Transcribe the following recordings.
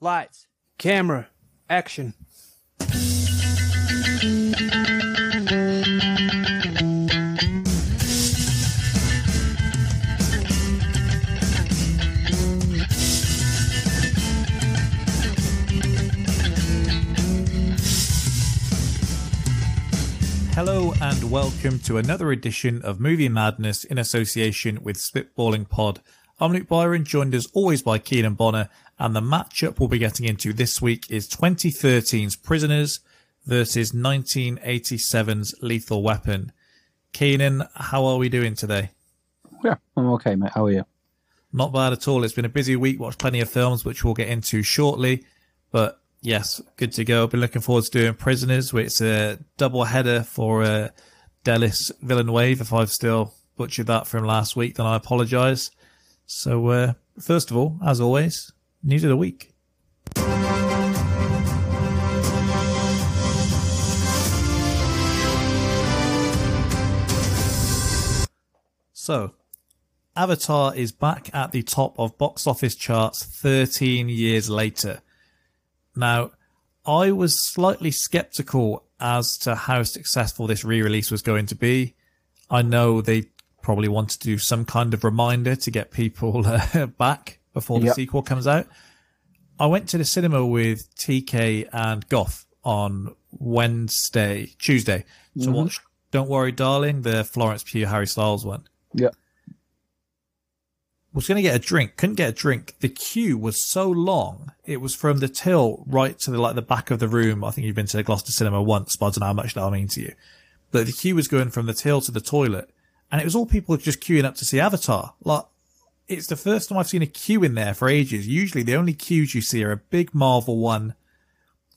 Lights, camera, action. Hello and welcome to another edition of Movie Madness in association with Spitballing Pod. I'm Luke Byron, joined as always by Keenan Bonner, and the matchup we'll be getting into this week is 2013's Prisoners versus 1987's Lethal Weapon. Keenan, how are we doing today? Yeah, I'm okay, mate. How are you? Not bad at all. It's been a busy week, watched plenty of films, which we'll get into shortly. But yes, good to go. I've Been looking forward to doing Prisoners, which is a double header for uh, Denis Villeneuve. If I've still butchered that from last week, then I apologise. So, uh, first of all, as always, news of the week. So, Avatar is back at the top of box office charts 13 years later. Now, I was slightly skeptical as to how successful this re-release was going to be. I know they probably wanted to do some kind of reminder to get people uh, back before the Yep. sequel comes out. I went to the cinema with TK and Goff on Wednesday, Tuesday to mm-hmm. watch Don't Worry Darling, the Florence Pugh Harry Styles one Yeah. was going to get a drink, couldn't get a drink. The queue was so long. It was from the till right to the like the back of the room. I think you've been to the Gloucester Cinema once, but I don't know how much that'll mean to you. But the queue was going from the till to the toilet, and it was all people just queuing up to see Avatar. Like, it's the first time I've seen a queue in there for ages. Usually, the only queues you see are a big Marvel one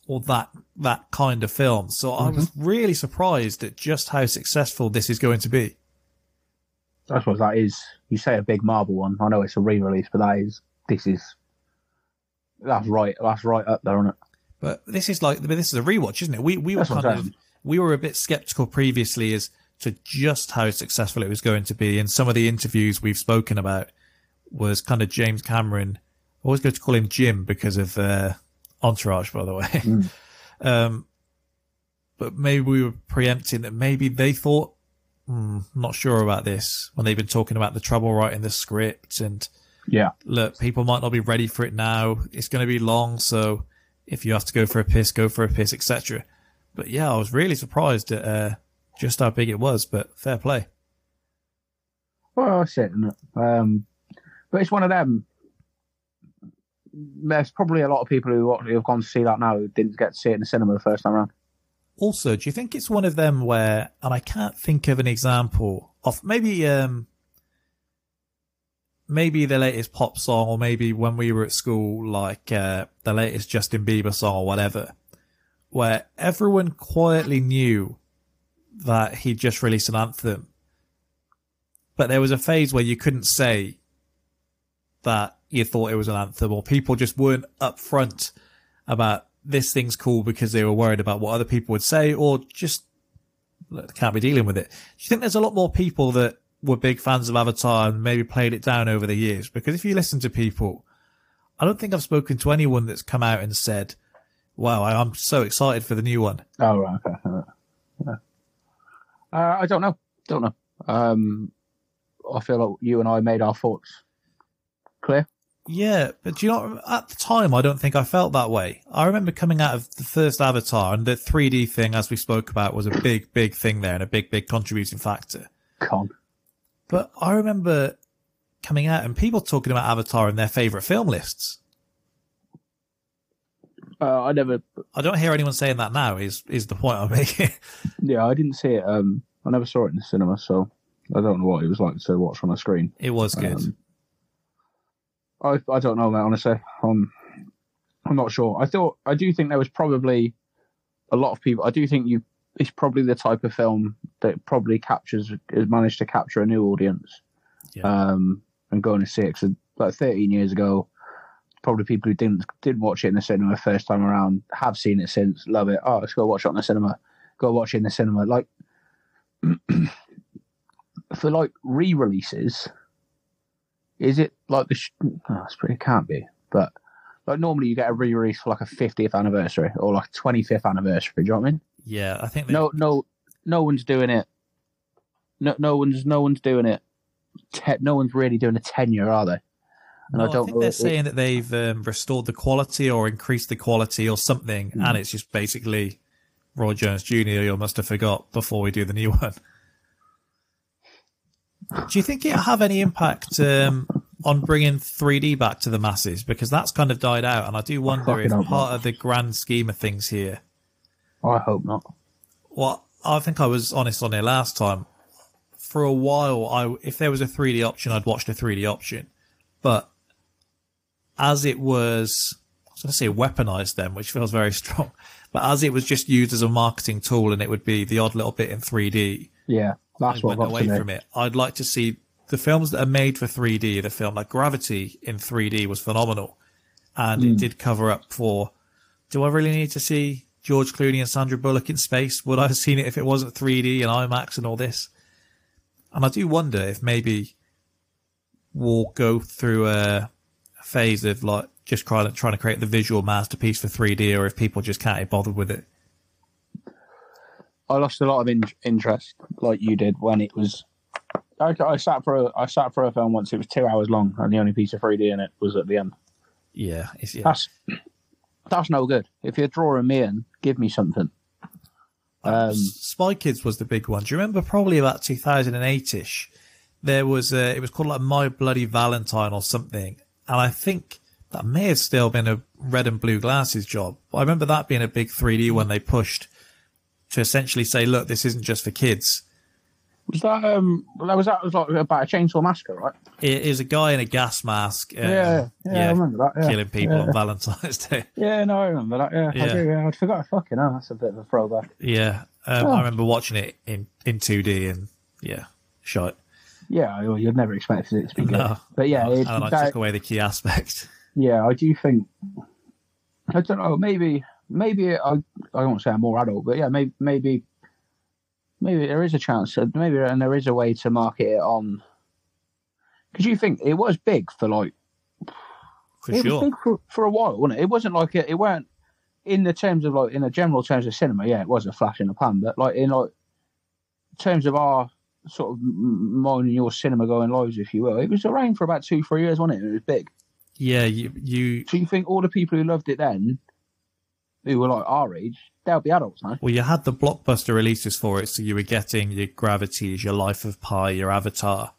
or that that kind of film. So I was mm-hmm. really surprised at just how successful this is going to be. I suppose that is. You say a big Marvel one. I know it's a re-release, but that is. This is. That's right. That's right up there, isn't it? But this is like, this is a rewatch, isn't it? We we were That's what kind of we were a bit skeptical previously as to just how successful it was going to be. And some of the interviews we've spoken about was kind of James Cameron. I always go to call him Jim because of uh, Entourage, by the way. Mm. um, but maybe we were preempting that maybe they thought, hmm, not sure about this when they've been talking about the trouble writing the script and Yeah. look, people might not be ready for it now. It's going to be long, so if you have to go for a piss, go for a piss, etc. But yeah, I was really surprised at uh, just how big it was. But fair play. Well, isn't it? Um, but it's one of them. There's probably a lot of people who have gone to see that now who didn't get to see it in the cinema the first time around. Also, do you think it's one of them where, and I can't think of an example of maybe, um, maybe the latest pop song, or maybe when we were at school, like uh, the latest Justin Bieber song or whatever, where everyone quietly knew that he'd just released an anthem, but there was a phase where you couldn't say that you thought it was an anthem, or people just weren't upfront about this thing's cool because they were worried about what other people would say, or just can't be dealing with it. Do you think there's a lot more people that were big fans of Avatar and maybe played it down over the years? Because if you listen to people, I don't think I've spoken to anyone that's come out and said, "Wow, I'm so excited for the new one." Oh right, okay. Yeah. Uh, I don't know. Don't know. Um, I feel like you and I made our thoughts clear. Yeah, but do you know, at the time, I don't think I felt that way. I remember coming out of the first Avatar and the 3D thing, as we spoke about, was a big, big thing there and a big, big contributing factor. Con. But I remember coming out and people talking about Avatar in their favorite film lists. Uh, I never. I don't hear anyone saying that now. Is is the point I'm making? Yeah, I didn't see it. Um, I never saw it in the cinema, so I don't know what it was like to watch on a screen. it was good. Um, I I don't know, mate. Honestly, I'm I'm not sure. I thought I do think there was probably a lot of people. I do think you. It's probably the type of film that probably captures has managed to capture a new audience. Yeah. Um, and going to see it 'cause like 13 years ago, probably people who didn't didn't watch it in the cinema first time around have seen it since, love it. Oh, let's go watch it in the cinema. Go watch it in the cinema. Like for like re-releases, is it like the? Sh- oh, pretty- it can't be, but like normally you get a re-release for like a 50th anniversary or like 25th anniversary. Do you know what I mean? Yeah, I think they, No, no, no one's doing it. No, no one's no one's doing it. Te- no one's really doing a 10 year, are they? And no, I don't think know they're it- saying that they've um, restored the quality or increased the quality or something, Hmm. and it's just basically Roy Jones Jr. You must have forgot before we do the new one. Do you think it'll have any impact um, on bringing 3D back to the masses? Because that's kind of died out, and I do wonder fucking if part not. of the grand scheme of things here. I hope not. Well, I think I was honest on it last time. For a while, I if there was a 3D option, I'd watch the 3D option. But as it was, I was going to say weaponized then, which feels very strong. But as it was just used as a marketing tool, and it would be the odd little bit in 3D, Yeah, that's I what went away from it. I'd like to see the films that are made for 3D. The film like Gravity in 3D was phenomenal, and Hmm. it did cover up for. Do I really need to see George Clooney and Sandra Bullock in space? Would I have seen it if it wasn't 3D and IMAX and all this? And I do wonder if maybe we'll go through a phase of like just trying to, trying to create the visual masterpiece for 3D, or if people just can't be bothered with it. I lost a lot of in- interest, like you did, when it was. I, I sat for a I sat for a film once. It was two hours long, and the only piece of 3D in it was at the end. Yeah, it's, yeah. That's that's no good. If you're drawing me in, give me something. Um, Spy Kids was the big one. Do you remember? Probably about 2008ish. There was a, it was called like My Bloody Valentine or something, and I think that may have still been a red and blue glasses job. I remember that being a big 3D when they pushed to essentially say, look, this isn't just for kids. was that um? That was that was like about a chainsaw massacre, right? It is a guy in a gas mask, uh, yeah, yeah, I remember that. Yeah. killing people Yeah. on Valentine's Day. Yeah, no, I remember that. Yeah, Yeah. I do. Yeah, I'd forgot. Fucking hell, that's a bit of a throwback. Yeah, um, Oh. I remember watching it in in 2D and yeah, shot. Yeah, you'd never expected it to be good. No. But yeah, it, and I that- took away the key aspect. yeah, I do think. I don't know. Maybe, maybe I. I don't want to say I'm more adult, but yeah, maybe, maybe, maybe there is a chance. that Maybe and there is a way to market it on. Because you think it was big for like For it sure. was big for, for a while, wasn't it? It wasn't like it, it weren't in the terms of like in the general terms of cinema. Yeah, it was a flash in the pan, but like in like terms of our sort of mine and your cinema going lives, if you will, it was around for about two, three years, wasn't it? It was big. Yeah, you you So you think all the people who loved it then, who were like our age, they'll be adults now. well, you had the blockbuster releases for it, so you were getting your Gravities, your Life of Pi, your Avatar,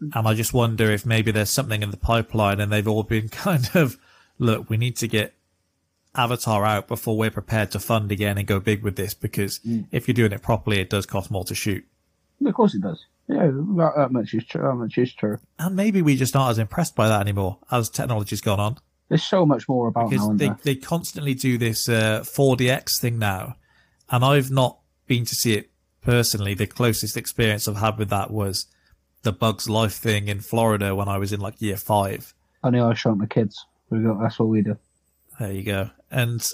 and I just wonder if maybe there's something in the pipeline, and they've all been kind of, look, we need to get Avatar out before we're prepared to fund again and go big with this, because mm. if you're doing it properly, it does cost more to shoot. Of course it does. Yeah, that, that much is true. That much is true. And maybe we just aren't as impressed by that anymore as technology's gone on. There's so much more about because now. they, there? they constantly do this uh, 4DX thing now, and I've not been to see it personally. The closest experience I've had with that was the Bugs Life thing in Florida when I was in like year five. I Only I shrunk the kids. We got that's what we do. There you go. And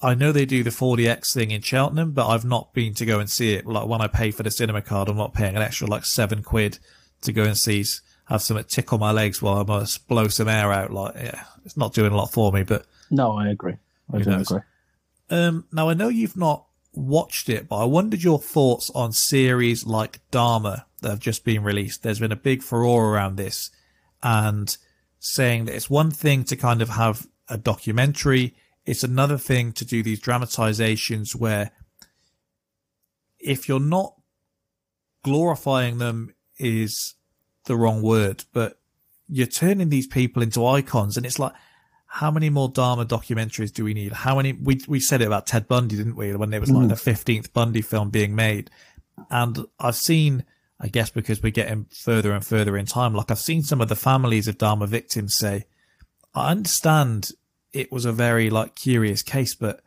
I know they do the 4DX thing in Cheltenham, but I've not been to go and see it. Like when I pay for the cinema card, I'm not paying an extra like seven quid to go and see, have some tickle my legs while I must blow some air out. Like, yeah, it's not doing a lot for me, but No, I agree. I do knows? agree. Um, now I know you've not watched it, but I wondered your thoughts on series like Dahmer that have just been released. There's been a big furore around this and saying that it's one thing to kind of have a documentary. It's another thing to do these dramatizations where if you're not glorifying them is the wrong word, but you're turning these people into icons and it's like, how many more Dahmer documentaries do we need? How many? We we said it about Ted Bundy, didn't we? When there was like mm. the fifteenth Bundy film being made, and I've seen, I guess because we're getting further and further in time, like I've seen some of the families of Dahmer victims say, I understand it was a very like curious case, but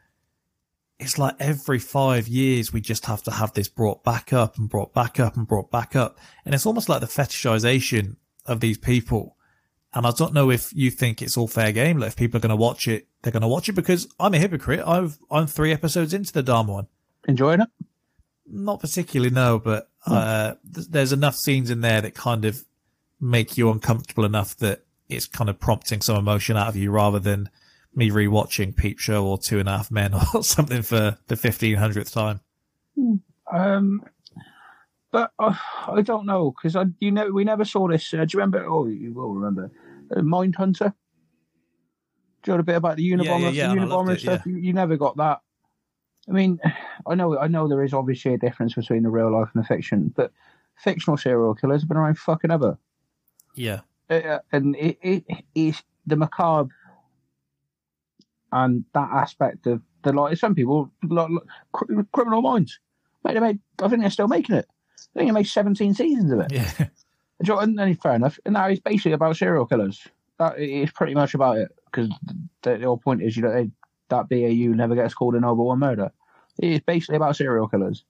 it's like every five years we just have to have this brought back up and brought back up and brought back up, and it's almost like the fetishization of these people. And I don't know if you think it's all fair game. Like if people are going to watch it, they're going to watch it because I'm a hypocrite. I've I'm three episodes into the Dahmer one. Enjoying it? Not particularly, no, but uh, th- there's enough scenes in there that kind of make you uncomfortable enough that it's kind of prompting some emotion out of you rather than me rewatching Peep Show or Two and a Half Men or something for the fifteen hundredth time. Um, but uh, I don't know because I you know we never saw this. Uh, do you remember? Oh, you will remember. Uh, Mindhunter. Do you know a bit about the Unabomber, yeah, the and I Unabomber it, stuff? You, you never got that. I mean, I know, I know there is obviously a difference between the real life and the fiction, but fictional serial killers have been around fucking ever, Yeah, uh, and it, it is the macabre and that aspect of the like. Some people like, like, criminal minds. Mate, they made. I think they're still making it. I think they made seventeen seasons of it. yeah, Do you know, And then fair enough. And now it's basically about serial killers. That is pretty much about it. Because the, the whole point is, you know, they, that BAU never gets called a number one murder. It is basically about serial killers.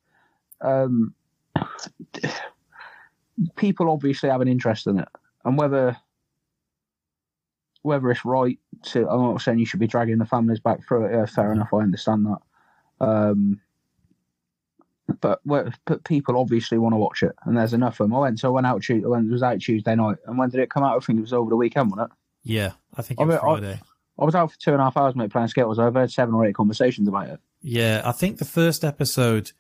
Um, people obviously have an interest in it, and whether whether it's right to, I'm not saying you should be dragging the families back through it. Yeah, fair enough. I understand that. Um, but but people obviously want to watch it, and there's enough of them. I went, so I went out. It was out Tuesday night, and when did it come out? I think it was over the weekend, wasn't it? yeah. I think I it was I- Friday. I was out for two and a half hours, mate, playing Skittles. I've heard seven or eight conversations about it. Yeah, I think the first episode,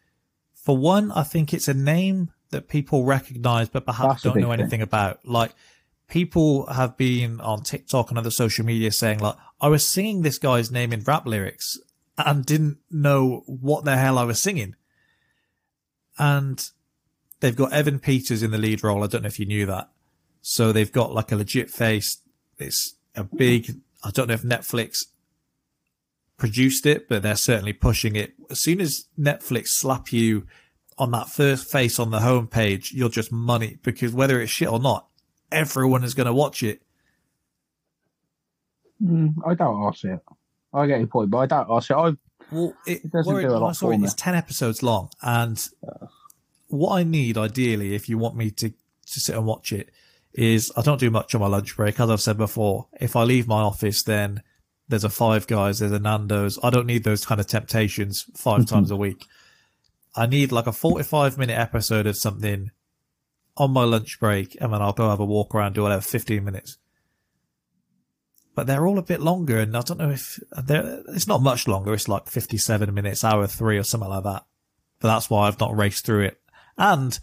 for one, I think it's a name that people recognize but perhaps That's don't know thing. anything about. Like, people have been on TikTok and other social media saying, like, I was singing this guy's name in rap lyrics and didn't know what the hell I was singing. And they've got Evan Peters in the lead role. I don't know if you knew that. So they've got like a legit face. It's a big, I don't know if Netflix produced it, but they're certainly pushing it. As soon as Netflix slap you on that first face on the homepage, you're just money because whether it's shit or not, everyone is going to watch it. Mm, I doubt I'll see it. I get your point, but I doubt I'll see it. I, Well, it, It doesn't do a lot for it, me. It's ten episodes long, and what I need ideally, if you want me to to sit and watch it, is I don't do much on my lunch break. As I've said before, if I leave my office, then there's a Five Guys, there's a Nando's. I don't need those kind of temptations 5 times a week. I need like a 45 minute episode of something on my lunch break, and then I'll go have a walk around, do whatever, 15 minutes. But they're all a bit longer, and I don't know if they're, it's not much longer. It's like 57 minutes, hour three, or something like that. But that's why I've not raced through it. And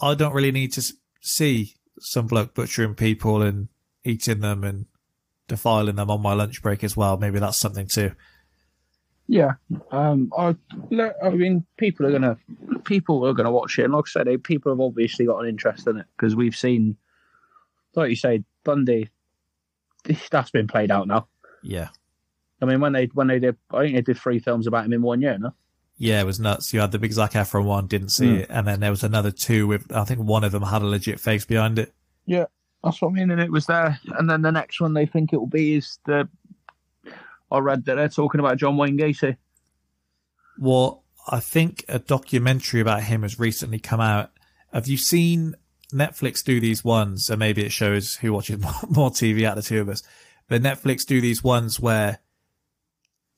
I don't really need to see some bloke butchering people and eating them and defiling them on my lunch break as well. Maybe that's something too. Yeah. Um, I, I mean, people are gonna, people are gonna watch it, and like I said, people have obviously got an interest in it because we've seen, like you say, Bundy. That's been played out now. Yeah. I mean, when they when they did, I think they did three films about him in one year. No, Yeah, it was nuts. You had the big Zac Efron one, didn't see Mm. it. And then there was another two with, I think one of them had a legit face behind it. Yeah, that's what I mean. And it was there. And then the next one they think it will be is the. I read that they're talking about John Wayne Gacy. Well, I think a documentary about him has recently come out. Have you seen Netflix do these ones? And maybe it shows who watches more, TV out of the two of us. But Netflix do these ones where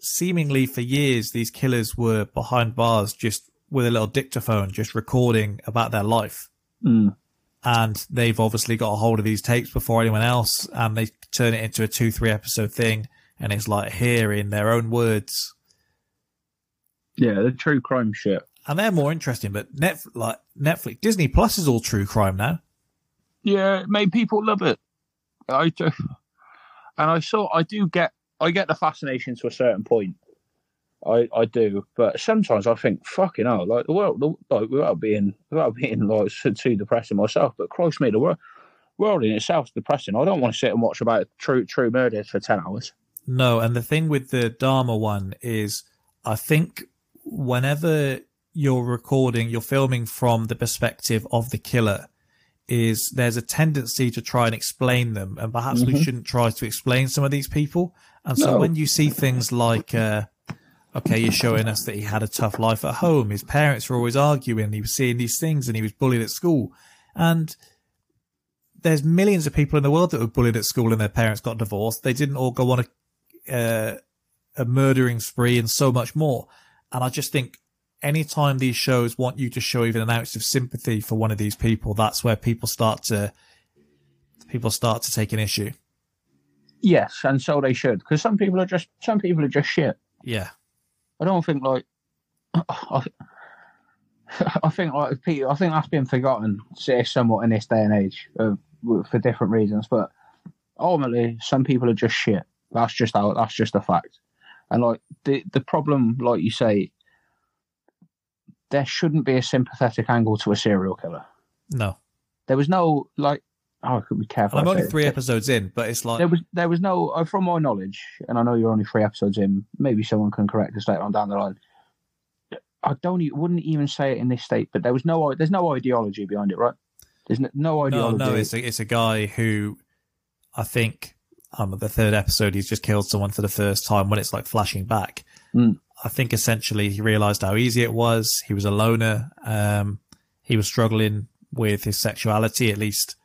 seemingly for years these killers were behind bars just with a little dictaphone, just recording about their life. Mm. And they've obviously got a hold of these tapes before anyone else and they turn it into a two, three episode thing. And it's like hearing their own words, Yeah, the true crime shit. and they're more interesting. But Net like Netflix, Disney Plus is all true crime now. Yeah, it made people love it. I do, and I saw. I do get. I get the fascination to a certain point. I I do, but sometimes I think, fucking hell, like the world, like without being without being like too depressing myself, but Christ me, the world, world in itself is depressing. I don't want to sit and watch about true true murders for ten hours. No, and the thing with the Dahmer one is, I think whenever you're recording, you're filming from the perspective of the killer. Is there's a tendency to try and explain them, and perhaps we shouldn't try to explain some of these people. And so No. when you see things like, uh, okay, you're showing us that he had a tough life at home, his parents were always arguing, he was seeing these things, and he was bullied at school, and there's millions of people in the world that were bullied at school and their parents got divorced. They didn't all go on a uh, a murdering spree and so much more. And I just think anytime these shows want you to show even an ounce of sympathy for one of these people, that's where people start to people start to take an issue. Yes, and so they should, because some people are just some people are just shit. Yeah. I don't think like I, I think like Peter, I think that's been forgotten say, somewhat in this day and age uh, for different reasons. But ultimately, some people are just shit. That's just how. That's just a fact. And like the the problem, like you say, there shouldn't be a sympathetic angle to a serial killer. No. There was no like. Oh, I could be careful. And I'm only three episodes in, but it's like There was there was no, uh, from my knowledge, and I know you're only three episodes in. Maybe someone can correct us later on down the line. I don't, wouldn't even say it in this state, but there was no, there's no ideology behind it, right? There's no, no no, ideology. no. It's a it's a guy who I think um the third episode he's just killed someone for the first time when it's like flashing back. Mm. I think essentially he realized how easy it was. He was a loner. Um, he was struggling with his sexuality. At least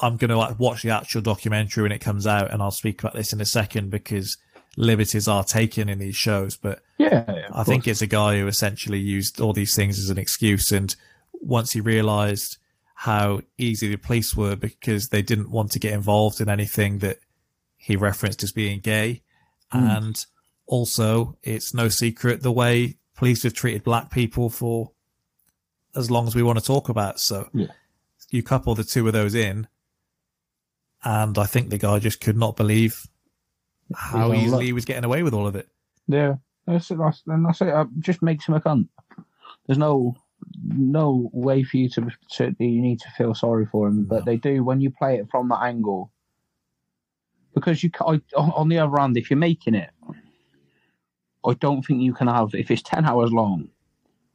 I'm gonna like watch the actual documentary when it comes out, and I'll speak about this in a second because liberties are taken in these shows. But yeah, yeah, I think it's a guy who essentially used all these things as an excuse. And once he realized how easy the police were because they didn't want to get involved in anything that he referenced as being gay. Mm. And also, it's no secret the way police have treated black people for as long as we want to talk about. So Yeah. you couple the two of those in, and I think the guy just could not believe how easily luck. he was getting away with all of it. yeah, that's it. That's, and that's it. It just makes him a cunt. There's no no way for you to, to you need to feel sorry for him, but No. they do when you play it from that angle. Because you, I, on the other hand, if you're making it, I don't think you can have if it's ten hours long.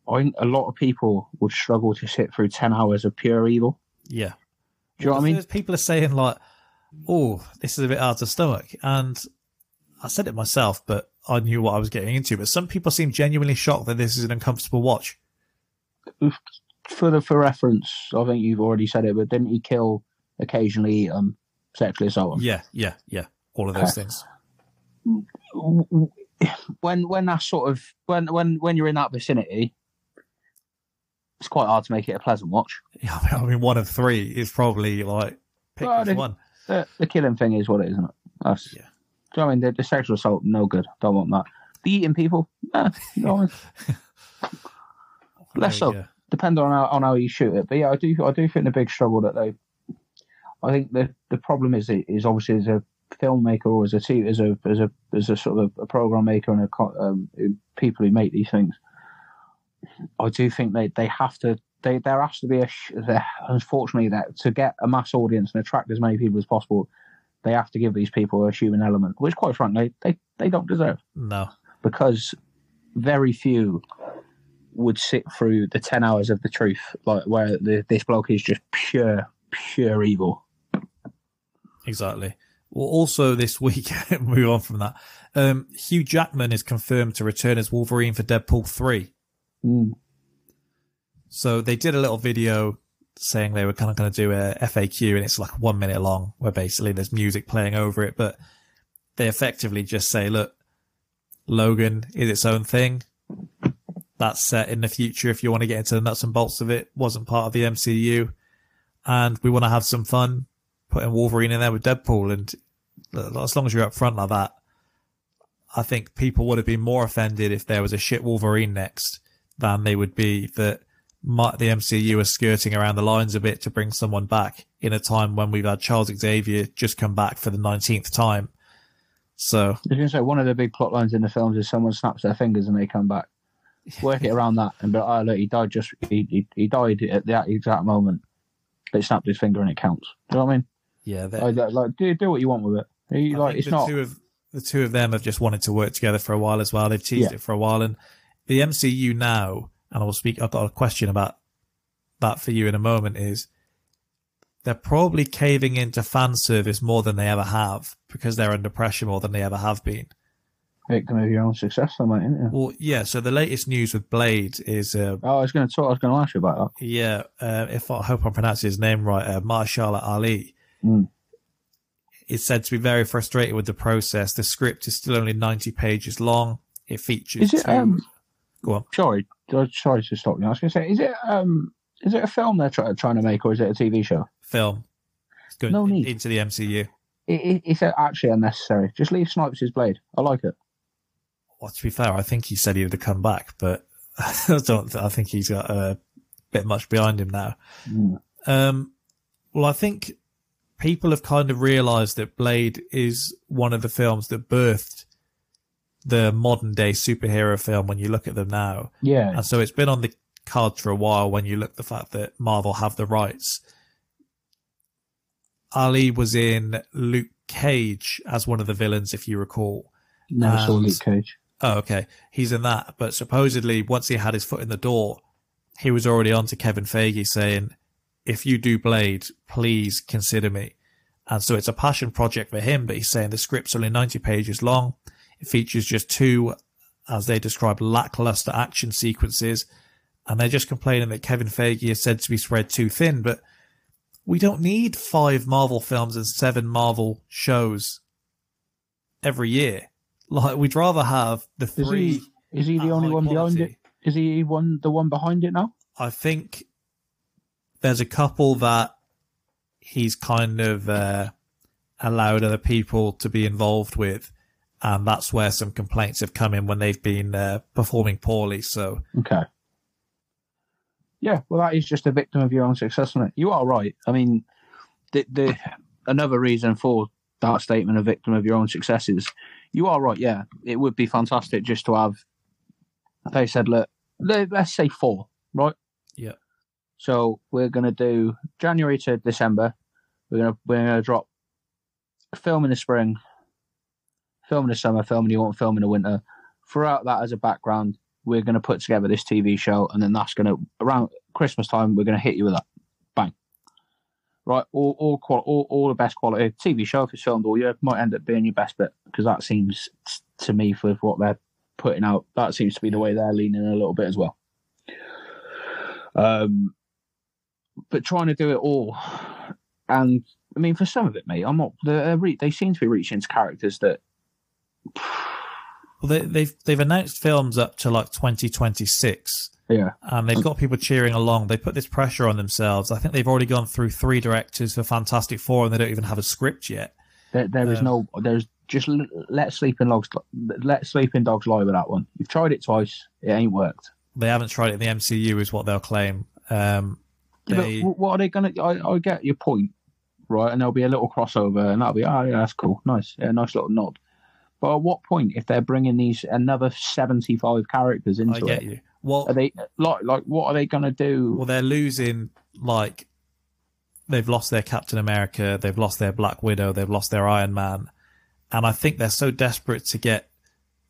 I think a lot of people would struggle to sit through ten hours of pure evil. Yeah. Do you know what I mean? People are saying like, "Oh, this is a bit hard to stomach," and I said it myself, but I knew what I was getting into. But some people seem genuinely shocked that this is an uncomfortable watch. For the for reference, I think you've already said it, but didn't he kill occasionally them, sexually assault 'em? Yeah, yeah, yeah. All of those things. when when that sort of when when when you're in that vicinity, it's quite hard to make it a pleasant watch. Yeah, I mean, one of three is probably like pick Well, they- one. The, the killing thing is what it is, isn't it? That's, Yeah. Do you know what I mean? The, the sexual assault, no good. Don't want that. The eating people, eh, no, less so. we go. depend on how, on how you shoot it. But yeah, I do I do think the big struggle that they, I think the the problem is is obviously as a filmmaker or as a te- as a as a as a sort of a program maker and a um, people who make these things. I do think they they have to. They, there has to be a unfortunately that to get a mass audience and attract as many people as possible, they have to give these people a human element, which quite frankly they, they don't deserve No. because very few would sit through the 10 hours of the truth like where the, this bloke is just pure pure evil Exactly. Well, also this week, move on from that. Um, Hugh Jackman is confirmed to return as Wolverine for Deadpool 3. mm. So they did a little video saying they were kind of going to do a FAQ and it's like one minute long where basically there's music playing over it, but they effectively just say, look, Logan is its own thing. That's set in the future. If you want to get into the nuts and bolts of it, wasn't part of the MCU. And we want to have some fun putting Wolverine in there with Deadpool. And as long as you're up front like that, I think people would have been more offended if there was a shit Wolverine next than they would be that might the MCU is skirting around the lines a bit to bring someone back in a time when we've had Charles Xavier just come back for the 19th time. So, I was going to say one of the big plot lines in the films is someone snaps their fingers and they come back work it around that and be like, oh look he died just he, he, he died at that exact moment they snapped his finger and it counts do you know what I mean yeah, they- like, like do, do what you want with it He- I like it's the not two of the two of them have just wanted to work together for a while as well. They've teased Yeah. it for a while, and the MCU now, and I will speak. I've got a question about that for you in a moment. Is they're probably caving into fan service more than they ever have because they're under pressure more than they ever have been. victim of your own success though, mate, isn't it? Well, yeah. So the latest news with Blade is, uh, oh I was going to talk I was going to ask you about that yeah, uh, if I hope I'm pronouncing his name right, uh, Mahershala Ali. Mm. It's said to be very frustrated with the process. The script is still only 90 pages long. It features Is it, two- um, Go on. sorry sorry to stop you I was going to say is it um is it a film they're try, trying to make or is it a TV show film. It's going No need. into the MCU. it, it, it's actually unnecessary. Just leave Snipes' his blade. I like it. Well, to be fair, I think he said he would come back, but I don't. I think he's got a bit much behind him now. Mm. Um, well, I think people have kind of realised that Blade is one of the films that birthed the modern day superhero film. When you look at them now, Yeah, and so it's been on the cards for a while. When you look at the fact that Marvel have the rights, Ali was in Luke Cage as one of the villains, if you recall. never saw Luke Cage. Oh, okay. He's in that. But supposedly, once he had his foot in the door, he was already on to Kevin Feige saying, if you do Blade, please consider me. And so it's a passion project for him, but he's saying the script's only 90 pages long. It features just two, as they describe, lackluster action sequences. And they're just complaining that Kevin Feige is said to be spread too thin, but we don't need five Marvel films and seven Marvel shows every year. Like, we'd rather have the Is three. he? Is he the only one behind it? Is he one the one behind it now? I think there's a couple that he's kind of uh, allowed other people to be involved with, and that's where some complaints have come in when they've been uh, performing poorly. So Okay. Yeah, well, that is just a victim of your own success, isn't it? You are right. I mean, the the another reason for that statement, a victim of your own success, is you are right. Yeah, it would be fantastic just to have. They said, look, let's say four, right? So we're gonna do January to December. We're gonna we're gonna drop film in the spring, film in the summer, film in the autumn, film in the winter. Throughout that as a background, we're to put together this TV show, and then that's to around Christmas time we're to hit you with that, bang. Right, all all, qual- all all the best quality TV show if it's filmed all year might end up being your best bit because that seems to me for what they're putting out. That seems to be the way they're leaning a little bit as well. Um, but trying to do it all, and I mean for some of it, mate, I'm not. They re- they seem to be reaching into characters that well, they, they've they've announced films up to like 2026. yeah and they've got people cheering along. They put this pressure on themselves. I think they've already gone through three directors for Fantastic Four, and they don't even have a script yet. There, there is Um, no. There's just let sleeping dogs. Let sleeping dogs lie with that one. You've tried it twice. It ain't worked. They haven't tried it in the MCU, is what they'll claim. Um, they, but what are they gonna? I, I get your point, right? And there'll be a little crossover, and that'll be oh yeah, that's cool, nice, yeah, nice little nod. But at what point, if they're bringing these another seventy-five characters into I get it, you. Well, are they like like what are they gonna do? well, they're losing like they've lost their Captain America, they've lost their Black Widow, they've lost their Iron Man, and I think they're so desperate to get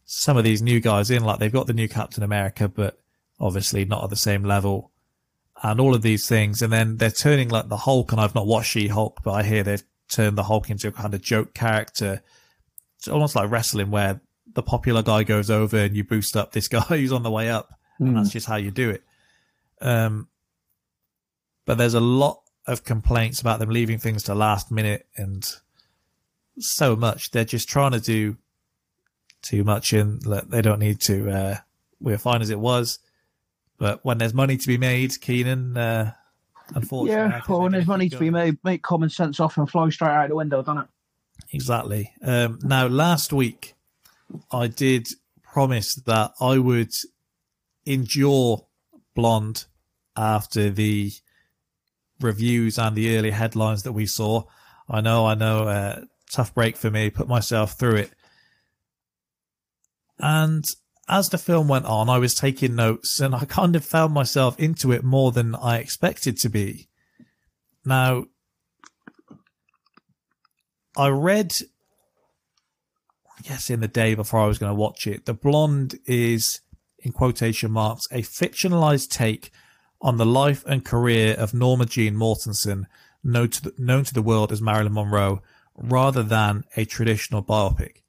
some of these new guys in. Like they've got the new Captain America, but obviously not at the same level, and all of these things. And then they're turning like the Hulk, and I've not watched She Hulk, but I hear they've turned the Hulk into a kind of joke character. It's almost like wrestling, where the popular guy goes over and you boost up this guy who's on the way up and Hmm. that's just how you do it. Um, but there's a lot of complaints about them leaving things to last minute and so much. They're just trying to do too much and they don't need to. Uh, we're fine as it was. But when there's money to be made, Keenan, uh, unfortunately. Yeah, well, when there's money to be made, make common sense off and fly straight out the window, doesn't it? Exactly. Um, now, last week, I did promise that I would endure Blonde after the reviews and the early headlines that we saw. I know, I know, uh, tough break for me, put myself through it. And as the film went on, I was taking notes and I kind of found myself into it more than I expected to be. Now, I read, I guess in the day before I was going to watch it, The Blonde is, in quotation marks, a fictionalized take on the life and career of Norma Jean Mortensen, known to the, known to the world as Marilyn Monroe, rather than a traditional biopic.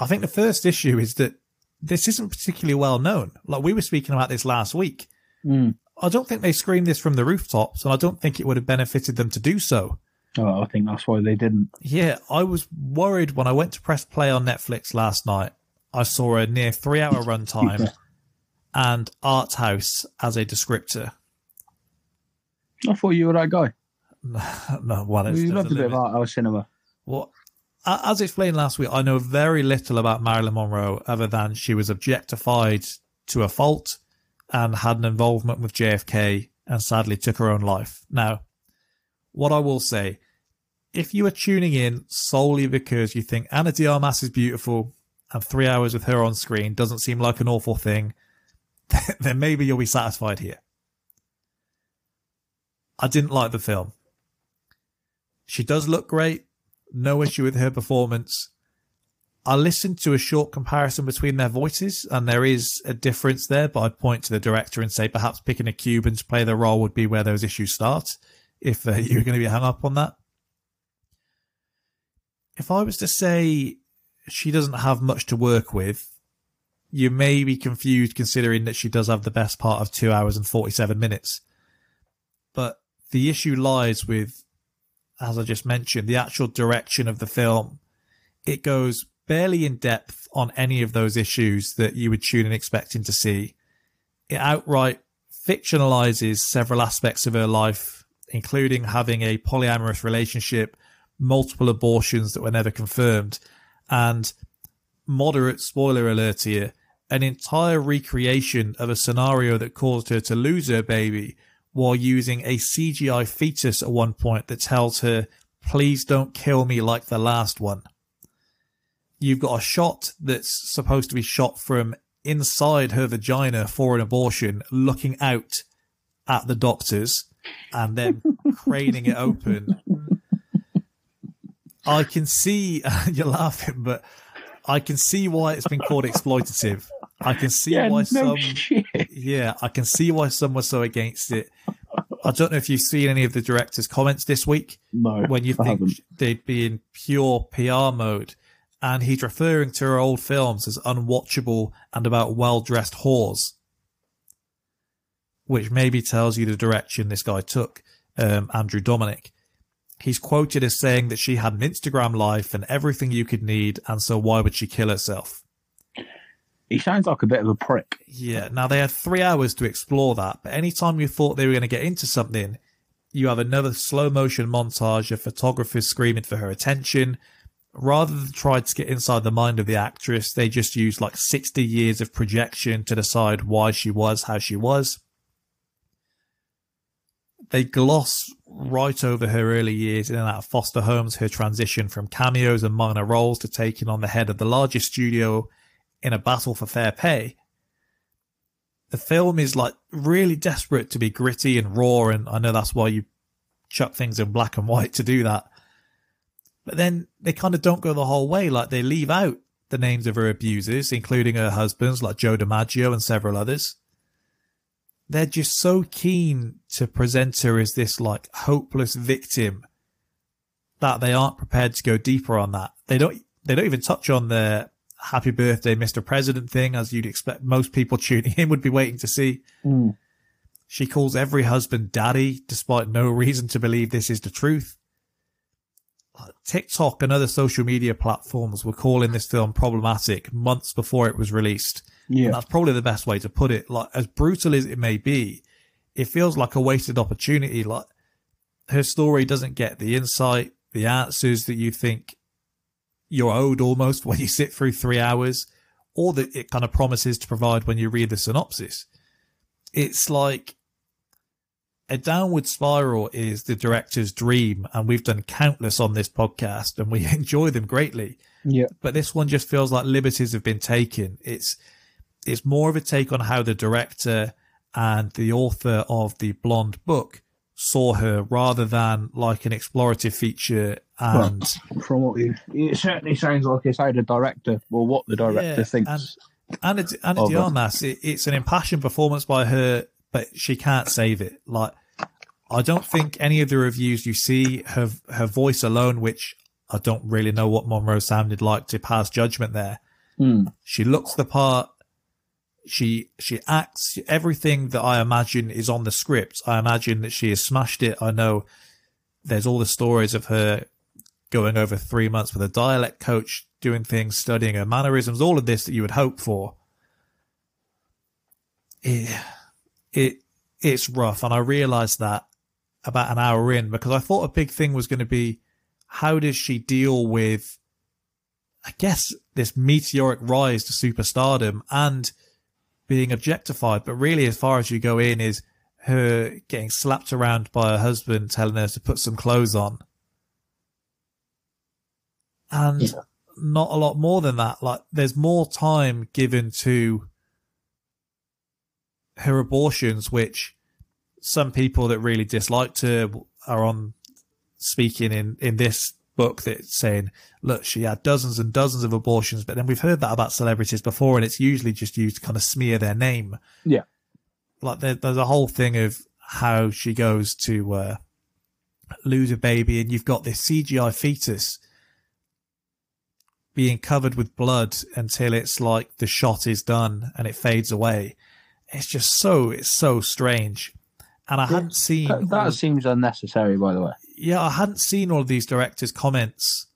I think the first issue is that this isn't particularly well known. Like we were speaking about this last week. Mm. I don't think they screamed this from the rooftops, and I don't think it would have benefited them to do so. Oh, I think that's why they didn't. Yeah, I was worried when I went to press play on Netflix last night. I saw a near three hour runtime and art house as a descriptor. I thought you were that guy. no, well, it's, there's loved a bit of art house cinema. Well, a- as explained last week, I know very little about Marilyn Monroe other than she was objectified to a fault and had an involvement with JFK and sadly took her own life. Now, what I will say, if you are tuning in solely because you think Ana de Armas is beautiful and three hours with her on screen doesn't seem like an awful thing, then maybe you'll be satisfied here. I didn't like the film. She does look great. No issue with her performance. I listened to a short comparison between their voices, and there is a difference there, but I'd point to the director and say perhaps picking a Cuban to play the role would be where those issues start, if uh, you're going to be hung up on that. If I was to say she doesn't have much to work with, you may be confused considering that she does have the best part of two hours and 47 minutes. But the issue lies with as I just mentioned, the actual direction of the film, it goes barely in depth on any of those issues that you would tune in expecting to see. It outright fictionalizes several aspects of her life, including having a polyamorous relationship, multiple abortions that were never confirmed, and moderate spoiler alert here, an entire recreation of a scenario that caused her to lose her baby while using a CGI fetus at one point that tells her, please don't kill me like the last one. You've got a shot that's supposed to be shot from inside her vagina for an abortion, looking out at the doctors and then craning it open. I can see, you're laughing, but I can see why it's been called exploitative. I can see Yeah, why no some shit. yeah, I can see why some were so against it. I don't know if you've seen any of the director's comments this week No, when you I think haven't. they'd be in pure PR mode. And he's referring to her old films as unwatchable and about well dressed whores. Which maybe tells you the direction this guy took, um, Andrew Dominik. He's quoted as saying that she had an Instagram life and everything you could need, and so why would she kill herself? He sounds like a bit of a prick. Yeah. Now they had three hours to explore that, but anytime you thought they were going to get into something, you have another slow motion montage of photographers screaming for her attention. Rather than try to get inside the mind of the actress, they just used like 60 years of projection to decide why she was how she was. They gloss right over her early years in and out of foster homes, her transition from cameos and minor roles to taking on the head of the largest studio in a battle for fair pay. The film is like really desperate to be gritty and raw, and I know that's why you chuck things in black and white to do that. But then they kind of don't go the whole way. Like they leave out the names of her abusers, including her husbands like Joe DiMaggio and several others. They're just so keen to present her as this like hopeless victim that they aren't prepared to go deeper on that. They don't. They don't even touch on the happy birthday, Mr. President thing, as you'd expect most people tuning in would be waiting to see. Mm. She calls every husband daddy, despite no reason to believe this is the truth. TikTok and other social media platforms were calling this film problematic months before it was released. And Yeah, that's probably the best way to put it. Like, as brutal as it may be, it feels like a wasted opportunity. Like, her story doesn't get the insight, the answers that you think you're owed almost when you sit through three hours, or that it kind of promises to provide when you read the synopsis. It's like a downward spiral is the director's dream, and we've done countless on this podcast, and we enjoy them greatly yeah, but this one just feels like liberties have been taken. It's it's more of a take on how the director and the author of the Blonde book saw her, rather than like an explorative feature. And from what you, it certainly sounds like it's how the director or what the director Yeah, thinks. and Ana Of de her. Armas, it, it's an impassioned performance by her, but she can't save it. Like I don't think any of the reviews you see her her voice alone, which I don't really know what Monroe sounded like to pass judgment there. Mm. She looks the part. She she acts everything that I imagine is on the script. I imagine that she has smashed it. I know there's all the stories of her going over three months with a dialect coach, doing things, studying her mannerisms, all of this that you would hope for. It, it it's rough, and I realised that about an hour in because I thought a big thing was going to be how does she deal with, I guess, this meteoric rise to superstardom and being objectified. But really, as far as you go in, is her getting slapped around by her husband, telling her to put some clothes on. And Yeah. not a lot more than that. Like, there's more time given to her abortions, which some people that really disliked her are on speaking in, in this book that's saying, look, she had dozens and dozens of abortions, but then we've heard that about celebrities before, and it's usually just used to kind of smear their name. Yeah. Like there, there's a whole thing of how she goes to uh, lose a baby, and you've got this CGI fetus being covered with blood until it's like the shot is done and it fades away. It's just so it's so strange. And I hadn't seen That, that seems unnecessary, by the way. yeah, I hadn't seen all of these directors' comments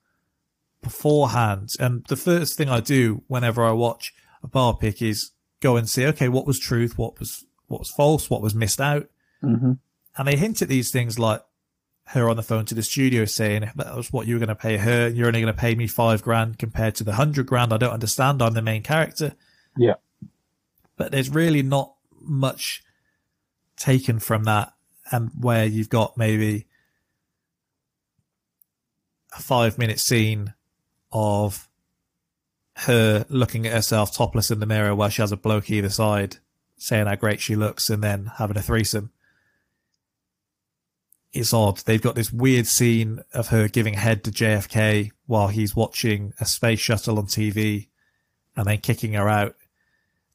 beforehand. And the first thing I do whenever I watch a biopic is go and see, okay, what was truth, what was what was false, what was missed out. hmm And they hint at these things like her on the phone to the studio saying that was what you were going to pay her. You're only going to pay me five grand compared to the hundred grand. I don't understand. I'm the main character. Yeah. But there's really not much taken from that. And where you've got maybe a five minute scene of her looking at herself topless in the mirror while she has a bloke either side saying how great she looks and then having a threesome it's odd. They've got this weird scene of her giving head to JFK while he's watching a space shuttle on TV and then kicking her out.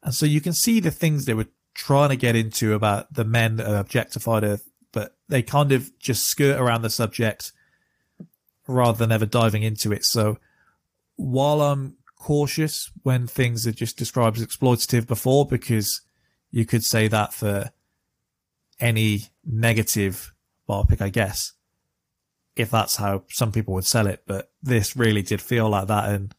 And so you can see the things they were trying to get into about the men that objectified her, but they kind of just skirt around the subject rather than ever diving into it. So while I'm cautious when things are just described as exploitative before, because you could say that for any negative biopic, I guess, if that's how some people would sell it. But this really did feel like that, and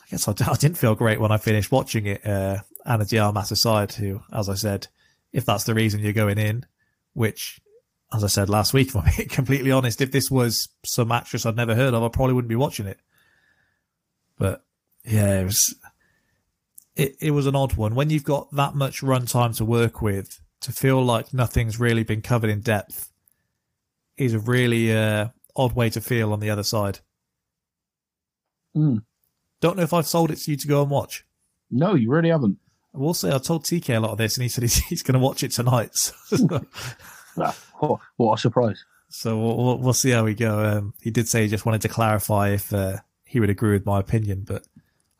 I guess I, I didn't feel great when I finished watching it. Uh, Ana de Armas aside, who, as I said, if that's the reason you're going in, which, as I said last week, if I'm being completely honest, if this was some actress I'd never heard of, I probably wouldn't be watching it. But yeah, it was. It, it was an odd one. When you've got that much runtime to work with, to feel like nothing's really been covered in depth is a really uh, odd way to feel on the other side. Mm. Don't know if I've sold it to you to go and watch. No, you really haven't. I will say I told TK a lot of this, and he said he's, he's going to watch it tonight. So, oh, what a surprise. so we'll, we'll, we'll see how we go. Um, he did say he just wanted to clarify if uh, he would agree with my opinion, but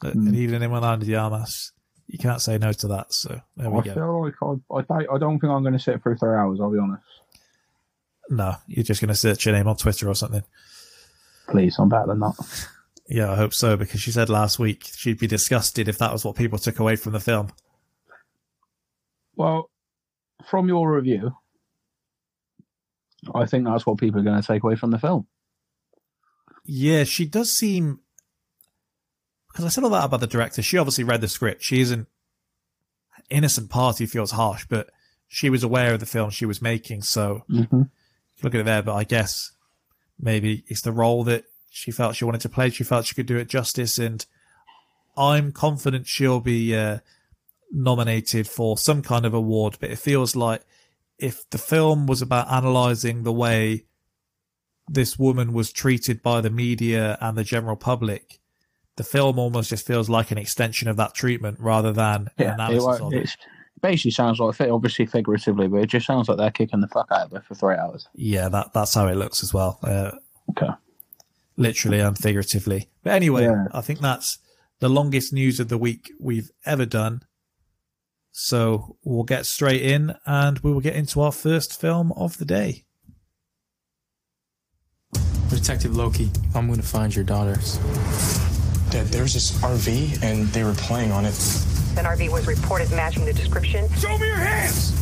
Mm. and even in Milano de Armas, you can't say no to that. So there we I go. feel like I, I, don't- I don't think I'm going to sit through three hours, I'll be honest. No, you're just going to search your name on Twitter or something. Please, I'm better than that. Yeah, I hope so, because she said last week she'd be disgusted if that was what people took away from the film. Well, from your review, I think that's what people are going to take away from the film. Yeah, she does seem. Because I said all that about the director. She obviously read the script. She isn't. Innocent party feels harsh, but she was aware of the film she was making. So Mm-hmm. look at it there. But I guess maybe it's the role that she felt she wanted to play. She felt she could do it justice. And I'm confident she'll be uh, nominated for some kind of award. But it feels like if the film was about analyzing the way this woman was treated by the media and the general public, the film almost just feels like an extension of that treatment rather than Yeah, it, analysis won't- of it. basically sounds like, obviously figuratively, but it just sounds like they're kicking the fuck out of her for three hours. Yeah, that that's how it looks as well. Uh, Okay. Literally and figuratively. But anyway, Yeah. I think that's the longest news of the week we've ever done. So we'll get straight in and we will get into our first film of the day. Detective Loki, I'm gonna find your daughters. Dad, there was this RV and they were playing on it. An RV was reported matching the description. Show me your hands!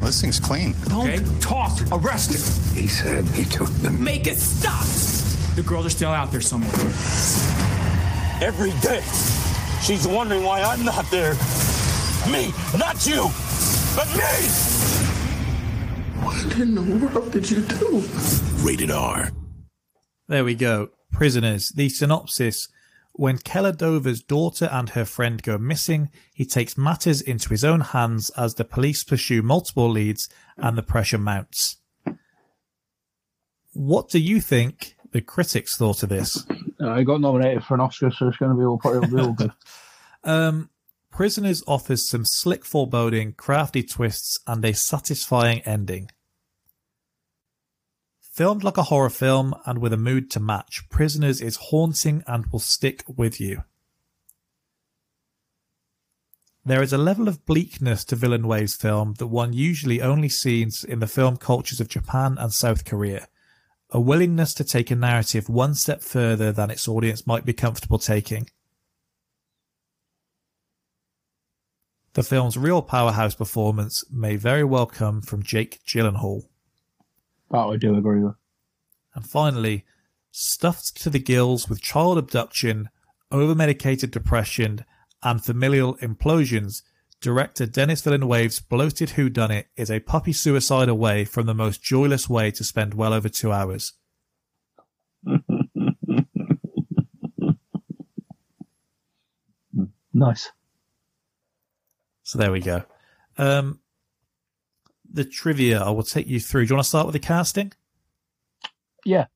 Well, this thing's clean. Don't talk. Arrest him. He said he took them. Make it stop! The girls are still out there somewhere. Every day, she's wondering why I'm not there. Me, not you, but me! What in the world did you do? Rated R. There we go. Prisoners. The synopsis. When Keller Dover's daughter and her friend go missing, he takes matters into his own hands as the police pursue multiple leads and the pressure mounts. What do you think the critics thought of this? I got nominated for an Oscar, so it's going to be all, be all good. Um, Prisoners offers some slick foreboding, crafty twists, and a satisfying ending. Filmed like a horror film and with a mood to match, Prisoners is haunting and will stick with you. There is a level of bleakness to Villeneuve's film that one usually only sees in the film cultures of Japan and South Korea. A willingness to take a narrative one step further than its audience might be comfortable taking. The film's real powerhouse performance may very well come from Jake Gyllenhaal. That I do agree with. And finally, stuffed to the gills with child abduction, over-medicated depression, and familial implosions, director Denis Villeneuve's bloated whodunit is a puppy suicide away from the most joyless way to spend well over two hours. Nice. So there we go. Um, the trivia I will take you through. Do you want to start with the casting? Yeah.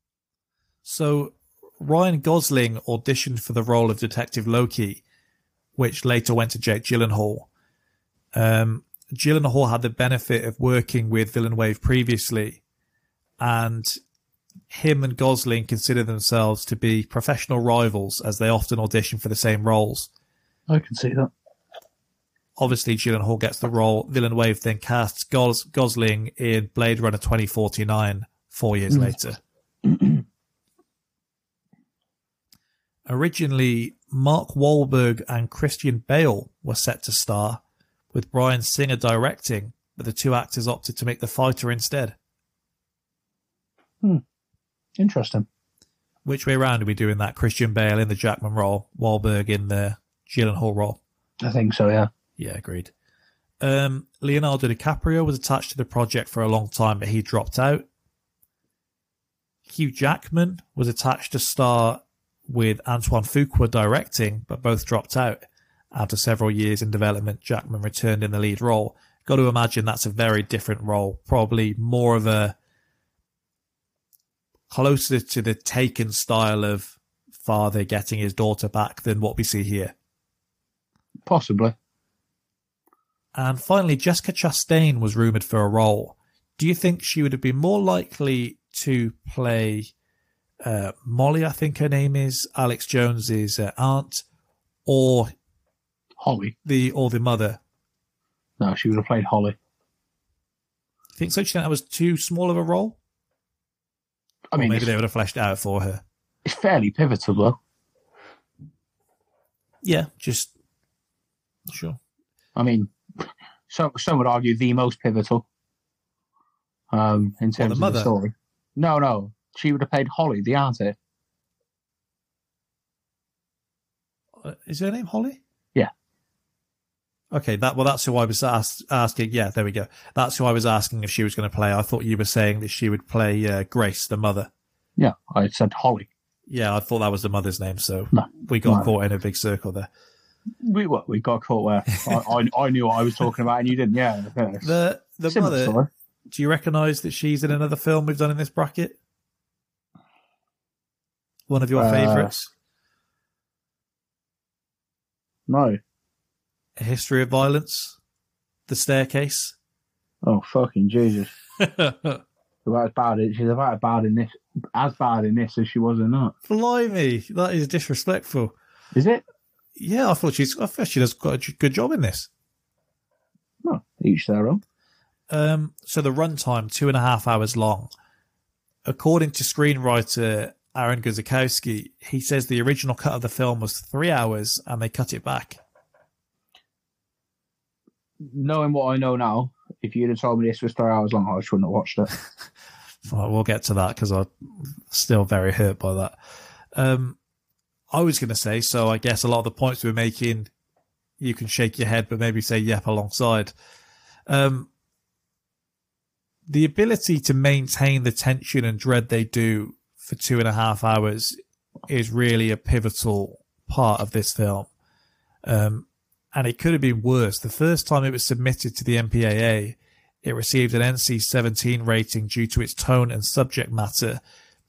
So Ryan Gosling auditioned for the role of Detective Loki, which later went to Jake Gyllenhaal. Um, Gyllenhaal had the benefit of working with Villeneuve previously, and him and Gosling consider themselves to be professional rivals as they often audition for the same roles. I can see that. Obviously, Gyllenhaal gets the role. Villeneuve then casts Gos- Gosling in Blade Runner 2049 four years Mm. later. Originally, Mark Wahlberg and Christian Bale were set to star, with Bryan Singer directing, but the two actors opted to make the fighter instead. Hmm. Interesting. Which way around are we doing that? Christian Bale in the Jackman role, Wahlberg in the Gyllenhaal role? I think so, yeah. Yeah, agreed. Um, Leonardo DiCaprio was attached to the project for a long time, but he dropped out. Hugh Jackman was attached to star with Antoine Fuqua directing, but both dropped out. After several years in development, Jackman returned in the lead role. Got to imagine that's a very different role, probably more of a closer to the taken style of father getting his daughter back than what we see here. Possibly. And finally, Jessica Chastain was rumored for a role. Do you think she would have been more likely to play uh, Molly? I think her name is Alex Jones's uh, aunt, or Holly, the or the mother. No, she would have played Holly. I think so? Do you think that was too small of a role? I Or mean, maybe they would have fleshed it out for her. it's fairly pivotal, though. Yeah, just sure. I mean, some some would argue the most pivotal. Um, in terms the of mother? the story. No, no, she would have played Holly, the auntie. Uh, Is her name Holly? Okay, that well, that's who I was ask, asking. Yeah, there we go. That's who I was asking if she was going to play. I thought you were saying that she would play uh, Grace, the mother. Yeah, I said Holly. Yeah, I thought that was the mother's name. So No, we got no. caught in a big circle there. We what we got caught where I, I I knew what I was talking about and you didn't. Yeah, yeah. The the Similar mother. story. Do you recognise that she's in another film we've done in this bracket? One of your Uh, favourites, No. A History of Violence, The Staircase. Oh fucking Jesus! About as bad. She's about as bad in this, as bad in this as she was in that. Blimey, that is disrespectful. Is it? Yeah, I thought she's. I thought she does got a good job in this. No, each their own. Um, so the runtime two and a half hours long. According to screenwriter Aaron Guzikowski, he says the original cut of the film was three hours and they cut it back. Knowing what I know now, if you'd have told me this was three hours long, I just wouldn't have watched it. Well, we'll get to that because I'm still very hurt by that. Um, I was going to say, so I guess a lot of the points we we're making, you can shake your head, but maybe say yep alongside. Um, the ability to maintain the tension and dread they do for two and a half hours is really a pivotal part of this film. Um, and it could have been worse. The first time it was submitted to the MPAA, it received an NC 17 rating due to its tone and subject matter.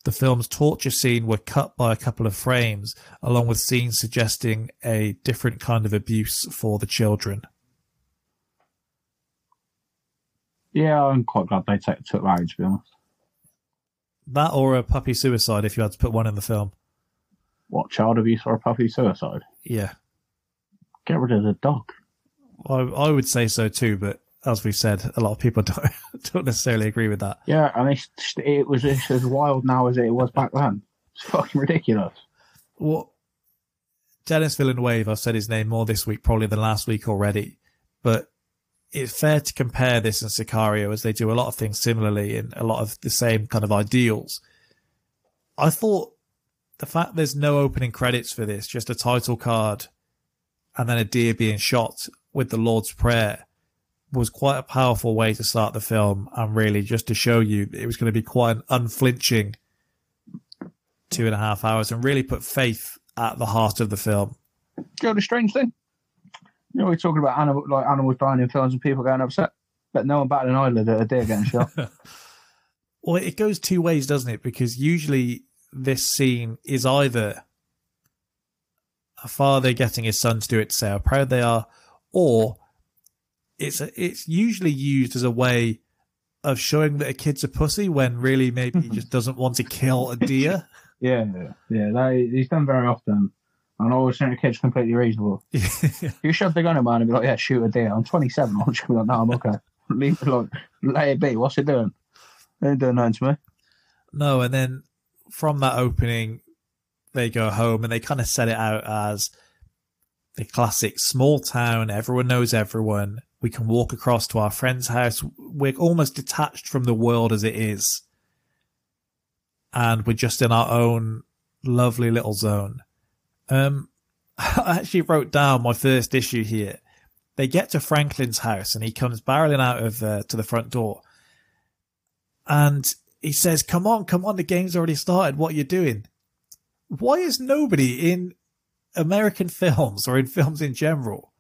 The film's torture scene were cut by a couple of frames, along with scenes suggesting a different kind of abuse for the children. Yeah, I'm quite glad they took took that. To be honest, That or a puppy suicide if you had to put one in the film. what child abuse or a puppy suicide? Yeah. Get rid of the dog. I, I would say so too, but as we've said, a lot of people don't, don't necessarily agree with that. Yeah, and it's, it was it's as wild now as it was back then. It's fucking ridiculous. What Denis Villeneuve, I've said his name more this week probably than last week already, but it's fair to compare this and Sicario as they do a lot of things similarly and a lot of the same kind of ideals. I thought the fact there's no opening credits for this, just a title card and then a deer being shot with the Lord's Prayer was quite a powerful way to start the film and really just to show you it was going to be quite an unflinching two and a half hours and really put faith at the heart of the film. Do you know the strange thing? You know, we're talking about animal, like animals dying in films and people getting upset, but no one batted an eyelid at a deer getting shot. Well, it goes two ways, doesn't it? Because usually this scene is either a father getting his son to do it to say how proud they are, or it's a, it's usually used as a way of showing that a kid's a pussy when really maybe he just doesn't want to kill a deer. yeah, yeah, that, he's done very often. And I always think the kid's completely reasonable. you shove the gun at man and be like, yeah, shoot a deer. I'm 27. I'm just be like, no, I'm okay. Leave it alone. let it be. What's it doing? It ain't doing nothing to me. No, and then from that opening, they go home and they kind of set it out as the classic small town. Everyone knows everyone. We can walk across to our friend's house. We're almost detached from the world as it is. And we're just in our own lovely little zone. Um, I actually wrote down my first issue here. They get to Franklin's house and he comes barreling out of uh, to the front door. And he says, "Come on, come on! The game's already started. What are you doing?" Why is nobody in American films or in films in general?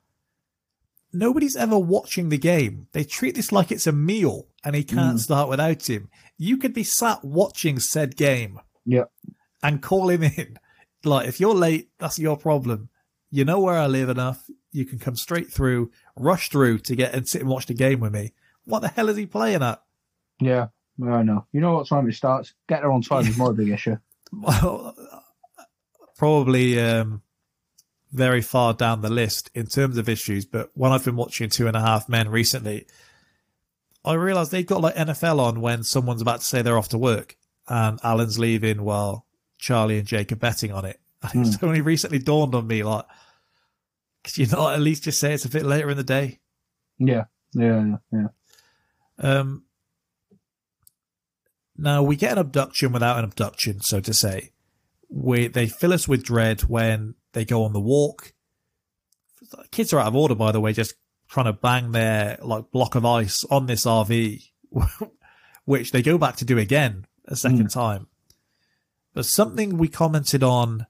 Nobody's ever watching the game. They treat this like it's a meal, and he can't Mm. start without him. You could be sat watching said game Yeah. and call him in. Like, if you're late, that's your problem. You know where I live enough. You can come straight through, rush through to get and sit and watch the game with me. What the hell is he playing at? Yeah. I know. You know what time it starts? Get there on time is my big issue. Well, probably um, very far down the list in terms of issues. But when I've been watching Two and a Half Men recently, I realised they've got like NFL on when someone's about to say they're off to work and Alan's leaving while Charlie and Jake are betting on it. And it's only recently dawned on me, like, could you not at least just say it's a bit later in the day? Yeah. Yeah. Yeah. Um, now we get an abduction without an abduction, so to say. We they fill us with dread when they go on the walk. Kids are out of order, by the way, just trying to bang their like block of ice on this RV, which they go back to do again a second time. But something we commented on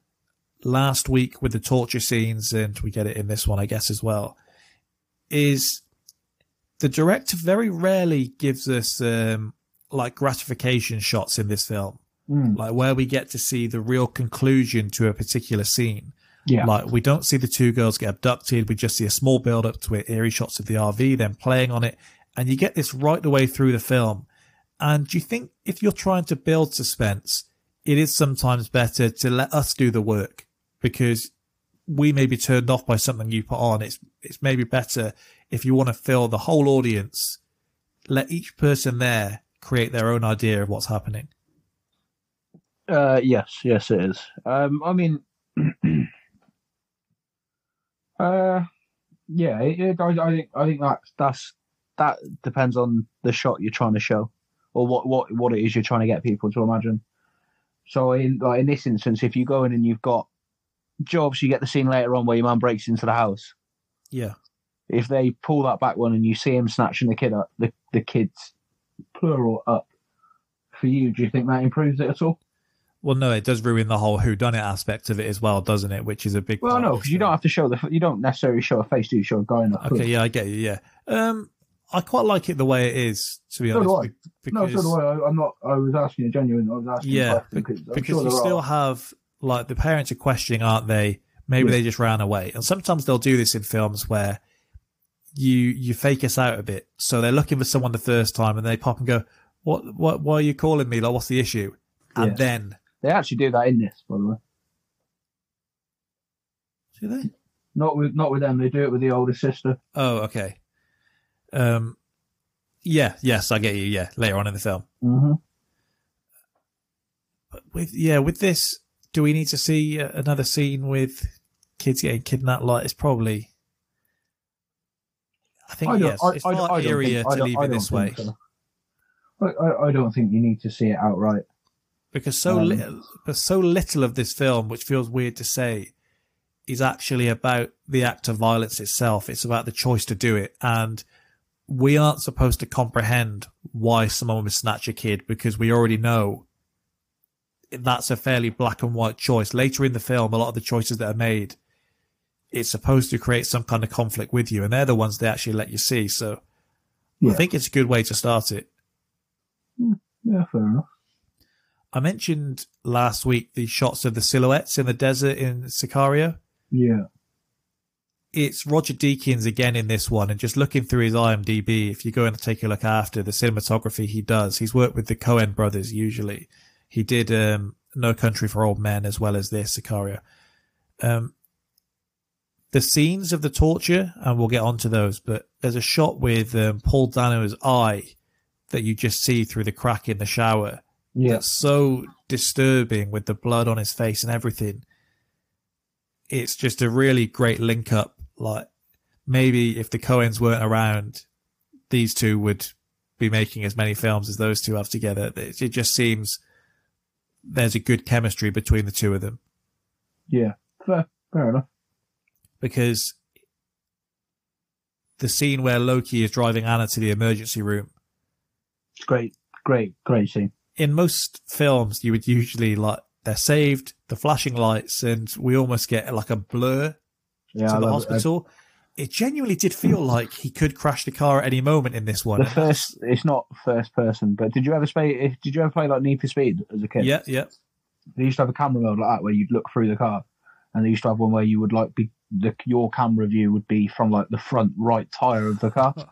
last week with the torture scenes, and we get it in this one, I guess, as well, is the director very rarely gives us um, like gratification shots in this film, Mm. like where we get to see the real conclusion to a particular scene. Yeah. Like we don't see the two girls get abducted. We just see a small build up to it, eerie shots of the RV, then playing on it. And you get this right the way through the film. And do you think if you're trying to build suspense, it is sometimes better to let us do the work because we may be turned off by something you put on. It's, it's maybe better if you want to fill the whole audience, let each person there create their own idea of what's happening. Uh, yes, yes, it is. Um, I mean, uh, yeah, it, it, I, I think I think that's that's that depends on the shot you're trying to show, or what what what it is you're trying to get people to imagine. So in like in this instance, if you go in and you've got jobs, you get the scene later on where your man breaks into the house. Yeah. If they pull that back one and you see him snatching the kid up, the the kids plural up for you. Do you think that improves it at all? Well, no, it does ruin the whole who done it aspect of it as well, doesn't it? Which is a big. Well, part no, because you don't have to show the. You don't necessarily show a face, do you? Show a guy in a hood. Okay, yeah, I get you. Yeah, um, I quite like it the way it is. To be So honest, do I. be- No, because, so do I. I. I'm not. I was asking a genuine. I was asking. yeah, because, because sure you still are. have like the parents are questioning, aren't they? Maybe Yeah. they just ran away, and sometimes they'll do this in films where you you fake us out a bit. So they're looking for someone the first time, and they pop and go, "What? What? Why are you calling me? Like, what's the issue?" And Yeah. then They actually do that in this, by the way. do they? Not with not with them. They do it with the older sister. Oh, okay. Um, yeah, yes, I get you. Yeah, later on in the film. Mm-hmm. But with yeah, with this, do we need to see uh, another scene with kids getting kidnapped? Like, it's probably. I think yes, it's far eerier to leave it this way So. I, I, I don't think you need to see it outright. Because so Um, little, but so little of this film, which feels weird to say, is actually about the act of violence itself. It's about the choice to do it, and we aren't supposed to comprehend why someone would snatch a kid because we already know that's a fairly black and white choice. Later in the film, a lot of the choices that are made, it's supposed to create some kind of conflict with you, and they're the ones they actually let you see. So, Yeah. I think it's a good way to start it. Yeah, fair enough. I mentioned last week the shots of the silhouettes in the desert in Sicario. Yeah. It's Roger Deakins again in this one, and just looking through his IMDb, if you go and take a look after the cinematography he does, he's worked with the Coen brothers usually. He did um, No Country for Old Men as well as this Sicario. Um, the scenes of the torture, and we'll get onto those, but there's a shot with um, Paul Dano's eye that you just see through the crack in the shower Yeah. that's so disturbing with the blood on his face and everything. It's just a really great link up. Like maybe if the Coens weren't around, these two would be making as many films as those two have together. It, it just seems there's a good chemistry between the two of them Yeah. Fair. Fair enough. because the scene where Loki is driving Anna to the emergency room It's great. Great. Great scene. In most films, you would usually like they're saved, the flashing lights, and we almost get like a blur Yeah. to the love it. hospital. It genuinely did feel like he could crash the car at any moment in this one. The first, it's not first person, but did you ever play? Eh, did you ever play like Need for Speed as a kid? yeah, yeah, They used to have a camera mode like that where you'd look through the car, and they used to have one where you would like be the your camera view would be from like the front right tire of the car.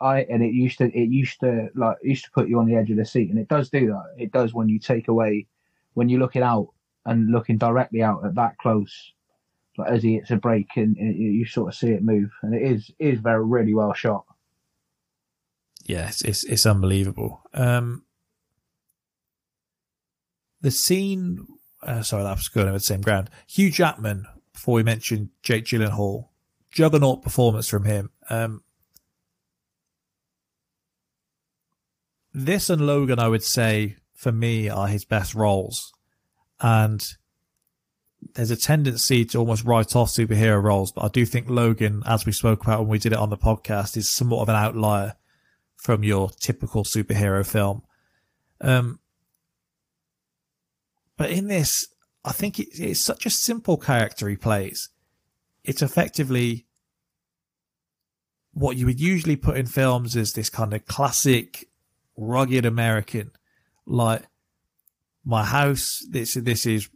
I and it used to it used to like used to put you on the edge of the seat, and it does do that. It does when you take away when you're looking out and looking directly out at that close, like as he hits a break, and, you sort of see it move, and it is is very really well shot. yeah. It's it's, it's unbelievable. Um, the scene. Uh, sorry, that was going over the same ground. Hugh Jackman. Before we mentioned Jake Gyllenhaal, juggernaut performance from him. Um, this and Logan, I would say, for me, are his best roles. And there's a tendency to almost write off superhero roles, but I do think Logan, as we spoke about when we did it on the podcast, is somewhat of an outlier from your typical superhero film. Um, but in this, I think it, it's such a simple character he plays. It's effectively what you would usually put in films as this kind of classic rugged American, like my house. This this is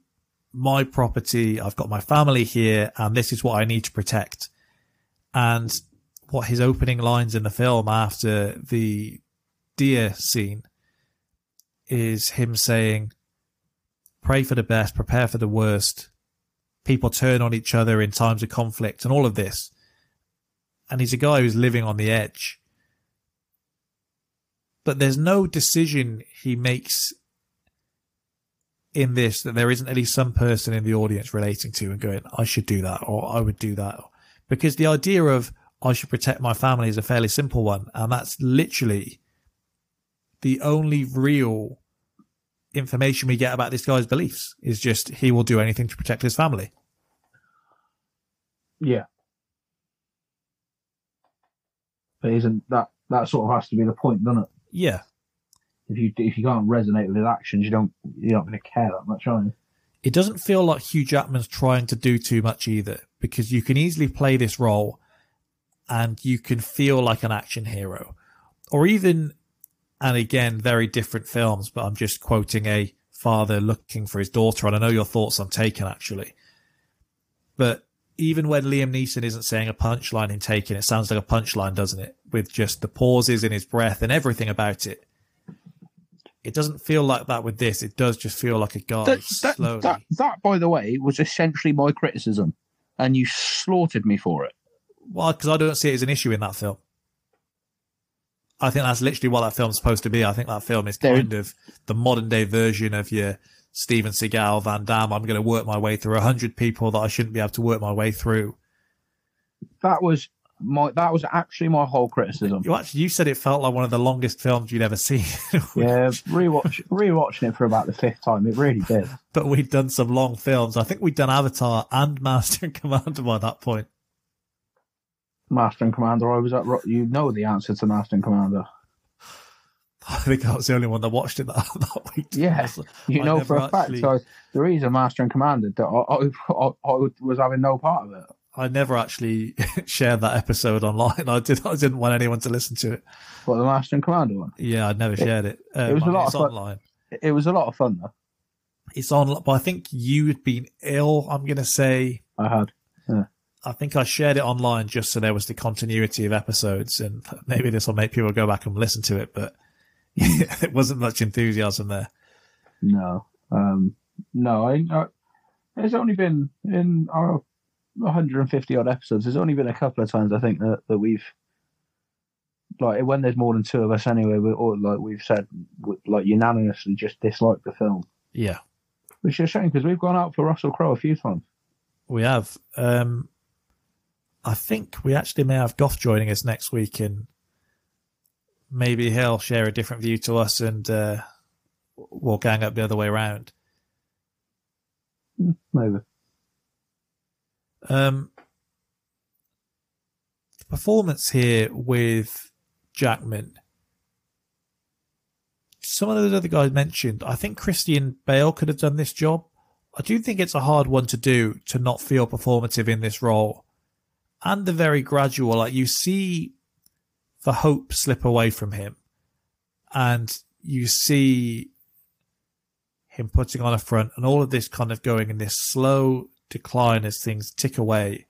my property. I've got my family here, and this is what I need to protect. And what his opening lines in the film after the deer scene is him saying, "Pray for the best, prepare for the worst." People turn on each other in times of conflict, and all of this. And he's a guy who's living on the edge but there's no decision he makes in this that there isn't at least some person in the audience relating to and going, I should do that or I would do that. Because the idea of I should protect my family is a fairly simple one. And that's literally the only real information we get about this guy's beliefs is just he will do anything to protect his family. Yeah. But isn't that that sort of has to be the point, doesn't it? Yeah. If you if you can't resonate with his actions, you don't you're not going to care that much, are you? It doesn't feel like Hugh Jackman's trying to do too much either, because you can easily play this role and you can feel like an action hero. Or even, and again, very different films, but I'm just quoting a father looking for his daughter, and I know your thoughts on Taken actually. But even when Liam Neeson isn't saying a punchline in Taken, it sounds like a punchline, doesn't it? With just the pauses in his breath and everything about it. It doesn't feel like that with this. It does just feel like a guy That, that, slowly. that, that, by the way, was essentially my criticism, and you slaughtered me for it. Well, because I don't see it as an issue in that film. I think that's literally what that film's supposed to be. I think that film is There- kind of the modern day version of your Steven Seagal, Van Damme. I'm going to work my way through a hundred people that I shouldn't be able to work my way through. That was my that was actually my whole criticism. You actually, you said it felt like one of the longest films you'd ever seen. Yeah, rewatch rewatching it for about the fifth time, it really did. but we'd done some long films. I think we'd done Avatar and Master and Commander by that point. Master and Commander, I was at. You know the answer to Master and Commander. I think I was the only one that watched it that, that week. Yeah, you I know for a fact. actually- So the reason Master and Commander, that I, I, I, I was having no part of it. I never actually shared that episode online. I did. I didn't want anyone to listen to it. But the Master and Commander one, Yeah, I'd never shared it. Um, was a I lot it's of fun. online. it was a lot of fun though. It's on, but I think you had been ill. I'm going to say. I had. I think I shared it online just so there was the continuity of episodes, and maybe this will make people go back and listen to it. But it wasn't much enthusiasm there. No, um, no. I, I there's only been in our 150 odd episodes. There's only been a couple of times I think that, that we've like when there's more than two of us anyway. We or like we've said like unanimously just dislike the film, Yeah, which is a shame because we've gone out for Russell Crowe a few times. we have. Um, I think we actually may have Goff joining us next week, and maybe he'll share a different view to us, and uh, we'll gang up the other way around. Maybe. Um, the performance here with Jackman. Some of those other guys mentioned, I think Christian Bale could have done this job. I do think it's a hard one to do to not feel performative in this role. And the very gradual, like you see the hope slip away from him. And you see him putting on a front and all of this kind of going in this slow decline as things tick away.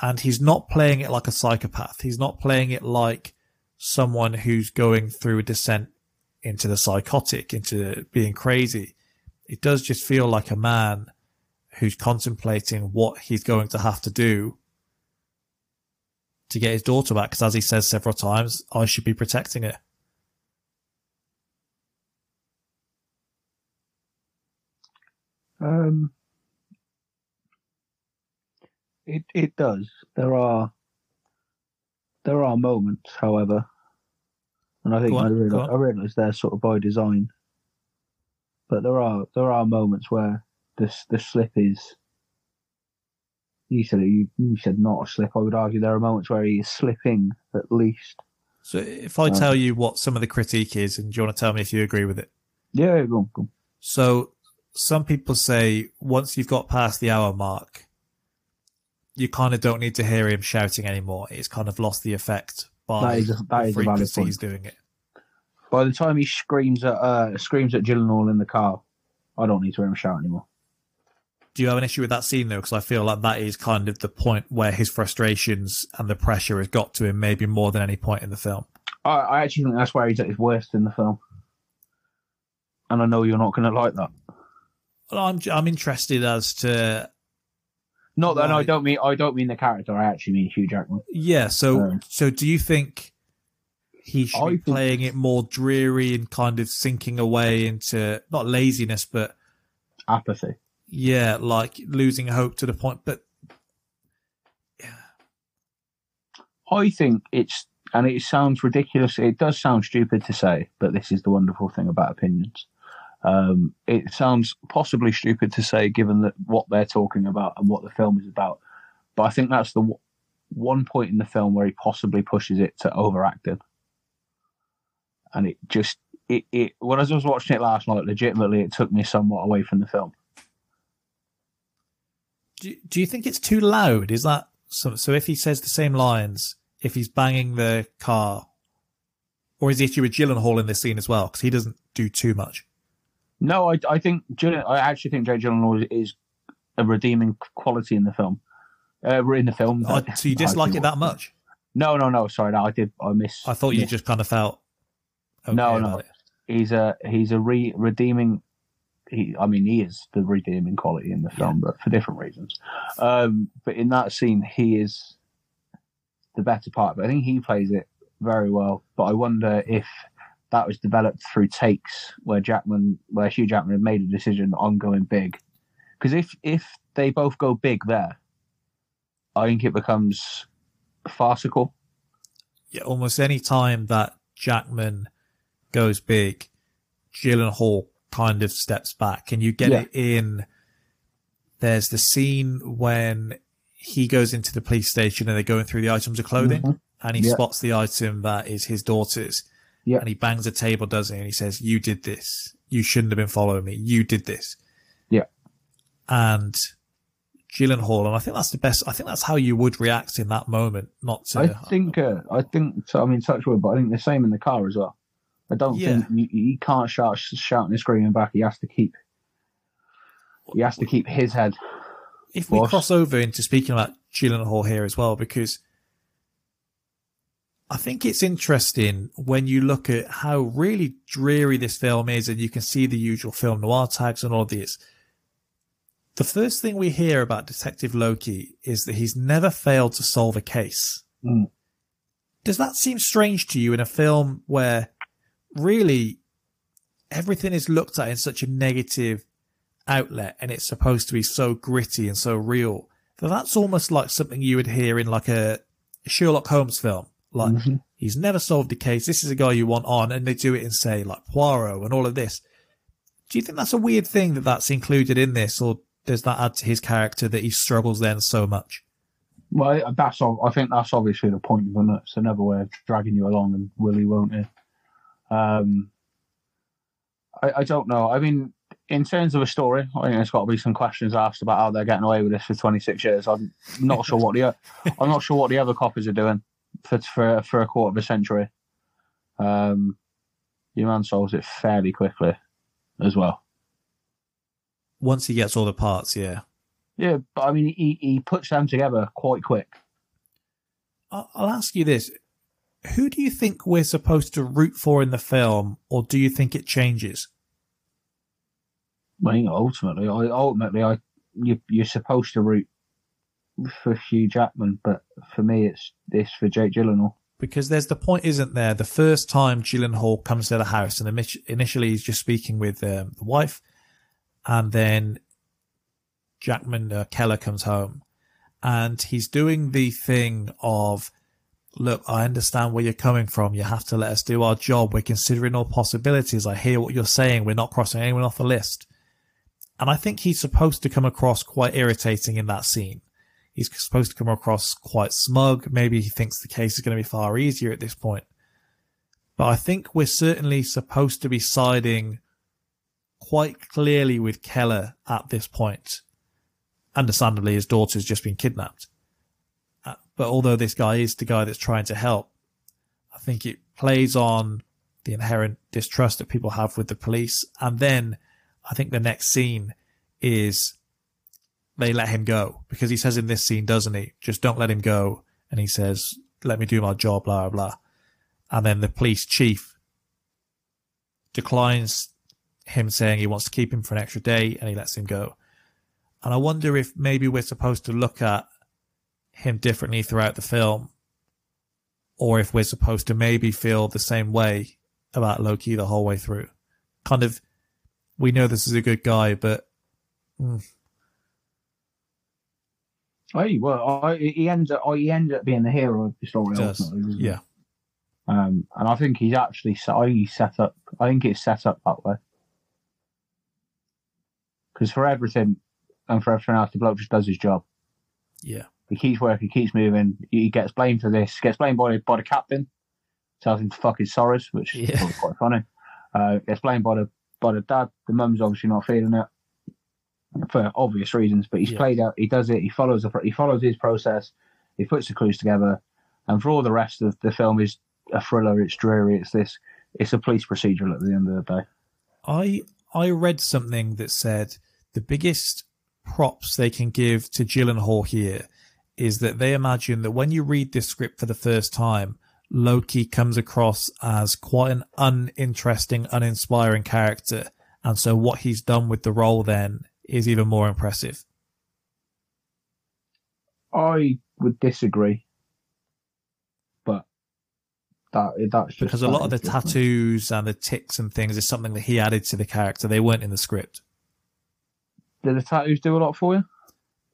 And he's not playing it like a psychopath. He's not playing it like someone who's going through a descent into the psychotic, into being crazy. It does just feel like a man who's contemplating what he's going to have to do to get his daughter back. Because as he says several times, I should be protecting her. Um, it it does. There are there are moments, however, and I think on, I, realize. I realize they're sort of by design. But there are there are moments where this the slip is. You said you, you said not a slip. I would argue there are moments where he is slipping at least. So if I tell you what some of the critique is, and do you want to tell me if you agree with it? Yeah, go on, go on. So some people say once you've got past the hour mark, you kind of don't need to hear him shouting anymore. It's kind of lost the effect by That is a- that the is frequency he's doing it. By the time he screams at uh, screams at Gyllenhaal in the car, I don't need to hear him shout anymore. Do you have an issue with that scene though? Because I feel like that is kind of the point where his frustrations and the pressure has got to him, maybe more than any point in the film. I, I actually think that's where he's at his worst in the film. And I know you're not going to like that. Well, I'm I'm interested as to Not that I don't mean I don't mean the character. I actually mean Hugh Jackman. yeah. So Um, so do you think he should I be playing it more dreary and kind of sinking away into not laziness, but Apathy. Yeah, like losing hope to the point. But yeah. I think it's and it sounds ridiculous. It does sound stupid to say, but this is the wonderful thing about opinions. Um, it sounds possibly stupid to say, given that what they're talking about and what the film is about. But I think that's the w- one point in the film where he possibly pushes it to overacting. and it just it, it when I was watching it last night, legitimately, it took me somewhat away from the film. Do, do you think it's too loud? Is that so? So if he says the same lines, if he's banging the car, or is the issue with Gyllenhaal in this scene as well? Because he doesn't do too much. No, I, I think Gyllen, I actually think Jake Gyllenhaal is a redeeming quality in the film. Uh, in the film. Oh, so you dislike it that much? No, no, no. Sorry, no, I did. I miss. I thought you missed- just kind of felt. Okay no, no. He's a he's a re- redeeming. He, I mean, he is the redeeming quality in the film, but for different reasons. Um, but in that scene, he is the better part. But I think he plays it very well. But I wonder if that was developed through takes where Jackman, where Hugh Jackman had made a decision on going big. Because if if they both go big there, I think it becomes farcical. Yeah, almost any time that Jackman goes big, Gyllenhaal kind of steps back, and you get Yeah. it in. There's the scene when he goes into the police station and they're going through the items of clothing, Mhm. and he Yeah. spots the item that is his daughter's, Yeah. and he bangs a table, doesn't he? And he says, "You did this. You shouldn't have been following me. You did this." Yeah. And Gyllenhaal, and I think that's the best. I think that's how you would react in that moment, not to. I think, uh, I think, so, I mean, touch wood, but I think the same in the car as well. I don't Yeah. think you, you can't shout, shouting and screaming back. He has to keep, he has to keep his head. if we cross over into speaking about Gyllenhaal here as well, because I think it's interesting when you look at how really dreary this film is, and you can see the usual film noir tags and all of this. The first thing we hear about Detective Loki is that he's never failed to solve a case. Mm. Does that seem strange to you in a film where really everything is looked at in such a negative outlet and it's supposed to be so gritty and so real that that's almost like something you would hear in like a Sherlock Holmes film. Like Mhm. he's never solved a case. This is a guy you want on, and they do it in say like Poirot and all of this. Do you think that's a weird thing that that's included in this, or does that add to his character that he struggles then so much? Well, that's, I think that's obviously the point, isn't it? It's another way of dragging you along and will he, won't he? Um, I, I don't know. I mean, in terms of a story, I think there's got to be some questions asked about how they're getting away with this for 26 years. I'm not sure what the I'm not sure what the other copies are doing for for for a quarter of a century. Um, your man solves it fairly quickly, as well. Once he gets all the parts, yeah. Yeah, but I mean, he he puts them together quite quick. I'll ask you this: Who do you think we're supposed to root for in the film, or do you think it changes? I mean, ultimately, I ultimately, I you you're supposed to root for Hugh Jackman, but for me, it's this for Jake Gyllenhaal. because there's the point, isn't there? The first time Gyllenhaal comes to the house, and initially he's just speaking with um, the wife, and then Jackman uh, Keller comes home, and he's doing the thing of, "Look, I understand where you're coming from. You have to let us do our job. We're considering all possibilities. I hear what you're saying. We're not crossing anyone off the list." And I think he's supposed to come across quite irritating in that scene he's supposed to come across quite smug. Maybe he thinks the case is going to be far easier at this point. But I think we're certainly supposed to be siding quite clearly with Keller at this point. Understandably, his daughter's just been kidnapped. But although this guy is the guy that's trying to help, I think it plays on the inherent distrust that people have with the police. And then I think the next scene is they let him go because he says in this scene, doesn't he? Just don't let him go. And he says, let me do my job, blah, blah, blah. And then the police chief declines him saying he wants to keep him for an extra day and he lets him go. And I wonder if maybe we're supposed to look at him differently throughout the film or if we're supposed to maybe feel the same way about Loki the whole way through. Kind of, we know this is a good guy, but mm, Hey, well, I, he ends up he ends up being the hero of the story. ultimately, yeah. Um, and I think he's actually set. I think he's set up. I think it's set up that way. Because for everything and for everything else, the bloke just does his job. Yeah. He keeps working, he keeps moving. He gets blamed for this. Gets blamed by by the captain tells him to fuck his sorrows, which is Yeah. probably quite funny. Uh, gets blamed by the by the dad. The mum's obviously not feeling it for obvious reasons, but he's Yeah. played out. He does it. He follows the he follows his process. He puts the clues together, and for all the rest of the film is a thriller. It's dreary. It's this. It's a police procedural at the end of the day. I I read something that said the biggest props they can give to Gyllenhaal here is that they imagine that when you read this script for the first time, Loki comes across as quite an uninteresting, uninspiring character, and so what he's done with the role then is even more impressive. I would disagree, but that that's just Because a lot of the tattoos and the ticks and things is something that he added to the character. They weren't in the script. Do the tattoos do a lot for you?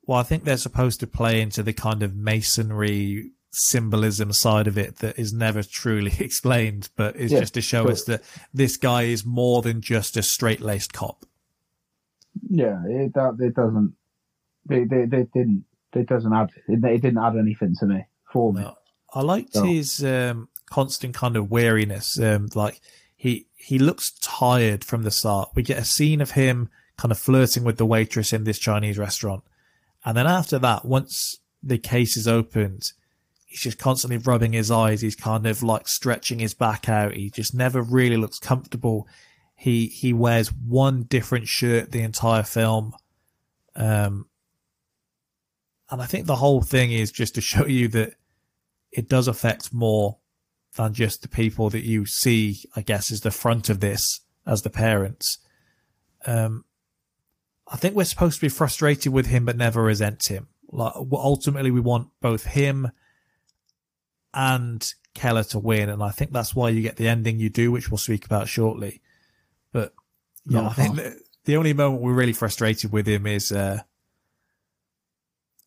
Well, I think they're supposed to play into the kind of masonry symbolism side of it that is never truly explained, but is Yeah, just to show us that this guy is more than just a straight laced cop. Yeah, it that it doesn't. They they, they didn't. It doesn't add. It, it didn't add anything to me for me. No. I liked No. his um, constant kind of weariness. Um, like he he looks tired from the start. We get a scene of him kind of flirting with the waitress in this Chinese restaurant, and then after that, once the case is opened, he's just constantly rubbing his eyes. He's kind of like stretching his back out. He just never really looks comfortable. He he wears one different shirt the entire film. Um, and I think the whole thing is just to show you that it does affect more than just the people that you see, I guess, as the front of this as the parents. Um, I think we're supposed to be frustrated with him, but never resent him. Like ultimately, we want both him and Keller to win, and I think that's why you get the ending you do, which we'll speak about shortly. But yeah, No, I think the, the only moment we're really frustrated with him is uh,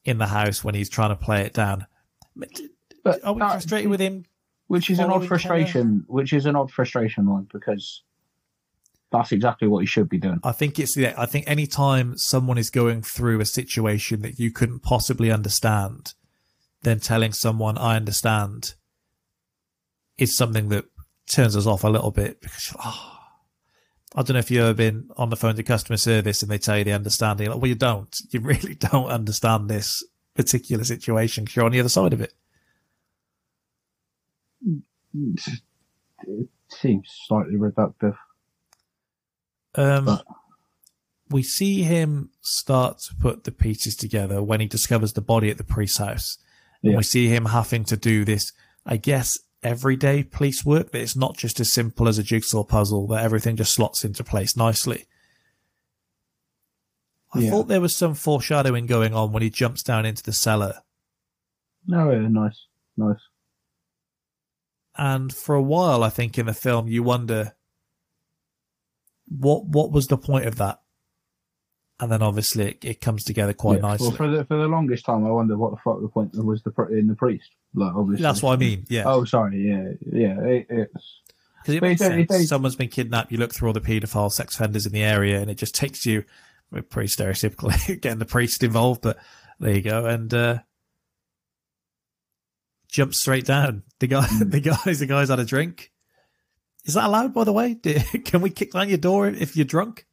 in the house when he's trying to play it down. But Are we that- frustrated with him? which is an odd frustration. Which is an odd frustration one because that's exactly what he should be doing. I think it's the. I think anytime someone is going through a situation that you couldn't possibly understand, then telling someone I understand is something that turns us off a little bit because oh, I don't know if you've ever been on the phone to customer service and they tell you they understand. You're like, well, you don't. You really don't understand this particular situation because you're on the other side of it. It seems slightly reductive. Um, But- we see him start to put the pieces together when he discovers the body at the priest's house. And we see him having to do this, I guess, everyday police work, that it's not just as simple as a jigsaw puzzle, that everything just slots into place nicely. I Yeah. thought there was some foreshadowing going on when he jumps down into the cellar. No, yeah, nice, nice. And for a while, I think in the film, you wonder what what was the point of that. And then obviously it, it comes together quite Yeah. nicely. Well, for the for the longest time, I wondered what the fuck the point was the in the priest. Like, obviously, That's what I mean. Yeah, Oh, sorry. Yeah, yeah. It, it's because it but makes it- sense. it- Someone's been kidnapped. You look through all the paedophile sex offenders in the area, and it just takes you. Pretty stereotypically getting the priest involved, but there you go, and uh, jumps straight down. The guy, Hmm. the guys, the guys had a drink. Is that allowed, by the way? Do- Can we kick down your door if you're drunk?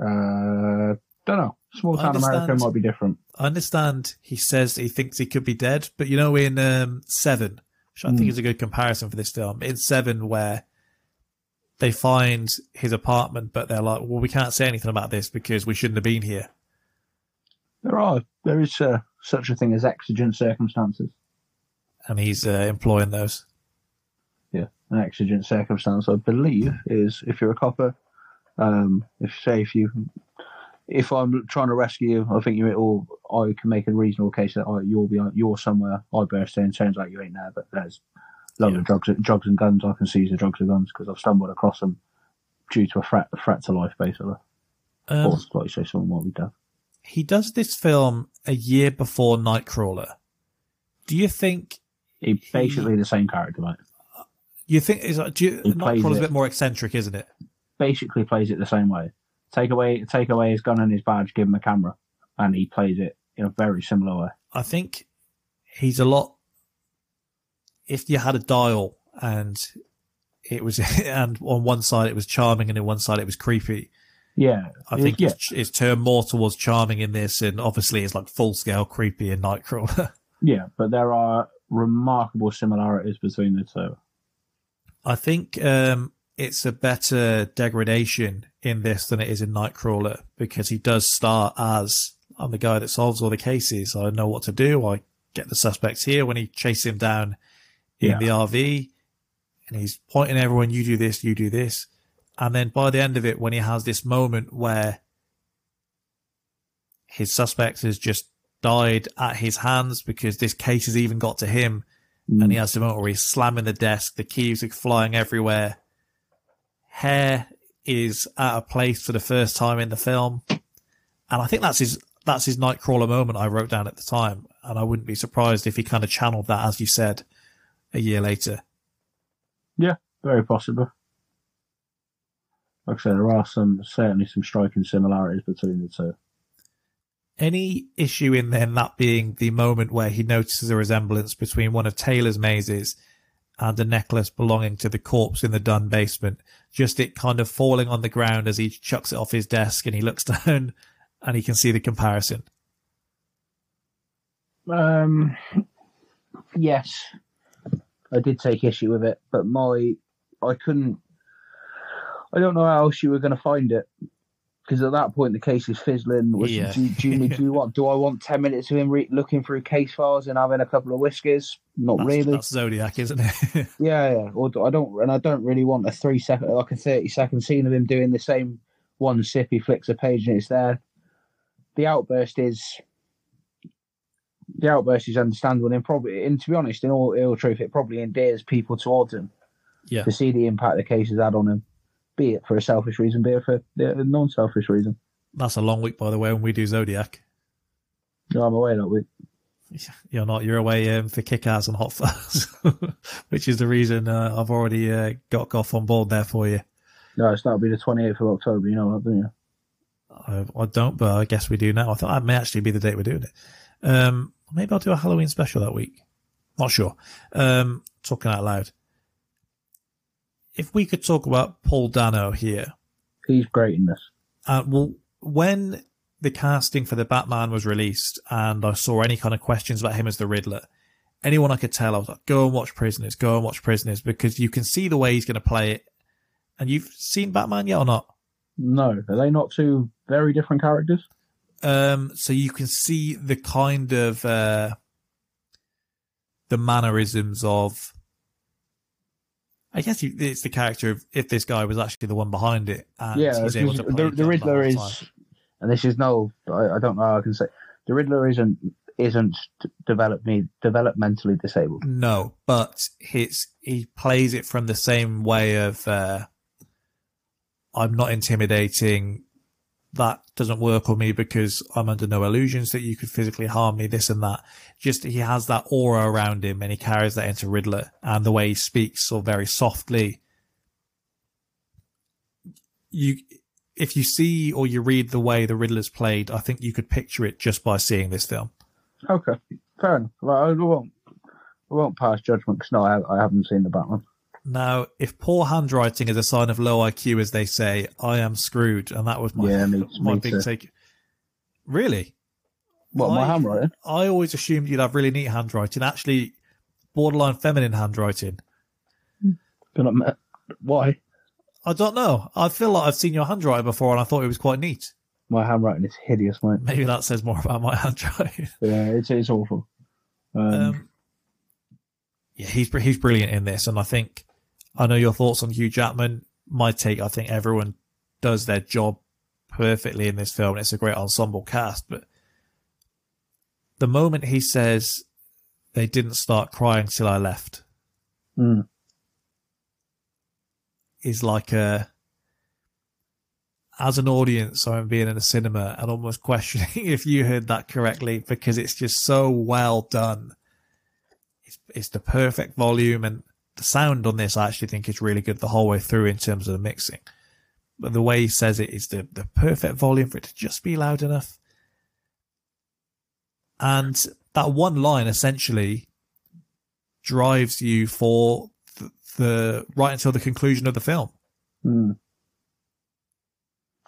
uh, don't know. Small town America might be different. I understand he says he thinks he could be dead, but you know, in um, Seven, which I think Mm. is a good comparison for this film, in Seven, where they find his apartment, but they're like, well, we can't say anything about this because we shouldn't have been here. There are there is uh, such a thing as exigent circumstances. And he's uh, employing those. An exigent circumstance, I believe, is if you're a copper. Um, if say if you, if I'm trying to rescue you, I think you're or I can make a reasonable case that oh, you'll be you're somewhere. I burst in, turns out you ain't there, but there's loads Yeah. of drugs, drugs and guns. I can seize the drugs and guns because I've stumbled across them due to a threat, a threat to life, basically. Um, or like you say, someone might be dead. he does this film a year before Nightcrawler. Do you think? He basically the same character, mate. You think is do you, Nightcrawler's a bit more eccentric, isn't it? Basically plays it the same way. Take away, take away his gun and his badge, give him a camera, and he plays it in a very similar way. I think he's a lot. If you had a dial and it was, and on one side it was charming, and on one side it was creepy. Yeah, I think yeah, it's, it's turned more towards charming in this, and obviously it's like full scale creepy in Nightcrawler. yeah, but there are remarkable similarities between the two. I think um, it's a better degradation in this than it is in Nightcrawler because he does start as I'm the guy that solves all the cases. I know what to do. I get the suspects here when he chases him down in Yeah. the RV and he's pointing everyone, you do this, you do this. And then by the end of it, when he has this moment where his suspect has just died at his hands because this case has even got to him and he mm. has the moment where he's slamming the desk, the keys are flying everywhere. Hair is out of place for the first time in the film. And I think that's his that's his Nightcrawler moment I wrote down at the time. And I wouldn't be surprised if he kind of channeled that, as you said, a year later. Yeah, very possible. Like I said, there are some certainly some striking similarities between the two. Any issue in then that being the moment where he notices a resemblance between one of Taylor's mazes and a necklace belonging to the corpse in the Dunn basement. Just it kind of falling on the ground as he chucks it off his desk and he looks down and he can see the comparison. Um, yes, I did take issue with it, but my I couldn't. I don't know how else you were going to find it because at that point the case is fizzling. Was, Yeah. do, do, you, do you want? Do I want ten minutes of him re- looking through case files and having a couple of whiskers? Not That's, really. that's Zodiac, isn't it? Yeah, yeah. Or do- I don't, and I don't really want a three second, like a thirty second scene of him doing the same one sip. He flicks a page and it's there. The outburst is, the outburst is understandable and probably, and to be honest, in all ill truth, it probably endears people towards him yeah. to see the impact the case has had on him, be it for a selfish reason, be it for a non-selfish reason. That's a long week, by the way, when we do Zodiac. No, I'm away that week. You're not. You're away um, for kick-ass and hot fuzz, which is the reason uh, I've already uh, got off on board there for you. No, it's that'll be the 28th of October. You know that, don't you? I, I don't, but I guess we do now. I thought that may actually be the date we're doing it. Um, maybe I'll do a Halloween special that week. Not sure. Um, talking out loud. If we could talk about Paul Dano here, He's great in this. uh, well, when the casting for the Batman was released and I saw any kind of questions about him as the Riddler, anyone I could tell, I was like, go and watch Prisoners, go and watch Prisoners because you can see the way he's going to play it. And you've seen Batman yet or not? No, are they not two very different characters? Um, so you can see the kind of uh, the mannerisms of. I guess it's the character of if this guy was actually the one behind it, and yeah, he's able to the, the Riddler is, time. and this is no, I, I don't know how I can say, the Riddler isn't isn't develop me developmentally disabled. No, but his he plays it from the same way of uh, I'm not intimidating. That doesn't work on me because I'm under no illusions that you could physically harm me. This and that. Just he has that aura around him, and he carries that into Riddler. And the way he speaks, so very softly. You, if you see or you read the way the Riddler's played, I think you could picture it just by seeing this film. Okay, fair enough. Well, I won't, I won't pass judgment because no, I, I haven't seen the Batman. Now, if poor handwriting is a sign of low IQ, as they say, I am screwed, and that was my Yeah, me- my me big too. take. Really? What my handwriting? I always assumed you'd have really neat handwriting. Actually, borderline feminine handwriting. Not- Why? I don't know. I feel like I've seen your handwriting before, and I thought it was quite neat. My handwriting is hideous, mate. Maybe that says more about my handwriting. Yeah, it's it's awful. Um, Um, yeah, he's he's brilliant in this, and I think I know your thoughts on Hugh Jackman. My take, I think everyone does their job perfectly in this film. It's a great ensemble cast, but the moment he says they didn't start crying till I left mm, is like a as an audience, I'm being in a cinema and almost questioning if you heard that correctly because it's just so well done. It's, it's the perfect volume and the sound on this, I actually think is really good the whole way through in terms of the mixing. But the way he says it is the, the perfect volume for it to just be loud enough. And that one line essentially drives you for the, the right until the conclusion of the film. Hmm.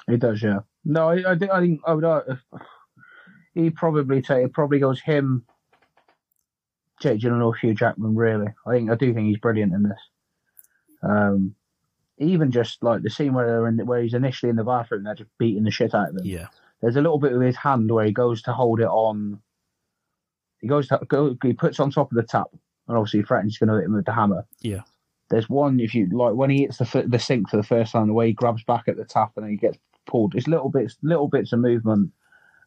It does, yeah. No, I, I, think- I would. Uh, he probably say it probably goes him, Jake Gyllenhaal, Hugh Jackman. Really, I think I do think he's brilliant in this. Um, even just like the scene where they're in, where he's initially in the bathroom, they're just beating the shit out of him. Yeah. There's a little bit of his hand where he goes to hold it on. He goes to go. He puts on top of the tap, and obviously he threatens he's going to hit him with the hammer. Yeah. There's one if you like when he hits the the sink for the first time, the way he grabs back at the tap and then he gets pulled. It's little bits, little bits of movement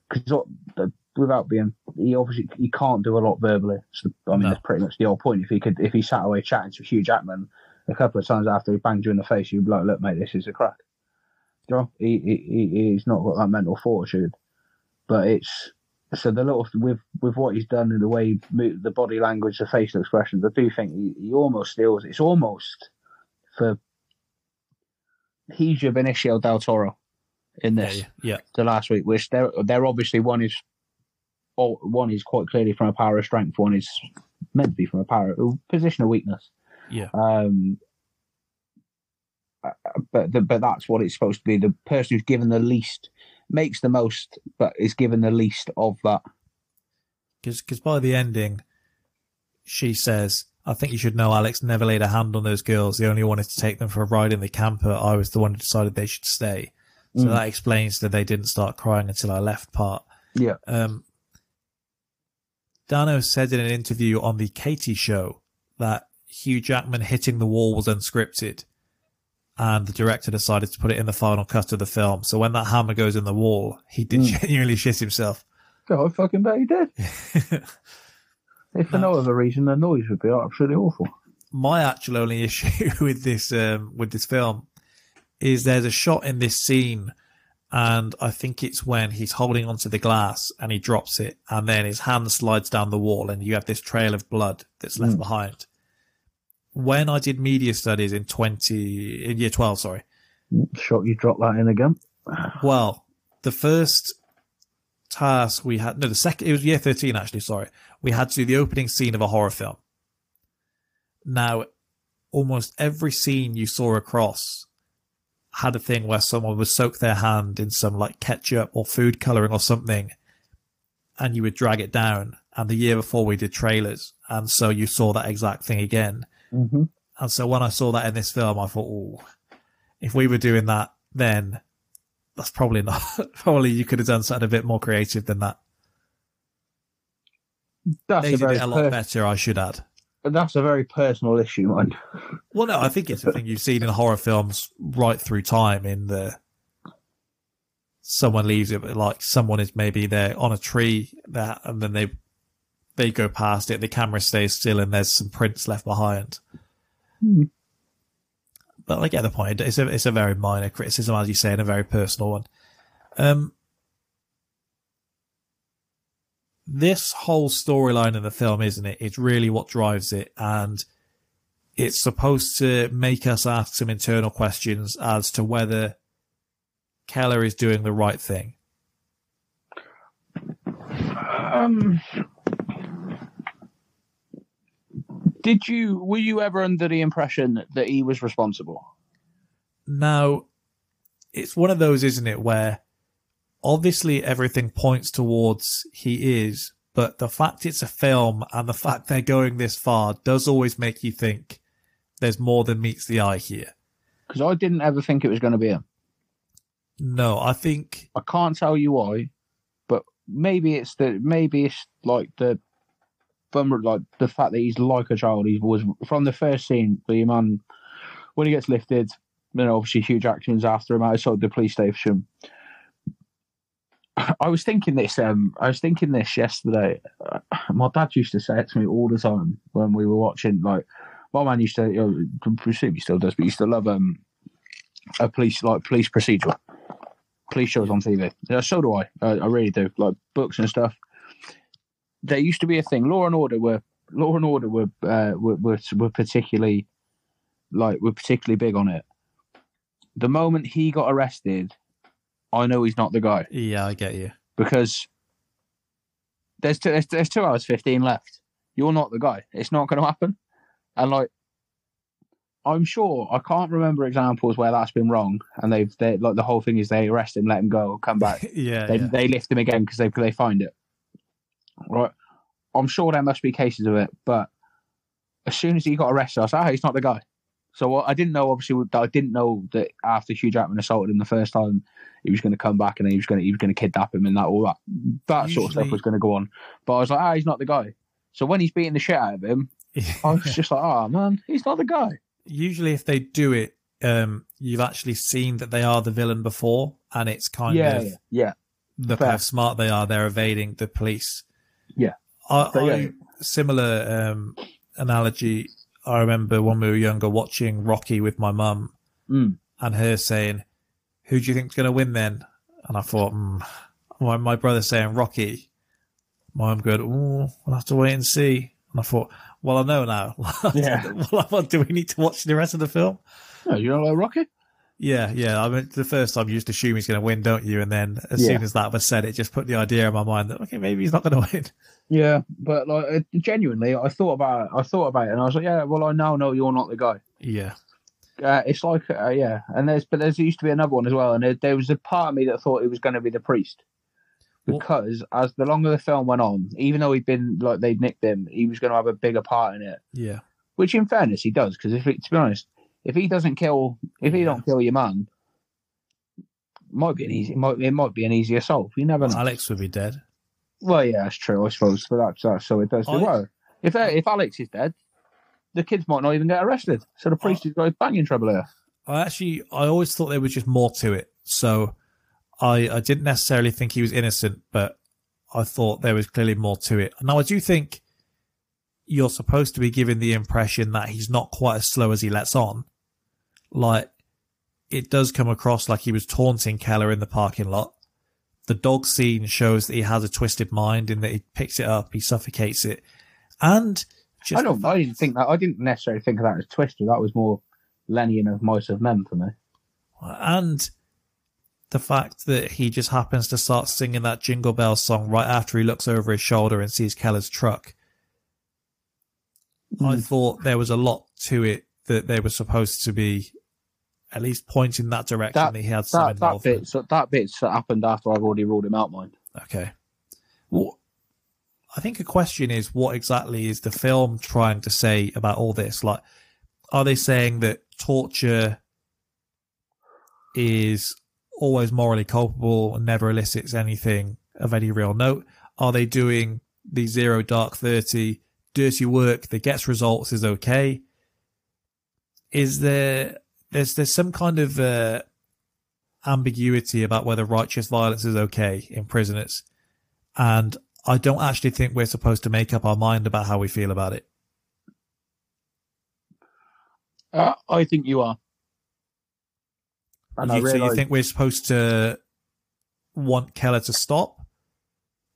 because without being, he obviously he can't do a lot verbally. So, I mean, No. that's pretty much the whole point. If he could, if he sat away chatting to Hugh Jackman a couple of times after he banged you in the face, you'd be like, "Look, mate, this is a crack." You know, he, he he- he's not got that mental fortitude, but it's so the little with with what he's done and the way he moved, the body language, the facial expressions. I do think he, he almost steals. It's almost for he's your Benicio del Toro in this Yeah. Yeah. the last week, which they're they're obviously one is oh, one is quite clearly from a power of strength, one is meant to be from a power a position of weakness. Yeah. Um, uh, but the, but that's what it's supposed to be. The person who's given the least makes the most, but is given the least of that. Because by the ending, she says, I think you should know Alex never laid a hand on those girls. He only wanted to take them for a ride in the camper. I was the one who decided they should stay. So Mm. that explains that they didn't start crying until I left part. Yeah. Um, Dano said in an interview on the Katie show that Hugh Jackman hitting the wall was unscripted and the director decided to put it in the final cut of the film. So when that hammer goes in the wall, he did Mm. genuinely shit himself. God, I fucking bet he did. If for no other reason, the noise would be absolutely awful. my actual only issue with this um, with this film is there's a shot in this scene and I think it's when he's holding onto the glass and he drops it and then his hand slides down the wall and you have this trail of blood that's left Mm. behind. When I did media studies in 20 in year 12 sorry. Shot you drop that in again. Well, the first task we had no the second it was year 13 actually sorry. We had to do the opening scene of a horror film. Now, almost every scene you saw across had a thing where someone would soak their hand in some like ketchup or food coloring or something and you would drag it down. And the year before we did trailers. And so you saw that exact thing again. Mm-hmm. And so when I saw that in this film, I thought, oh, if we were doing that then, that's probably not, probably you could have done something a bit more creative than that. That's They a did it a lot per- better, I should add. That's a very personal issue, mind. Well, no, I think it's a thing you've seen in horror films right through time. In the someone leaves it, but like someone is maybe there on a tree that, and then they they go past it. The camera stays still, and there's some prints left behind. Hmm. But I get the point. It's a it's a very minor criticism, as you say, and a very personal one. Um, this whole storyline in the film, isn't it? It's really what drives it, and it's supposed to make us ask some internal questions as to whether Keller is doing the right thing. Um, did you were you ever under the impression that he was responsible? Now, it's one of those, isn't it, where obviously everything points towards he is, but the fact it's a film and the fact they're going this far does always make you think there's more than meets the eye here. Because I didn't ever think it was going to be him. No, I think I can't tell you why, but maybe it's the maybe it's like the like the fact that he's like a child. He was from the first scene. The man when he gets lifted, then obviously Hugh Jackman's after him outside the police station. I was thinking this. Um, I was thinking this yesterday. Uh, my dad used to say it to me all the time when we were watching. Like, my man used to, you know, presume he still does, but he used to love um a police like police procedural police shows on TV. Yeah, so do I. I. I really do. Like books and stuff. There used to be a thing. Law and Order were Law and Order were uh, were, were were particularly like were particularly big on it. The moment he got arrested, I know he's not the guy yeah, I get you. because there's two, there's, there's two hours fifteen left. You're not the guy. It's not going to happen. And like I'm sure I can't remember examples where that's been wrong, and they've they like the whole thing is they arrest him, let him go, come back. yeah, they yeah. they lift him again because they they find it. Right, I'm sure there must be cases of it, but as soon as he got arrested, I was like, oh, he's not the guy. So what I didn't know, obviously, that I didn't know that after Hugh Jackman assaulted him the first time, he was going to come back and he was going to he was going to kidnap him and that all that that sort of stuff was going to go on. But I was like, ah, he's not the guy. So when he's beating the shit out of him, I was just like, oh man, he's not the guy. Usually, if they do it, um, you've actually seen that they are the villain before, and it's kind yeah, of yeah, yeah. look Fair. how smart they are. They're evading the police. Yeah. I, So, yeah. I similar um, analogy. I remember when we were younger watching Rocky with my mum, Mm. and her saying, "Who do you think's going to win then?" And I thought, mm. my, my brother saying Rocky. My mum going, "Oh, we'll have to wait and see." And I thought, well, I know now. Yeah. well, do we need to watch the rest of the film? No, you don't like Rocky? Yeah, yeah. I mean, the first time you just assume he's going to win, don't you? And then as Yeah. soon as that was said, it just put the idea in my mind that okay, maybe he's not going to win. Yeah, but like genuinely, I thought about it. I thought about it, and I was like, yeah, well, I now know you're not the guy. Yeah, Uh, it's like, uh, yeah, and there's but there's used to be another one as well, and there, there was a part of me that thought it was going to be the priest, because as the longer the film went on, even though he'd been like they'd nicked him, he was going to have a bigger part in it. yeah. Which, in fairness, he does, because if it, to be honest, if he doesn't kill, if he Yeah. don't kill your man, might be an easy, it might it might be an easier solve. You never know. Alex would be dead. Well, yeah, that's true, I suppose. But that's, that's so it does do I- well. If uh, if Alex is dead, the kids might not even get arrested. So the priest has got banging trouble here. I actually, I always thought there was just more to it. So I, I didn't necessarily think he was innocent, but I thought there was clearly more to it. Now, I do think you're supposed to be given the impression that he's not quite as slow as he lets on. Like, it does come across like he was taunting Keller in the parking lot. The dog scene shows that he has a twisted mind in that he picks it up, he suffocates it. And just I don't. I didn't think that. I didn't necessarily think of that as twisted. That was more Lennie and of Mice and Men for me. and the fact that he just happens to start singing that Jingle Bell song right after he looks over his shoulder and sees Keller's truck. I hmm. thought there was a lot to it that they were supposed to be at least pointing that direction that, That he had some that, that involvement. bit. So that bit's happened after I've already ruled him out. Mind. Okay. Well, I think a question is what exactly is the film trying to say about all this? Like, are they saying that torture is always morally culpable and never elicits anything of any real note? Are they doing the zero dark 30 dirty work that gets results is okay? Is there, there's, there's some kind of, uh, ambiguity about whether righteous violence is okay in prisoners. And I don't actually think we're supposed to make up our mind about how we feel about it. Uh, I think you are. And I You, so you think we're supposed to want Keller to stop?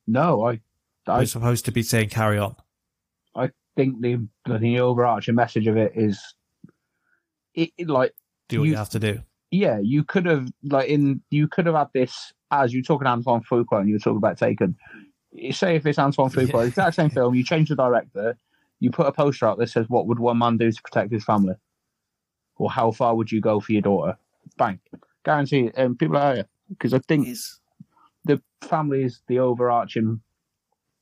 no, I, I We're supposed to be saying carry on. I think the the overarching message of it is, it, it, like Do what you, You- have to do. yeah, you could have like in you could have had this as you talking about Antoine Fuqua and you were talking about Taken. You say if it's Antoine Fuqua, Yeah. exact same film, you change the director, you put a poster out that says what would one man do to protect his family, or how far would you go for your daughter? Bang, guarantee. it. And people are here because I think Is the family is the overarching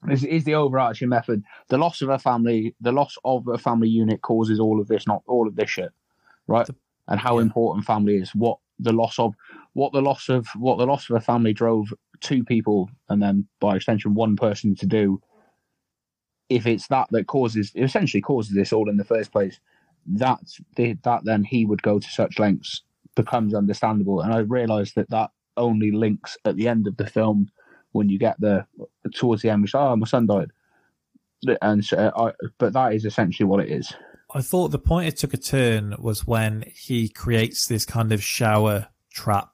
is, is the overarching method. The loss of a family, the loss of a family unit causes all of this, not all of this shit, right? The- and how yeah. important family is. What the loss of, what the loss of, what the loss of a family drove two people, and then by extension one person to do. If it's that that causes, it essentially causes this all in the first place, that that then he would go to such lengths becomes understandable. And I realised that that only links at the end of the film when you get the towards the end, which oh my son died, and so, I, but that is essentially what it is. I thought the point it took a turn was when he creates this kind of shower trap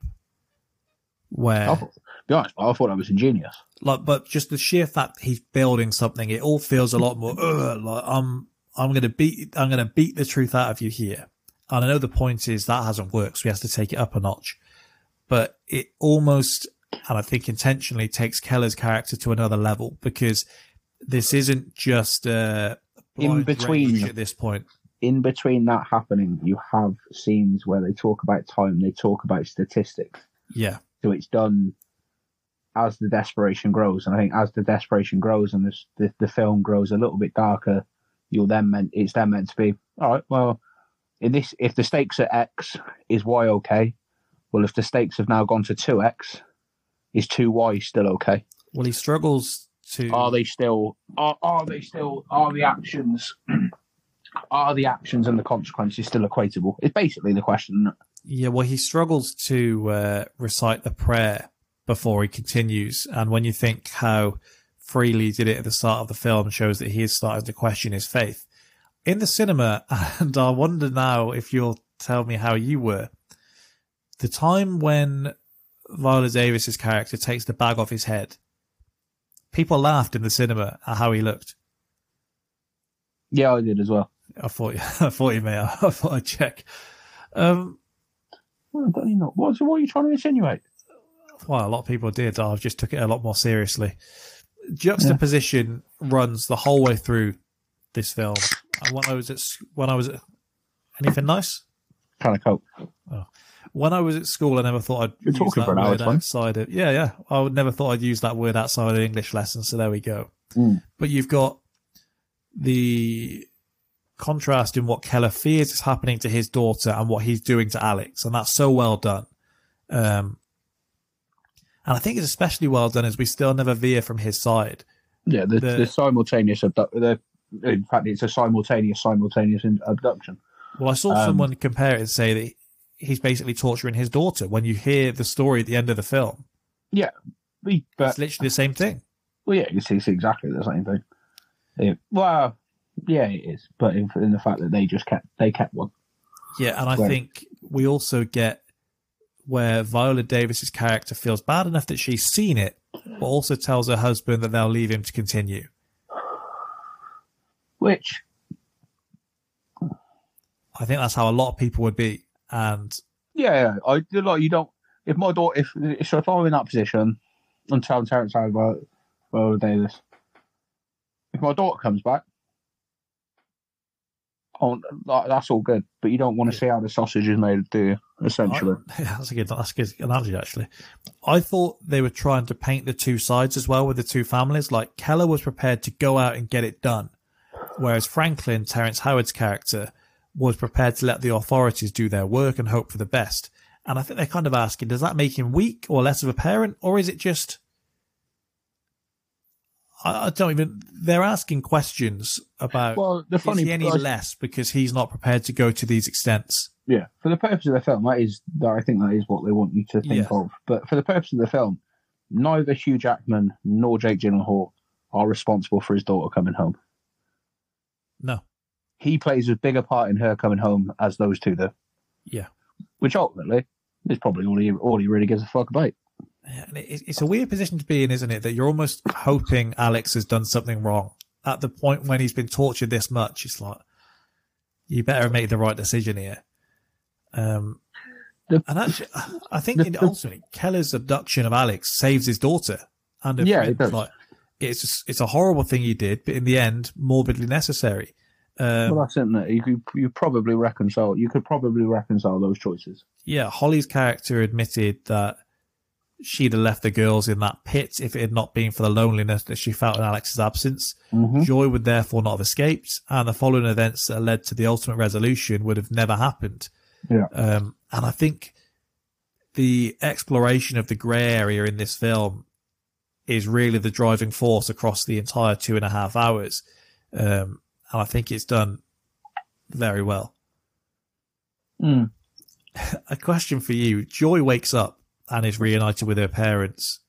where I thought, be honest, I thought that was ingenious. like but just the sheer fact he's building something it all feels a lot more like i'm i'm gonna beat i'm gonna beat the truth out of you here and i know the point is that hasn't worked so he has to take it up a notch but it almost and i think intentionally takes keller's character to another level because this isn't just uh In between- at this point in between that happening, you have scenes where they talk about time, they talk about statistics. Yeah. So it's done as the desperation grows, and I think as the desperation grows and this, the the film grows a little bit darker, you'll then meant it's then meant to be all right. Well, in this, if the stakes are X, is Y okay? Well, if the stakes have now gone to two X, is two Y still okay? Well, he struggles to. Are they still? Are, are they still? Are the actions? Are the actions and the consequences still equatable? It's basically the question. Yeah, well, he struggles to uh, recite the prayer before he continues. And when you think how freely he did it at the start of the film, shows that he is starting to question his faith. In the cinema, and I wonder now if you'll tell me how you were, the time when Viola Davis's character takes the bag off his head, people laughed in the cinema at how he looked. Yeah, I did as well. I thought, you I thought you may. I thought I'd check. Um, Well, don't you know? What, what are you trying to insinuate? well, a lot of people did. I've just took it a lot more seriously. Juxtaposition runs the whole way through this film. And when I was at when I was at anything nice. Kind of cope. When I was at school, I never thought I'd You're use that hour, word it's outside of yeah, yeah. I would never thought I'd use that word outside of English lessons. So there we go. Mm. But you've got the contrast in what Keller fears is happening to his daughter and what he's doing to Alex, and that's so well done. Um, and I think it's especially well done as we still never veer from his side. Yeah, the, The- the, simultaneous abdu- the In fact, it's a simultaneous simultaneous abduction. Well, I saw Um, someone compare it and say that he's basically torturing his daughter. When you hear the story at the end of the film, Yeah, but it's literally the same thing. Well, yeah, it's, it's exactly the same thing. It- well, yeah, it is, but in, in the fact that they just kept they kept one. Yeah, and I Right. think we also get where Viola Davis's character feels bad enough that she's seen it, but also tells her husband that they'll leave him to continue. Which I think that's how a lot of people would be. And yeah, I do like you don't. If my daughter, if so, if I'm in that position, and tell Terrence how about Viola Davis, if my daughter comes back, oh, that- that's all good. But you don't want to see how the sausage is made, do you? Essentially, I- that's a good that's a good analogy actually. I thought they were trying to paint the two sides as well with the two families. Like Keller was prepared to go out and get it done, whereas Franklin, Terrence Howard's character, was prepared to let the authorities do their work and hope for the best. And I think they're kind of asking, does that make him weak or less of a parent, or is it just? I, I don't even. They're asking questions about. Well, the funny is he any I- less because he's not prepared to go to these extents? Yeah, for the purpose of the film, that is that I think that is what they want you to think Yeah. of. But for the purpose of the film, neither Hugh Jackman nor Jake Gyllenhaal are responsible for his daughter coming home. No. He plays as big a part in her coming home as those two do, Yeah. which ultimately is probably all he all he really gives a fuck about. Yeah, and it, it's a weird position to be in, isn't it? That you're almost hoping Alex has done something wrong at the point when he's been tortured this much. It's like you better make the right decision here. Um, The- and actually, I think the- in the- ultimately Keller's abduction of Alex saves his daughter. And Yeah, it does. Like, it's just, it's a horrible thing he did, but in the end, morbidly necessary. Um, well, that's it. You could you probably reconcile. You could probably reconcile those choices. yeah, Holly's character admitted that she'd have left the girls in that pit if it had not been for the loneliness that she felt in Alex's absence. Mhm. Joy would therefore not have escaped, and the following events that led to the ultimate resolution would have never happened. Yeah. Um, and I think the exploration of the grey area in this film is really the driving force across the entire two and a half hours. Um, and I think it's done very well. Mm. A question for you. Joy wakes up and is reunited with her parents.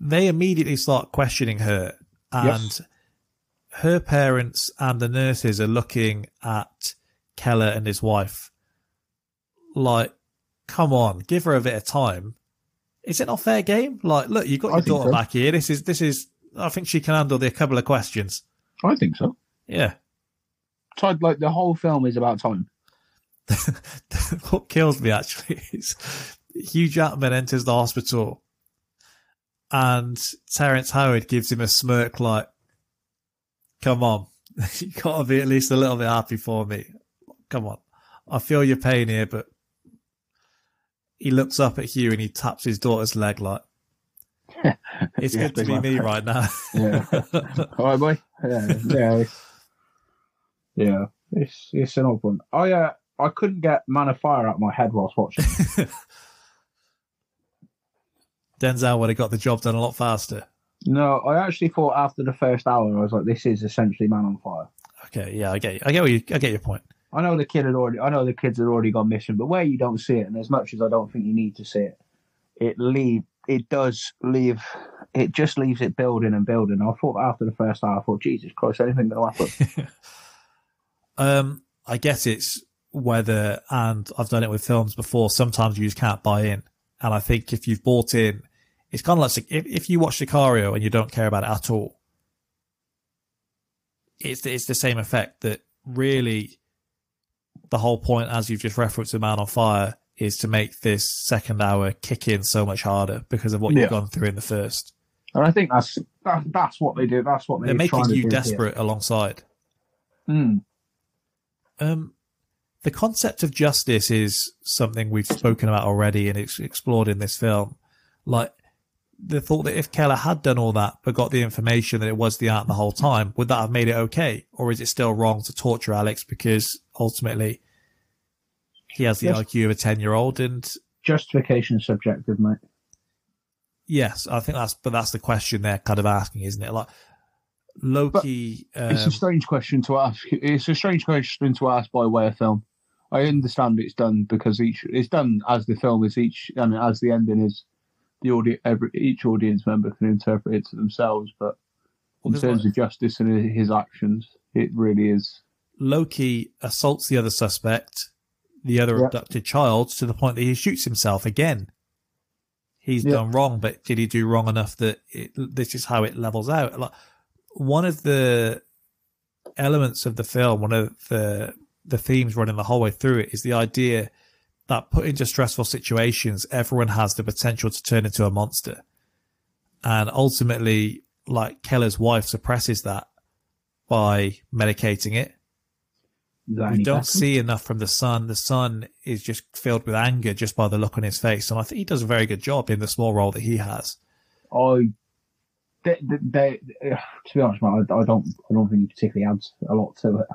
They immediately start questioning her and Yes. her parents and the nurses are looking at Keller and his wife like, come on, give her a bit of time. Is it not fair game? Like, look, you got your daughter so. back here. This is, this is, I think she can handle the couple of questions. I think so. Yeah. So, like the whole film is about time. what kills me actually is Hugh Jackman enters the hospital and Terrence Howard gives him a smirk like, come on, you gotta be at least a little bit happy for me. Come on. I feel your pain here, but he looks up at Hugh and he taps his daughter's leg like it's Yeah, good to be me right now. Yeah. All right, boy. Yeah, yeah, it's, yeah. It's it's an odd one. I uh, I couldn't get Man on Fire out of my head whilst watching. Denzel would have got the job done a lot faster. no, I actually thought after the first hour, I was like, this is essentially Man on Fire. Okay, yeah, I get you. I get what you I get your point. I know the kid had already. I know the kids had already gone missing, but where you don't see it, and as much as I don't think you need to see it, it leave. It does leave. It just leaves it building and building. I thought after the first hour, I thought, Jesus Christ, anything to happen? Um, I guess it's whether, and I've done it with films before. Sometimes you just can't buy in, and I think if you've bought in, it's kind of like if if you watch Sicario and you don't care about it at all, it's it's the same effect that really the whole point, as you've just referenced, in Man on Fire, is to make this second hour kick in so much harder because of what Yeah. you've gone through in the first. and I think that's that, that's what they do. That's what They're they're making trying to you do here. desperate alongside. Mm. Um, the concept of justice is something we've spoken about already and it's explored in this film. Like the thought that if Keller had done all that but got the information that it was the aunt the whole time, would that have made it okay? Or is it still wrong to torture Alex because ultimately he has the Yes. IQ of a 10 year old? And Justification is subjective, mate. yes, I think that's, but that's the question they're kind of asking, isn't it? Like Loki, It's um, a strange question to ask. It's a strange question to ask by way of film. I understand it's done because each it's done as the film is each and as the ending is the audience. Every each audience member can interpret it to themselves, but in terms of justice and his actions, it really is. Loki assaults the other suspect, the other Yeah. abducted child, to the point that he shoots himself again. He's Yeah. done wrong, but did he do wrong enough that it, this is how it levels out? Like one of the elements of the film, one of the the themes running the whole way through it is the idea that put into stressful situations, everyone has the potential to turn into a monster, and ultimately, like Keller's wife suppresses that by medicating it we don't see enough from the son. The son is just filled with anger just by the look on his face, and I think he does a very good job in the small role that he has. I. They, they, to be honest, man, I, I don't. I don't think he particularly adds a lot to it.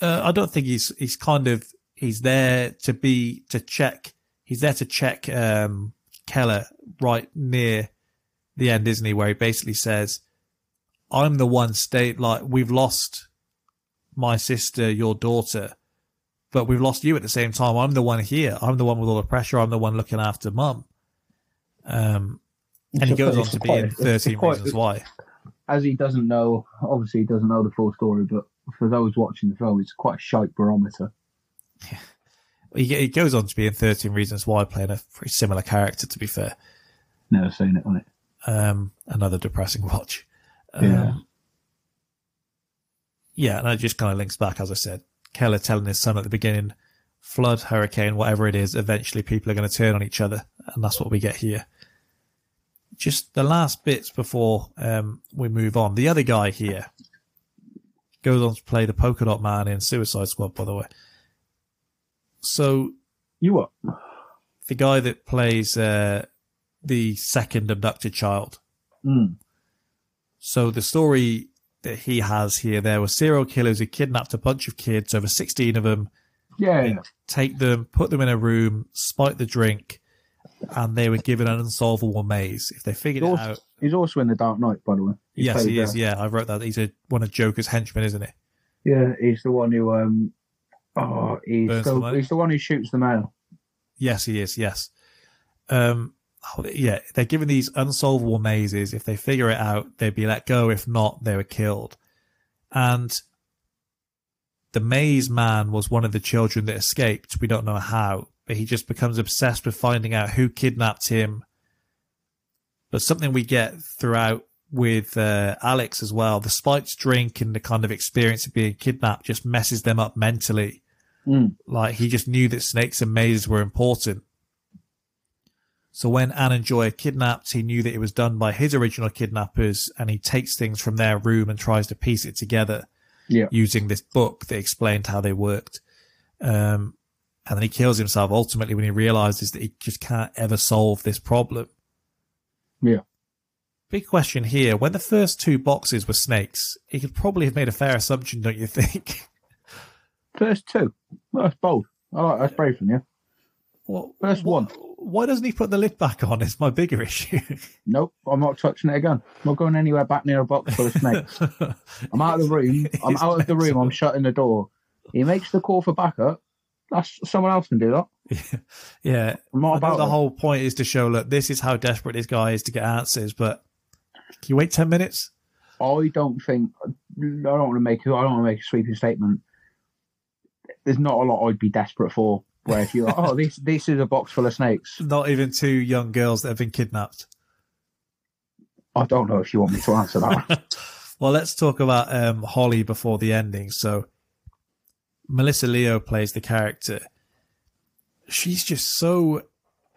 Uh, I don't think he's he's kind of he's there to be to check. He's there to check um, Keller right near the end, isn't he? Where he basically says, "I'm the one state like we've lost my sister, your daughter." But we've lost you at the same time. I'm the one here. I'm the one with all the pressure. I'm the one looking after mum. Um, and he goes on to be quite- in 13 quite- Reasons Why. as he doesn't know, obviously he doesn't know the full story, but for those watching the film, it's quite a shite barometer. He, he goes on to be in 13 Reasons Why, playing a pretty similar character, to be fair. Never seen it on it. Um, another depressing watch. Um, Yeah. Yeah, and it just kind of links back, as I said. Keller telling his son at the beginning, flood, hurricane, whatever it is, eventually people are going to turn on each other. And that's what we get here. Just the last bits before um, we move on. The other guy here goes on to play the polka dot man in Suicide Squad, by the way. So You what? the guy that plays uh, the second abducted child. Mm. So the story that he has here, there were serial killers who kidnapped a bunch of kids, over 16 of them, Yeah, take them, put them in a room, spike the drink, and they were given an unsolvable maze. If they figured He's it also, out, he's also in the Dark Knight, by the way. He yes, he uh, is. Yeah, I wrote that. He's a, one of Joker's henchmen, isn't he? Yeah, he's the one who um. Oh, he's the, the he's the one who shoots the mail. Yes, he is. Yes. Um, oh, yeah, they're given these unsolvable mazes. If they figure it out, they'd be let go. If not, they were killed. And the maze man was one of the children that escaped. We don't know how, but he just becomes obsessed with finding out who kidnapped him. But something we get throughout with uh, Alex as well, the spiked drink and the kind of experience of being kidnapped just messes them up mentally. Mm. Like he just knew that snakes and mazes were important. So when Anne and Joy are kidnapped, he knew that it was done by his original kidnappers and he takes things from their room and tries to piece it together. Yeah. using this book that explained how they worked. Um, and then he kills himself ultimately when he realizes that he just can't ever solve this problem. Yeah. Big question here. When the first two boxes were snakes, he could probably have made a fair assumption, don't you think? First two. Well, that's bold. I like that's brave from you. Well, First one. Why doesn't he put the lid back on? Is my bigger issue. Nope, I'm not touching it again. I'm not going anywhere back near a box full of snakes. I'm out of the room. I'm out of the room. I'm shutting the door. He makes the call for backup. That's someone else can do that. yeah. I'm not about the it. whole point is to show, look, this is how desperate this guy is to get answers, but can you wait 10 minutes? I don't think I don't want to make I don't want to make a sweeping statement. There's not a lot I'd be desperate for. Where if you're oh, this this is a box full of snakes. Not even two young girls that have been kidnapped. I don't know if you want me to answer that. Well, let's talk about um, Holly before the ending. So, Melissa Leo plays the character. She's just so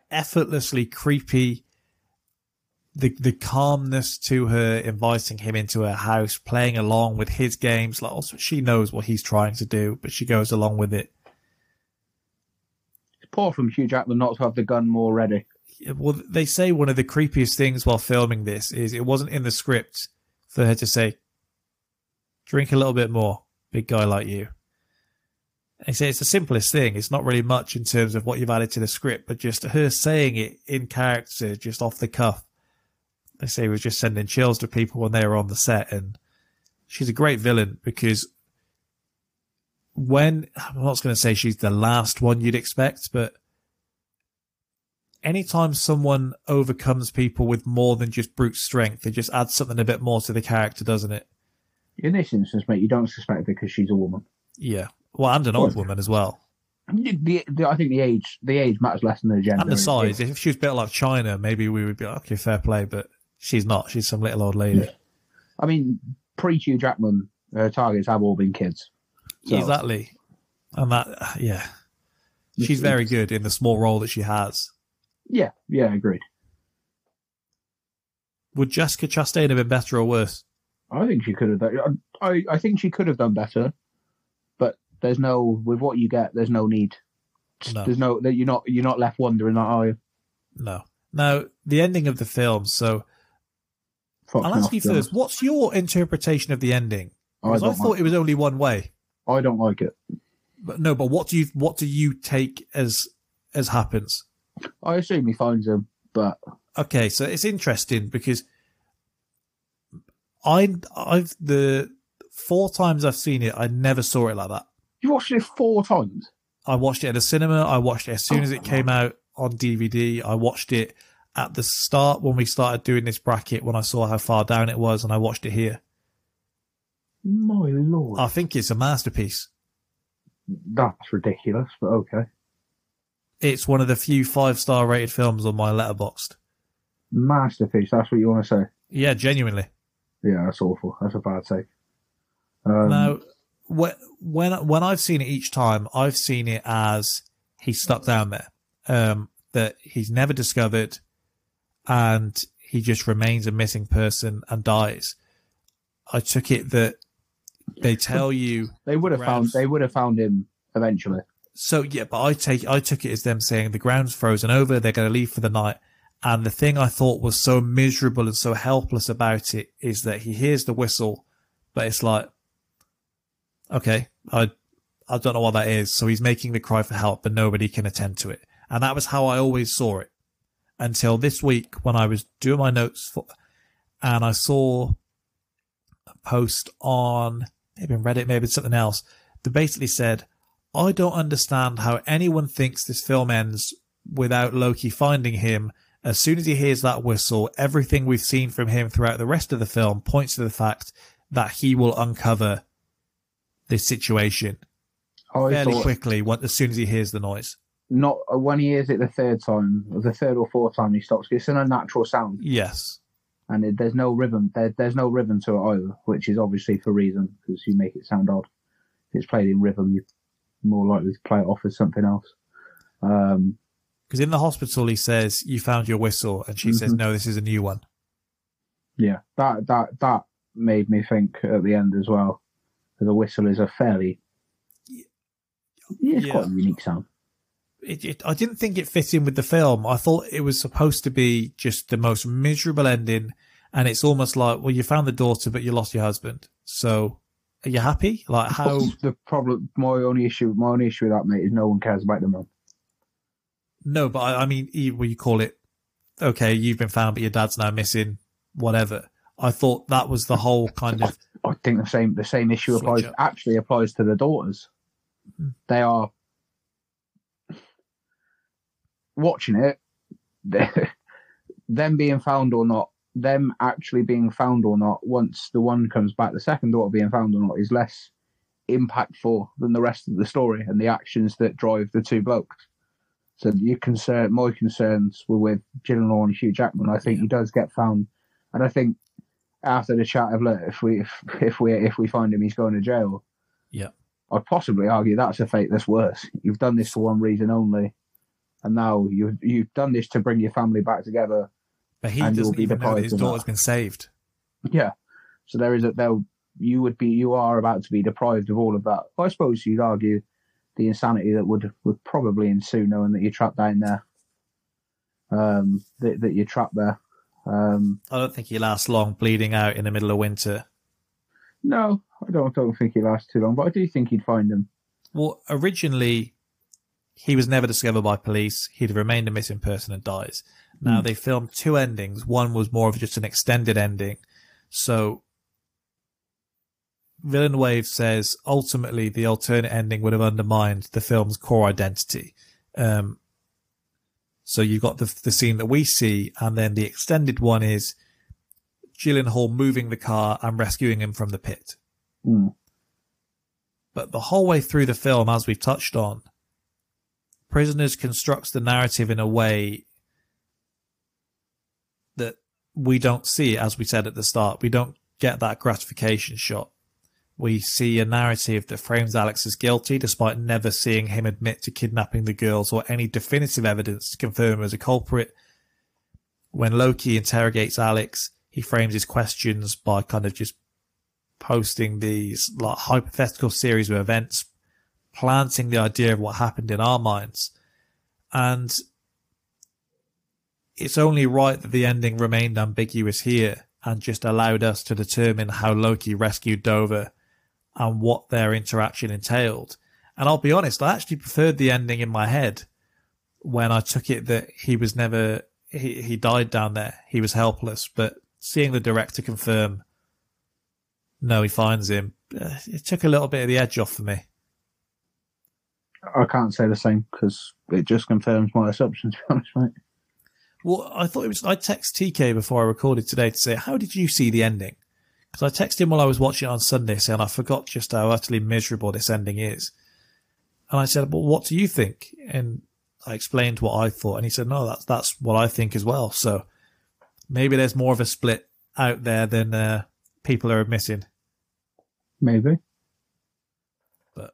effortlessly creepy. The the calmness to her, inviting him into her house, playing along with his games. Like also, she knows what he's trying to do, but she goes along with it. Poor from Hugh Jackman not to have the gun more ready. well, they say one of the creepiest things while filming this is it wasn't in the script for her to say, drink a little bit more, big guy like you. They say it's the simplest thing. It's not really much in terms of what you've added to the script, but just her saying it in character, just off the cuff. They say it was just sending chills to people when they were on the set. And she's a great villain because when, I'm not going to say she's the last one you'd expect, but anytime someone overcomes people with more than just brute strength, it just adds something a bit more to the character, doesn't it? In this instance, mate, you don't suspect because she's a woman. Yeah. Well, and an old woman as well. The, the, I think the age the age matters less than the gender. And the size. If she was built like China, maybe we would be like, okay, fair play, but she's not. She's some little old lady. I mean, pre Hugh Jackman, her targets have all been kids. So- Exactly. And that, yeah. She's very good in the small role that she has. Yeah, yeah, agreed. Would Jessica Chastain have been better or worse? I think she could have done. I, I think she could have done better, but there's no with what you get. There's no need. No. There's no that you're not you're not left wondering that are you? No. Now, the ending of the film, so Fuck I'll ask you first, what's your interpretation of the ending? I Because I, don't thought like it was only one way. I don't like it. But no, but what do you what do you take as as happens? I assume he finds him, but Okay, so it's interesting because I I've the four times I've seen it, I never saw it like that. you watched it four times. I watched it at the cinema. I watched it as soon as it came out on DVD. I watched it at the start when we started doing this bracket when I saw how far down it was, and I watched it here. My lord, I think it's a masterpiece. that's ridiculous. But okay, It's one of the few five star rated films on my Letterboxd. masterpiece. That's what you want to say. Yeah, genuinely. Yeah, that's awful. That's a bad take. Um, Now, when when when I've seen it each time, I've seen it as he's stuck down there, um, that he's never discovered, and he just remains a missing person and dies. I took it that they tell you they would have found they would have found him eventually. so. Yeah, but I take I took it as them saying the ground's frozen over. They're going to leave for the night. And the thing I thought was so miserable and so helpless about it is that he hears the whistle, but it's like, okay, I, I don't know what that is. So he's making the cry for help, but nobody can attend to it. And that was how I always saw it until this week when I was doing my notes for, and I saw a post on maybe on Reddit, maybe something else that basically said, I don't understand how anyone thinks this film ends without Loki finding him. As soon as he hears that whistle, everything we've seen from him throughout the rest of the film points to the fact that he will uncover this situation I fairly quickly as soon as he hears the noise. not uh, when he hears it the third time, the third or fourth time he stops. It's an unnatural sound, Yes. And it, there's no rhythm. There, there's no rhythm to it either, which is obviously for reason because you make it sound odd. If it's played in rhythm, you're more likely to play it off as something else. Um, Because in the hospital, he says, You found your whistle. And she says, Mhm. No, this is a new one. yeah, that that that made me think at the end as well. because a whistle is a fairly yeah, it's Yeah. quite a unique sound. It, it, I didn't think it fit in with the film. I thought it was supposed to be just the most miserable ending, and it's almost like, well, you found the daughter, but you lost your husband. So, are you happy? Like how? the problem, my only issue, my only issue with that mate is no one cares about the mum. No, but I, I mean, well, you call it, okay, you've been found, but your dad's now missing, whatever. I thought that was the whole kind of I think the same the same issue applies up. actually applies to the daughters. Mm. They are watching it, them being found or not, them actually being found or not. Once the one comes back, the second daughter being found or not is less impactful than the rest of the story and the actions that drive the two blokes. So your concern, my concerns were with Gyllenhaal and Hugh Jackman. I think he does get found, and I think after the chat of look, if we if, if we if we find him, he's going to jail. Yeah. I'd possibly argue that's a fate that's worse. You've done this for one reason only, and now you you've done this to bring your family back together. But he And doesn't be even know that his daughter's that. been saved. Yeah. So there is a they'll you would be you are about to be deprived of all of that. I suppose you'd argue the insanity that would would probably ensue knowing that you're trapped down there. Um that, that you're trapped there. Um I don't think he lasts long bleeding out in the middle of winter. no, I don't don't think he lasts too long, but I do think he'd find them. Well, originally, he was never discovered by police. He'd remained a missing person and dies. Now, Hmm. they filmed two endings. One was more of just an extended ending. So, Villeneuve says ultimately the alternate ending would have undermined the film's core identity. Um, so you've got the, the scene that we see, and then the extended one is Gyllenhaal moving the car and rescuing him from the pit. Hmm. But the whole way through the film, as we've touched on, Prisoners constructs the narrative in a way that we don't see, as we said at the start. We don't get that gratification shot. We see a narrative that frames Alex as guilty despite never seeing him admit to kidnapping the girls or any definitive evidence to confirm him as a culprit. When Loki interrogates Alex, he frames his questions by kind of just posting these like hypothetical series of events, planting the idea of what happened in our minds. And it's only right that the ending remained ambiguous here and just allowed us to determine how Loki rescued Dover and what their interaction entailed. And I'll be honest, I actually preferred the ending in my head when I took it that he was never, he, he died down there. He was helpless. But seeing the director confirm, no, he finds him, uh, it took a little bit of the edge off for me. I can't say the same because it just confirms my assumptions. To be honest, mate. Well, I thought it was. I text TK before I recorded today to say, "How did you see the ending?" Because I texted him while I was watching it on Sunday, saying I forgot just how utterly miserable this ending is. And I said, "Well, what do you think?" And I explained what I thought, and he said, "No, that's that's what I think as well." So maybe there's more of a split out there than uh, people are admitting. Maybe. But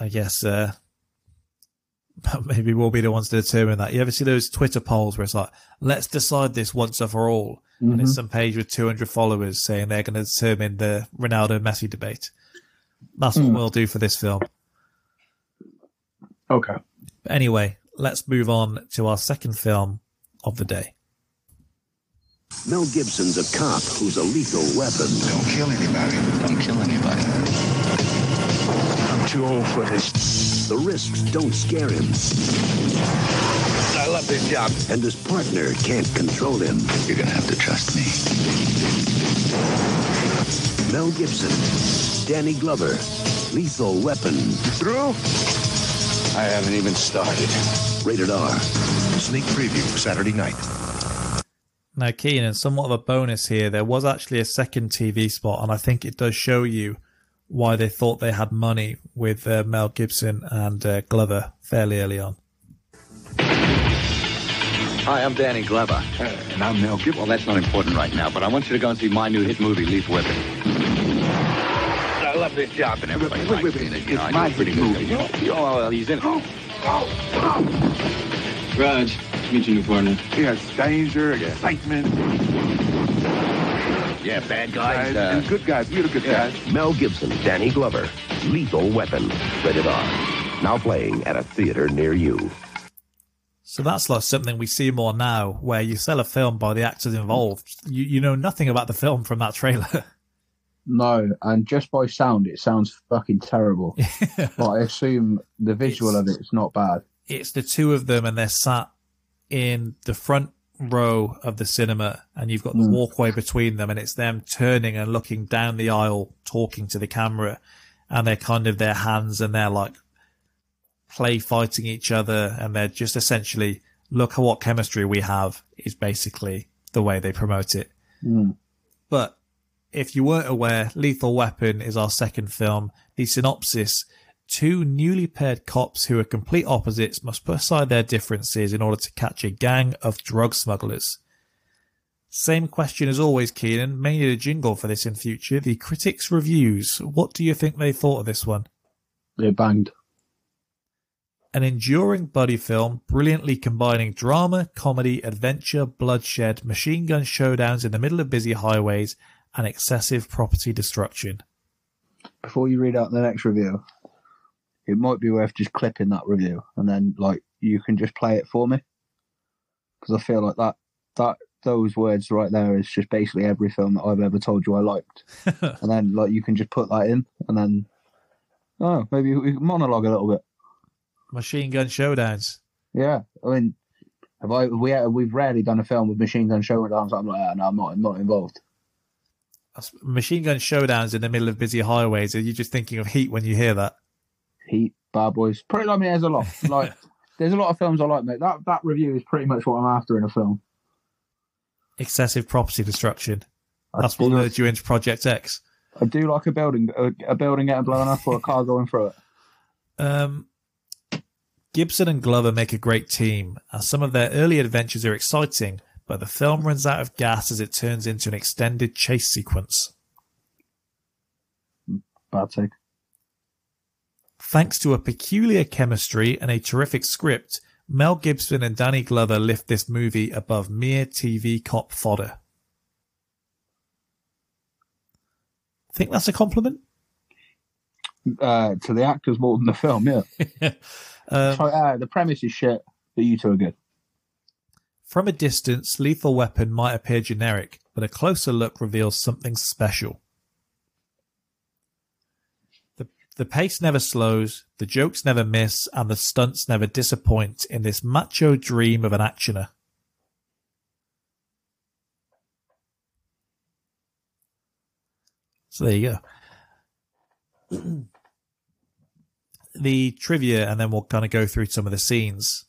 I guess uh, maybe we'll be the ones to determine that. You ever see those Twitter polls where it's like, let's decide this once and for all? And it's Mhm. some page with 200 followers saying they're going to determine the Ronaldo Messi debate. That's what Hmm. we'll do for this film. Okay. Anyway, let's move on to our second film of the day. Mel Gibson's a cop who's a lethal weapon. Don't kill anybody. Don't kill anybody. I'm too old for this. The risks don't scare him. I love this job. And his partner can't control him. You're gonna have to trust me. Mel Gibson, Danny Glover, Lethal Weapon. Through? I haven't even started. Rated R. Sneak preview Saturday night. Now, Keenan, somewhat of a bonus here. There was actually a second TV spot, and I think it does show you why they thought they had money with uh, Mel Gibson and uh, Glover fairly early on. Hi, I'm Danny Glover. and I'm Mel Gibson. Well, that's not important right now, but I want you to go and see my new hit movie, Lethal Weapon. I love this job. And everybody Wait, wait, likes wait, me in it. it's You know, I my pretty hit good movie. job. You know, Oh, well, he's in it. Raj, meet your new partner. Yes, danger, excitement. Yeah, bad guys. Uh, Uh, good guys, you're a good guy. Mel Gibson, Danny Glover, Lethal Weapon, rated R. Now playing at a theater near you. So that's like something we see more now, where you sell a film by the actors involved. You you know nothing about the film from that trailer. No, and just by sound, it sounds fucking terrible. but I assume the visual of it is not bad. it's the two of them, and they're sat in the front row of the cinema, and you've got the Mm. walkway between them, and it's them turning and looking down the aisle, talking to the camera, and they're kind of their hands and they're like play fighting each other, and they're just essentially look at what chemistry we have is basically the way they promote it. Mm. But if you weren't aware, Lethal Weapon is our second film. The synopsis two newly paired cops who are complete opposites must put aside their differences in order to catch a gang of drug smugglers. Same question as always, Keenan. May need a jingle for this in future. The critics' reviews. What do you think they thought of this one? It banged. An enduring buddy film, brilliantly combining drama, comedy, adventure, bloodshed, machine gun showdowns in the middle of busy highways, and excessive property destruction. Before you read out the next review, it might be worth just clipping that review and then like you can just play it for me because I feel like that that those words right there is just basically every film that I've ever told you I liked, and then like you can just put that in and then oh maybe we can monologue a little bit. Machine gun showdowns. Yeah, I mean, have I we we've rarely done a film with machine gun showdowns. I'm like, ah, no, I'm not, I'm not involved. Machine gun showdowns in the middle of busy highways. Are you just thinking of Heat when you hear that? Heat, Bad Boys, pretty like me. There's a lot. Like, there's a lot of films I like, mate. That that review is pretty much what I'm after in a film. Excessive property destruction. I That's what do- lured you into Project X. I do like a building, a, a building getting blown up or a car going through it. Um, Gibson and Glover make a great team, and some of their early adventures are exciting, but the film runs out of gas as it turns into an extended chase sequence. Bad take. Thanks to a peculiar chemistry and a terrific script, Mel Gibson and Danny Glover lift this movie above mere TV cop fodder. Think that's a compliment? Uh, to the actors more than the film, yeah. Um, so, uh, the premise is shit, but you two are good. From a distance, Lethal Weapon might appear generic, but a closer look reveals something special. The, pace never slows, the jokes never miss, and the stunts never disappoint in this macho dream of an actioner. So there you go. the trivia, and then we'll kind of go through some of the scenes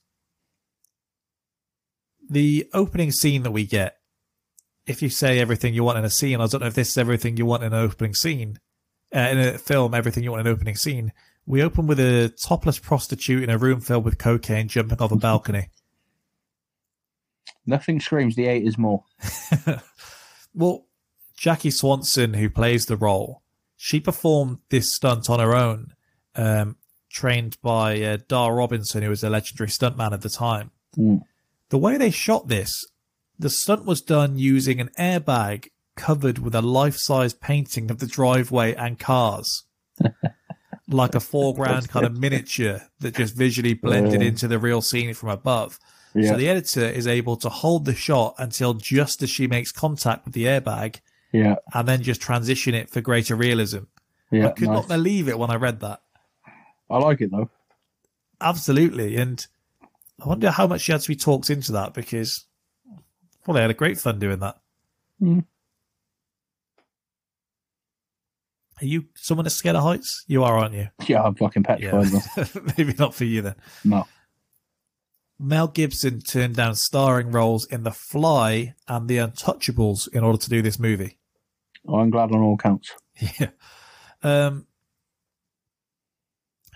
the opening scene that we get, if you say everything you want in a scene, I don't know if this is everything you want in an opening scene, uh, in a film, everything you want in an opening scene. We open with a topless prostitute in a room filled with cocaine jumping off a balcony. Nothing screams the 80s more. Well, Jackie Swanson, who plays the role, she performed this stunt on her own, um, trained by uh, Dar Robinson, who was a legendary stuntman at the time. Mm. The way they shot this, the stunt was done using an airbag covered with a life-size painting of the driveway and cars. like a foreground kind of miniature that just visually blended into the real scene from above. Yeah. So the editor is able to hold the shot until just as she makes contact with the airbag Yeah, and then just transition it for greater realism. yeah. I could nice. not believe it when I read that. I like it though. Absolutely. And I wonder how much she had to be talked into that because, well, they had a great fun doing that. Mm. Are you someone that's scared of heights? You are, aren't you? Yeah, I'm fucking petrified. Yeah. Maybe not for you then. No. Mel Gibson turned down starring roles in The Fly and The Untouchables in order to do this movie. I'm glad on all counts. Yeah. Um,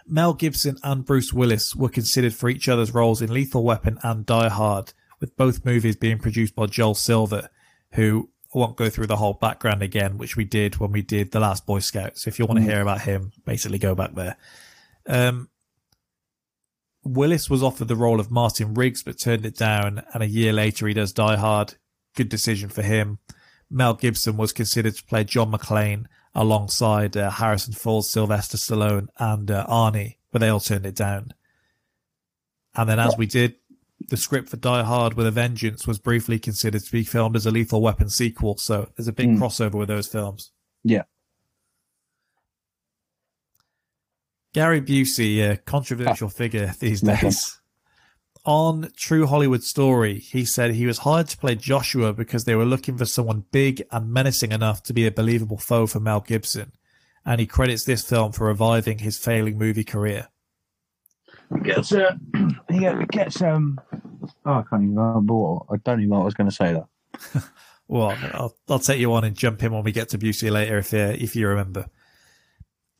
Mel Gibson and Bruce Willis were considered for each other's roles in Lethal Weapon and Die Hard, with both movies being produced by Joel Silver, who won't go through the whole background again, which we did when we did The Last Boy Scout. So if you want to Mm. hear about him, basically go back there. Um, Willis was offered the role of Martin Riggs, but turned it down, and a year later he does Die Hard. Good decision for him. Mel Gibson was considered to play John McClane alongside uh, Harrison Ford, Sylvester Stallone, and uh, Arnie, but they all turned it down. And then, as we did, the script for Die Hard with a Vengeance was briefly considered to be filmed as a Lethal Weapon sequel, so there's a big Mm. crossover with those films. Yeah. Gary Busey, a controversial figure these Legend. days. On True Hollywood Story, he said he was hired to play Joshua because they were looking for someone big and menacing enough to be a believable foe for Mel Gibson, and he credits this film for reviving his failing movie career. Gets uh, he gets um. Oh, I can't even remember. What, I don't even know what I was going to say That. Well, I'll, I'll take you on and jump in when we get to Busey later if uh, if you remember.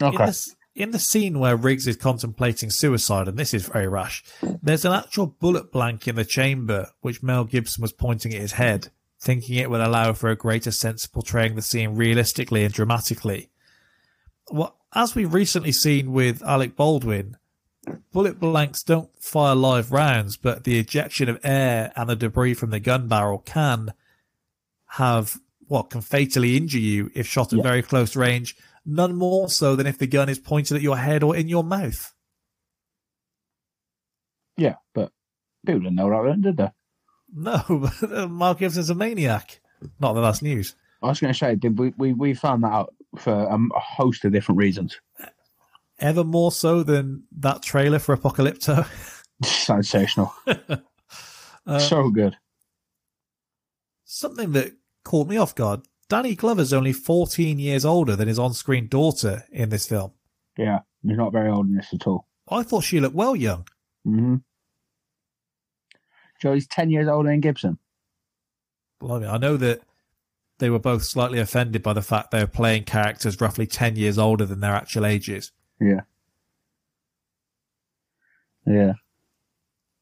In Okay. the, in the scene where Riggs is contemplating suicide, and this is very rash, there's an actual bullet blank in the chamber which Mel Gibson was pointing at his head, thinking it would allow for a greater sense of portraying the scene realistically and dramatically. Well, as we've recently seen with Alec Baldwin, bullet blanks don't fire live rounds, but the ejection of air and the debris from the gun barrel can have what can fatally injure you if shot at Yeah. very close range, none more so than if the gun is pointed at your head or in your mouth. Yeah, but people didn't know that then, did they? No, but uh, Mark Gibson's a maniac. Not that that's news. I was going to say, did we, we we found that out for a host of different reasons. Ever more so than that trailer for Apocalypto. Sensational, Uh, so good. something that caught me off guard. Danny Glover's only 14 years older than his on-screen daughter in this film. Yeah, he's not very old in this at all. I thought she looked well young. Mm-hmm. Joe, he's ten years older than Gibson. Blimey, I know that they were both slightly offended by the fact they were playing characters roughly 10 years older than their actual ages. Yeah, yeah.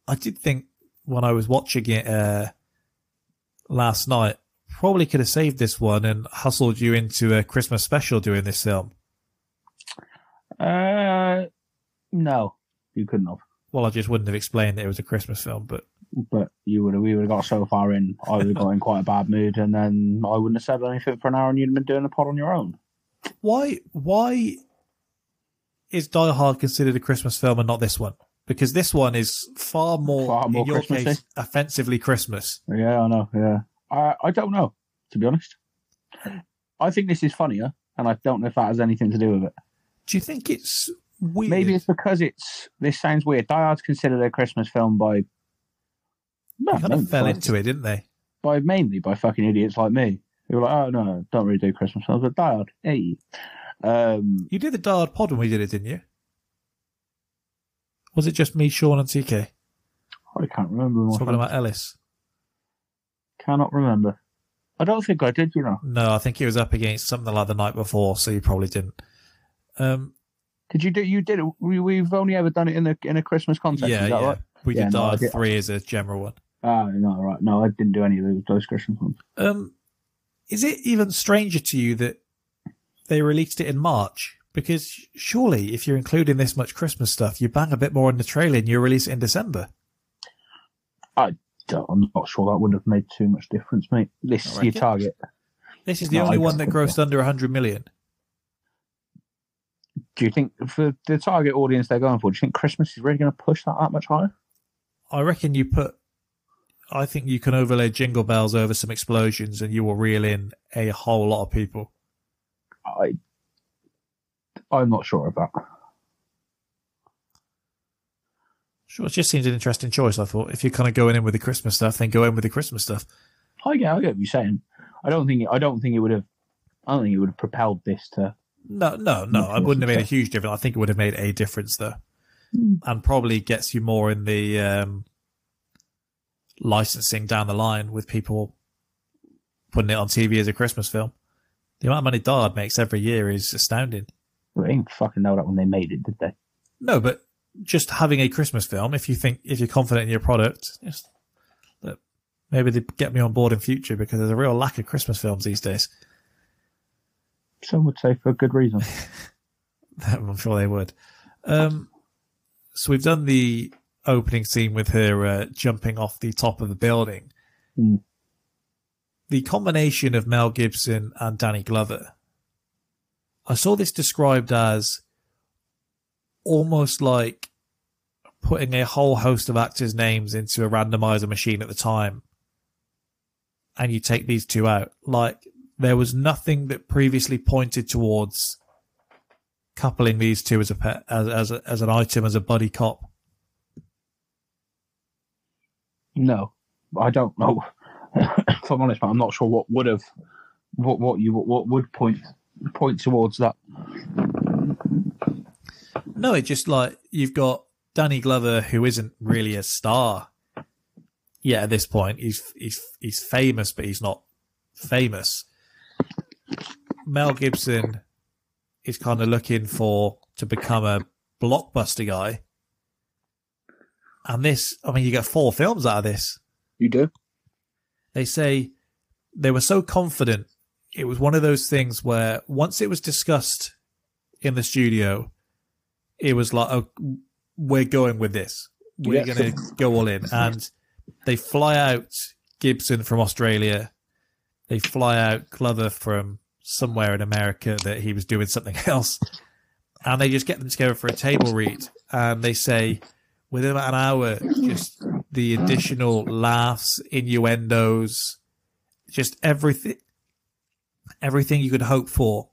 I did think when I was watching it uh, last night, probably could have saved this one and hustled you into a Christmas special doing this film. Uh, no, you couldn't have. Well, I just wouldn't have explained that it was a Christmas film, but But you would have. We would have got so far in. I would have got in quite a bad mood, and then I wouldn't have said anything for an hour, and you'd have been doing the pod on your own. why why is Die Hard considered a Christmas film and not this one? Because this one is far more, Far more in your case, offensively Christmas. Yeah, I know. Yeah, I I don't know to be honest. I think this is funnier, and I don't know if that has anything to do with it. Do you think it's weird? Maybe it's because it's. This sounds weird. Die Hard's considered a Christmas film by. They kind of fell into it, didn't they? by mainly by fucking idiots like me who were like, oh no, no, don't really do Christmas films, but Die Hard, hey. Um, You did the Die Hard pod when we did it, didn't you? Was it just me, Sean, and TK I can't remember. talking friend. about Ellis? Cannot remember. I don't think I did. You know, No, I think he was up against something like the night before, so you probably didn't. Um, did you do? You did it. We, we've only ever done it in a in a Christmas context. yeah, is that yeah. right? We Yeah, did no, did- 3 as a general one. Ah, no, right. No, I didn't do any of those, those Christmas ones. Um, is it even stranger to you that they released it in March? Because surely, if you're including this much Christmas stuff, you bang a bit more in the trailer and you release it in December. I don't, I'm not sure that would have made too much difference, mate. This is your target. This is the No, only one that grossed under 100 million. Do you think for the target audience they're going for, do you think Christmas is really going to push that that much higher? I reckon you put. I think you can overlay jingle bells over some explosions and you will reel in a whole lot of people. I, I'm not sure of that. Sure, it just seems an interesting choice. I thought if you're kind of going in with the Christmas stuff, then go in with the Christmas stuff. I get, I get what you're saying. I don't think, I don't think it would have, I don't think it would have propelled this to. No, no, no. It wouldn't have made a huge difference. I think it would have made a difference though, Hmm. and probably gets you more in the um, licensing down the line with people putting it on TV as a Christmas film. The amount of money Die Hard makes every year is astounding. They didn't fucking know that when they made it, did they? No, but just having a Christmas film, if you think if you're confident in your product, just that maybe they get me on board in future because there's a real lack of Christmas films these days. Some would say for a good reason. I'm sure they would. Um, so we've done the opening scene with her uh, jumping off the top of the building. Mm. The combination of Mel Gibson and Danny Glover. I saw this described as almost like putting a whole host of actors' names into a randomizer machine at the time, and you take these two out. Like there was nothing that previously pointed towards coupling these two as a pet, as as, a, as an item as a buddy cop. No, I don't know. If I'm honest, but I'm not sure what would have, what what you what would point point towards that. No, it's just like you've got Danny Glover, who isn't really a star yet at this point. He's he's he's famous, but he's not famous. Mel Gibson is kind of looking for to become a blockbuster guy. And this, I mean, you get four films out of this. You do. They say they were so confident. It was one of those things where once it was discussed in the studio, it was like, oh, we're going with this. We're Yeah. going to go all in. And they fly out Gibson from Australia. They fly out Glover from somewhere in America that he was doing something else. And they just get them together for a table read. And they say, within about an hour, just the additional laughs, innuendos, just everything, everything you could hope for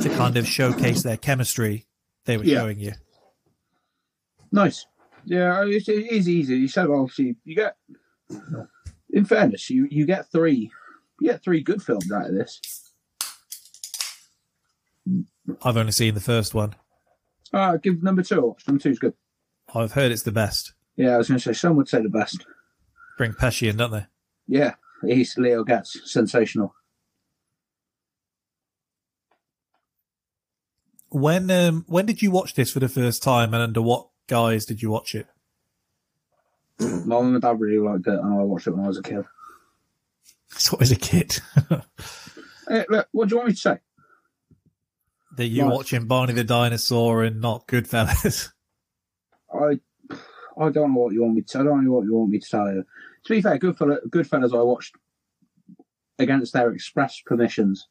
to kind of showcase their chemistry, they were Yeah. showing you. Nice. Yeah, it's, easy. You said obviously you get. In fairness, you you get three, you get three good films out of this. I've only seen the first one. Uh, give number two. Number two's good. I've heard it's the best. Yeah, I was going to say some would say the best. Bring Pesci in, don't they? Yeah, he's Leo Getz, sensational. When um, when did you watch this for the first time, and under what guise did you watch it? My mum and dad really liked it, and I watched it when I was a kid. So as a kid, Hey, look, what do you want me to say? that you Right. watching Barney the dinosaur and not Goodfellas. I I don't know what you want me to. I don't know what you want me to tell you. To be fair, Goodfellas, Goodfellas I watched against their express permissions.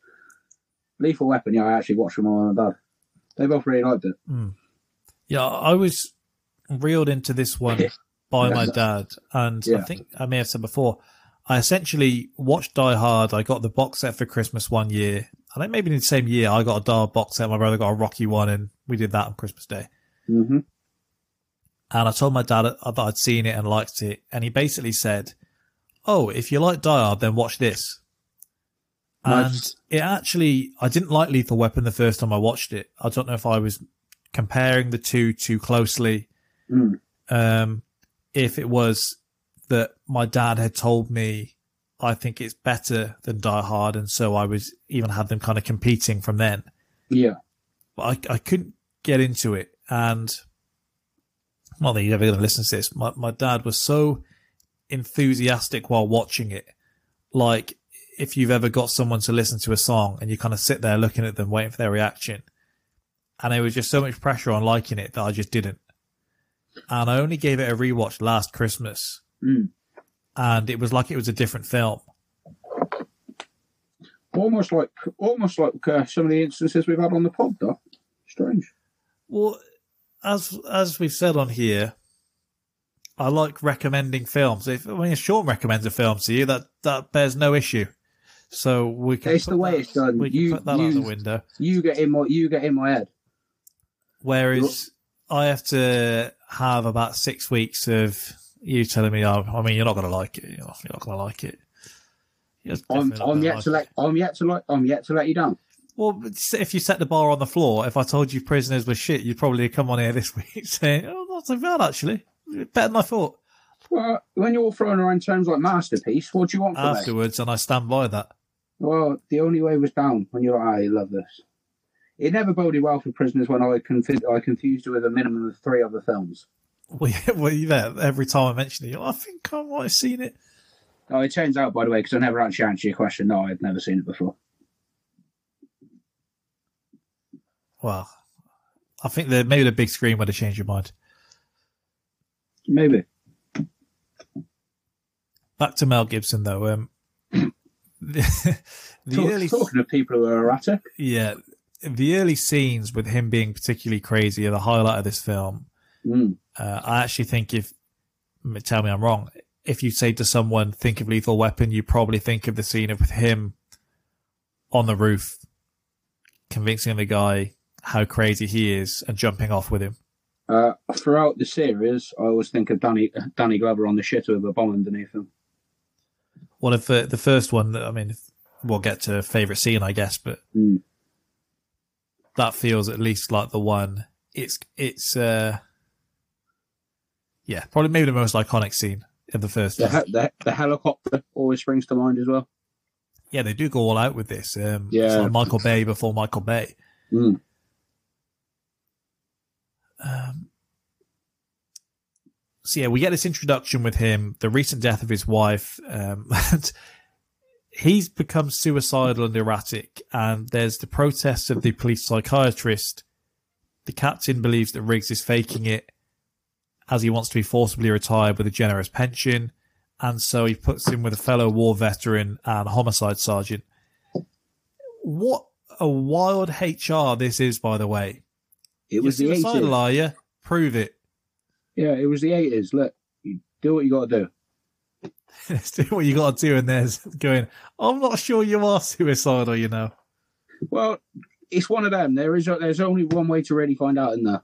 Lethal Weapon, yeah, I actually watched with my mum and dad. They both really liked it. Yeah, I was reeled into this one by my dad, and I think I may have said before. I essentially watched Die Hard. I got the box set for Christmas one year. I think maybe in the same year I got a Die Hard box set. My brother got a Rocky one, and we did that on Christmas Day. Mm-hmm. And I told my dad that I'd seen it and liked it, and he basically said, "Oh, if you like Die Hard, then watch this." Nice. And it actually, I didn't like Lethal Weapon the first time I watched it. I don't know if I was comparing the two too closely. Mm. Um, if it was that my dad had told me, I think it's better than Die Hard, and so I was even had them kind of competing from then. Yeah. But I, I couldn't get into it, and not that you're never going to listen to this. My my dad was so enthusiastic while watching it, like if you've ever got someone to listen to a song and you kind of sit there looking at them, waiting for their reaction, and there was just so much pressure on liking it that I just didn't. And I only gave it a rewatch last Christmas, Mm. and it was like it was a different film. Almost like almost like uh, some of the instances we've had on the pod, though. Strange. Well, as as we've said on here, I like recommending films. If I mean, if Sean recommends a film to you, that that bears no issue. So we can. It's the way that- it's done. We can You- put that you- out the window. You get in my you get in my head. Whereas I have to have about six weeks of you telling me, oh, I mean, you're not going to like it. You're not, not going to like it. I'm I'm yet like to it. let I'm yet to let I'm yet to let you down. Well, if you set the bar on the floor, if I told you prisoners were shit, you'd probably come on here this week saying, "Oh, not so bad actually, better than I thought." Well, when you're throwing around terms like masterpiece, what do you want from? Afterwards, and I stand by that. Well, the only way was down when you're like, ah, I love this. It never boded well for prisoners when I conf- I confused it with a minimum of three other films. Well, yeah, well, every time I mention it. I think I might have seen it. Oh, it turns out, by the way, because I never actually answered your question. No, I'd never seen it before. Well, I think that maybe the big screen would have changed your mind. Maybe. Back to Mel Gibson though. Um, the, the Talk- early talking of people who are erratic. yeah the early scenes with him being particularly crazy are the highlight of this film. Mm. Uh, I actually think if tell me I'm wrong, if you say to someone think of Lethal Weapon, you probably think of the scene of him on the roof, convincing the guy how crazy he is and jumping off with him. Uh, throughout the series, I always think of Danny Danny Glover on the shitter with a bomb underneath him. One of the the first one that I mean, we'll get to favorite scene, I guess, but Mm. that feels at least like the one. It's it's uh yeah, probably maybe the most iconic scene of the first. The, he- the, the helicopter always springs to mind as well. Yeah, they do go all out with this. Um, Yeah. it's like Michael Bay before Michael Bay. Mm. Um, so yeah, we get this introduction with him, the recent death of his wife, um, and he's become suicidal and erratic. And there's the protest of the police psychiatrist. The captain believes that Riggs is faking it, as he wants to be forcibly retired with a generous pension, and so he puts him with a fellow war veteran and a homicide sergeant. What a wild HR this is, by the way. It was You're the 80s. are you? Prove it. Yeah, it was the eighties. Look, you do what you got to do. Let's do what you got to do. And there's going, I'm not sure you are suicidal, you know. Well, it's one of them. There is there's only one way to really find out in there.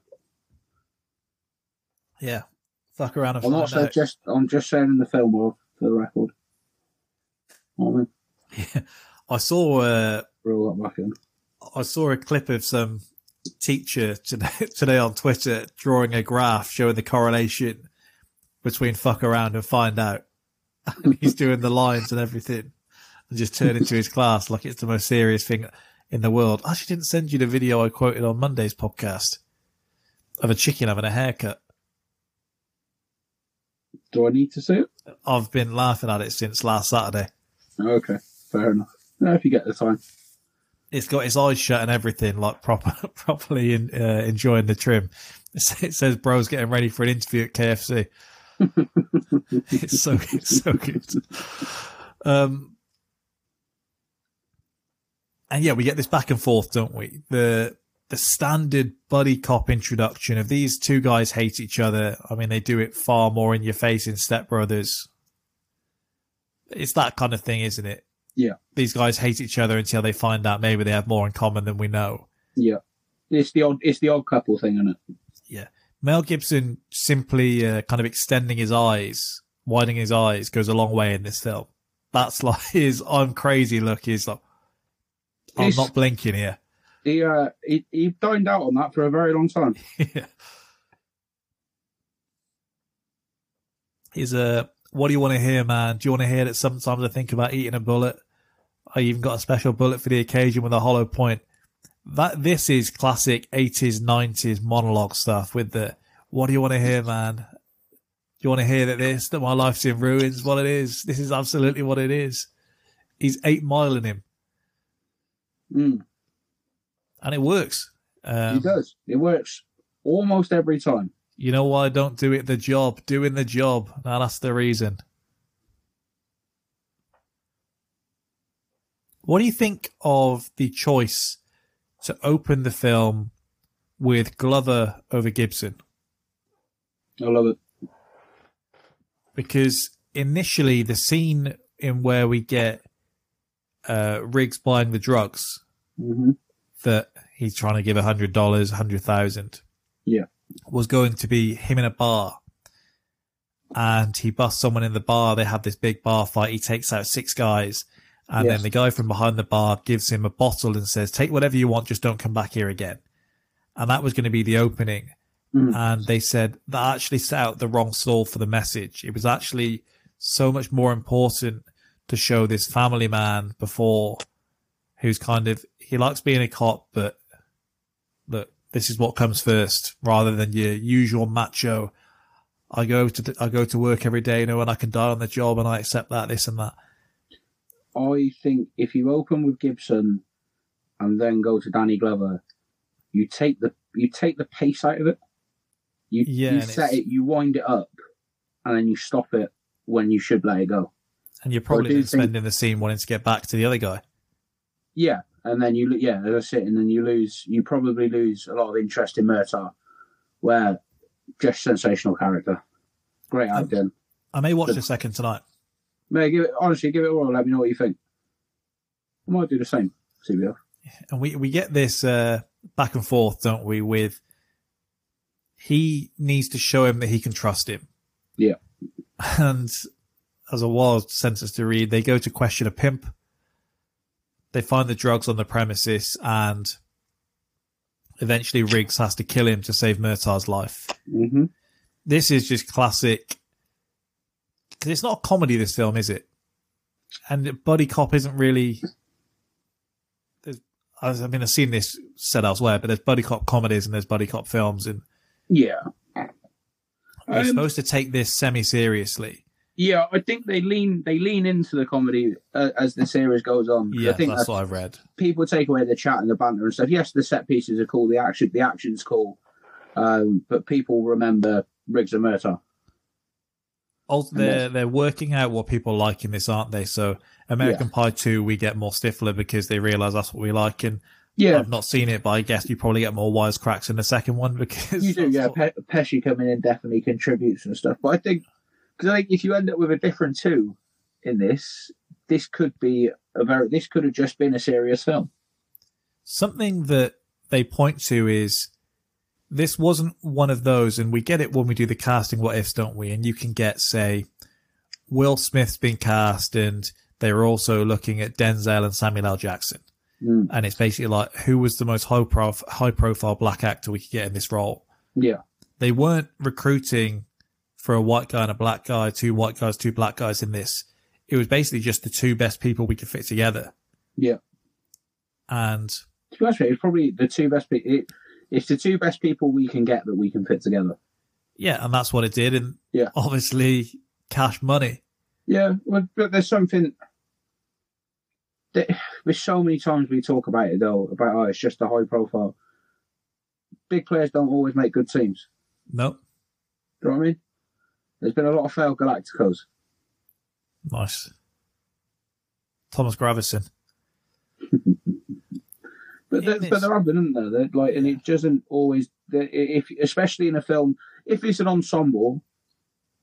Yeah. Fuck around and I'm find not out. just I'm just saying in the film world for the record. You know what I mean? I saw uh, Roll that back in. I saw a clip of some teacher today, today on Twitter drawing a graph showing the correlation between fuck around and find out. And he's doing the lines and everything and just turning to his class like it's the most serious thing in the world. I actually didn't send you the video I quoted on Monday's podcast of a chicken having a haircut. Do I need to see it? I've been laughing at it since last Saturday. Okay, fair enough. No, if you get the time. It's got his eyes shut and everything, like proper, properly in, uh, enjoying the trim. It says, "Bro's getting ready for an interview at KFC." it's so it's so good. Um, and yeah, we get this back and forth, don't we? The the standard buddy cop introduction of these two guys hate each other. I mean, they do it far more in your face in Step Brothers. It's that kind of thing, isn't it? Yeah, These guys hate each other until they find out maybe they have more in common than we know. yeah. It's the odd it's the odd couple thing, isn't it? Yeah. Mel Gibson simply uh, kind of extending his eyes, widening his eyes, goes a long way in this film. That's like his I'm crazy look. He's like, I'm He's- not blinking here. He uh he, he dined out on that for a very long time. yeah. He's a, what do you want to hear, man? Do you want to hear that sometimes I think about eating a bullet? I even got a special bullet for the occasion with a hollow point. That this is classic 80s, 90s monologue stuff with the, what do you want to hear, man? Do you want to hear that this, that my life's in ruins? What it is. This is absolutely what it is. He's eight mile in him Mm, and it works. Um, he does. It works almost every time. You know why I don't do it? The job, doing the job. Now that's the reason. What do you think of the choice to open the film with Glover over Gibson? I love it. Because initially, the scene in where we get uh, Riggs buying the drugs hmm that he's trying to give a hundred dollars, hundred thousand, Yeah. was going to be him in a bar. And he busts someone in the bar. They have this big bar fight. He takes out six guys. And Yes. then the guy from behind the bar gives him a bottle and says, take whatever you want. Just don't come back here again. And that was going to be the opening. Mm. And they said that actually set out the wrong stall for the message. It was actually so much more important to show this family man before who's kind of, he likes being a cop, but look, this is what comes first rather than your usual macho. I go to, I go to work every day, you know, and I can die on the job and I accept that, this and that. I think if you open with Gibson and then go to Danny Glover, you take the you take the pace out of it. You, Yeah, you set it's- it, you wind it up, and then you stop it when you should let it go. And you're probably do then think- spending the scene wanting to get back to the other guy. Yeah, and then you yeah, as I said, and then you lose. You probably lose a lot of interest in Murtaugh, where just sensational character, great acting. I may watch the second tonight. May give it honestly, give it a whirl. Let me know what you think. I might do the same. And we, we get this uh, back and forth, don't we? With he needs to show him that he can trust him. Yeah. And as a wild sentence to read, they go to question a pimp. They find the drugs on the premises, and eventually Riggs has to kill him to save Murtaugh's life. Mm-hmm. This is just classic. Because it's not a comedy, this film, is it? And Buddy Cop isn't really. There's, I mean, I've seen this said elsewhere, but there's Buddy Cop comedies and there's Buddy Cop films, and Yeah. you're Um, supposed to take this semi seriously. Yeah, I think they lean they lean into the comedy uh, as the series goes on. Yeah, I think that's what I've read. people take away the chat and the banter and stuff. Yes, the set pieces are cool, the action the action's cool, um, but people remember Riggs and Murtaugh. Also, they're they're working out what people like in this, aren't they? So American Pie two, we get more Stifler because they realise that's what we like, and Yeah. I've not seen it, but I guess you probably get more wisecracks in the second one because You do, yeah. Pe- Pesci coming in definitely contributes and stuff. But I think because I think if you end up with a different two in this, this could be a very this could have just been a serious film. something that they point to is this wasn't one of those, and we get it when we do the casting what ifs, don't we? And you can get, say, Will Smith's been cast, and they were also looking at Denzel and Samuel L. Jackson. Mm. And it's basically like, who was the most high, prof- high profile black actor we could get in this role? Yeah. They weren't recruiting for a white guy and a black guy, two white guys, two black guys in this. It was basically just the two best people we could fit together. Yeah. And To be honest with you, it's probably the two best people. It, it's the two best people we can get that we can fit together. Yeah, and that's what it did. And Yeah. obviously, cash money. Yeah, well, but there's something. That, there's so many times we talk about it though about oh it's just a high profile. Big players don't always make good teams. No, Do you know what I mean? There's been a lot of failed Galacticos. nice. Thomas Gravesen. But there, but there have been, isn't there? They're like, and it doesn't always. If especially in a film, if it's an ensemble,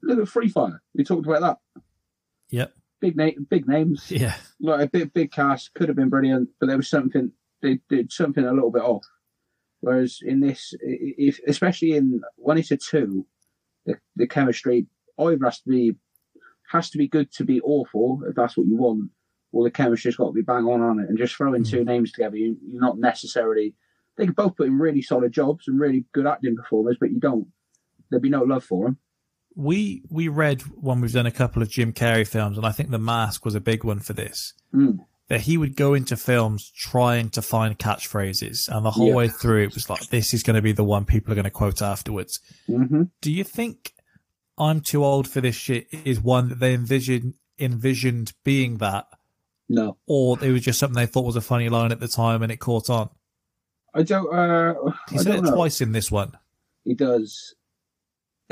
look at Free Fire. We talked about that. Yep. Big name, big names. Yeah. Like a big, big cast could have been brilliant, but there was something they did something a little bit off. Whereas in this, if especially in when it's a two, the, the chemistry either has to be has to be good to be awful if that's what you want, or the chemistry's got to be bang on on it. And just throwing two names together, you, you're not necessarily. They could both put in really solid jobs and really good acting performers, but you don't. There'd be no love for them. We we read when we've done a couple of Jim Carrey films, and I think The Mask was a big one for this. Mm. That he would go into films trying to find catchphrases, and the whole Yeah. way through it was like, "This is going to be the one people are going to quote afterwards." Mm-hmm. Do you think "I'm too old for this shit" is one that they envisioned envisioned being that, No, or it was just something they thought was a funny line at the time and it caught on? I don't. Uh, He I said it know. twice in this one. he does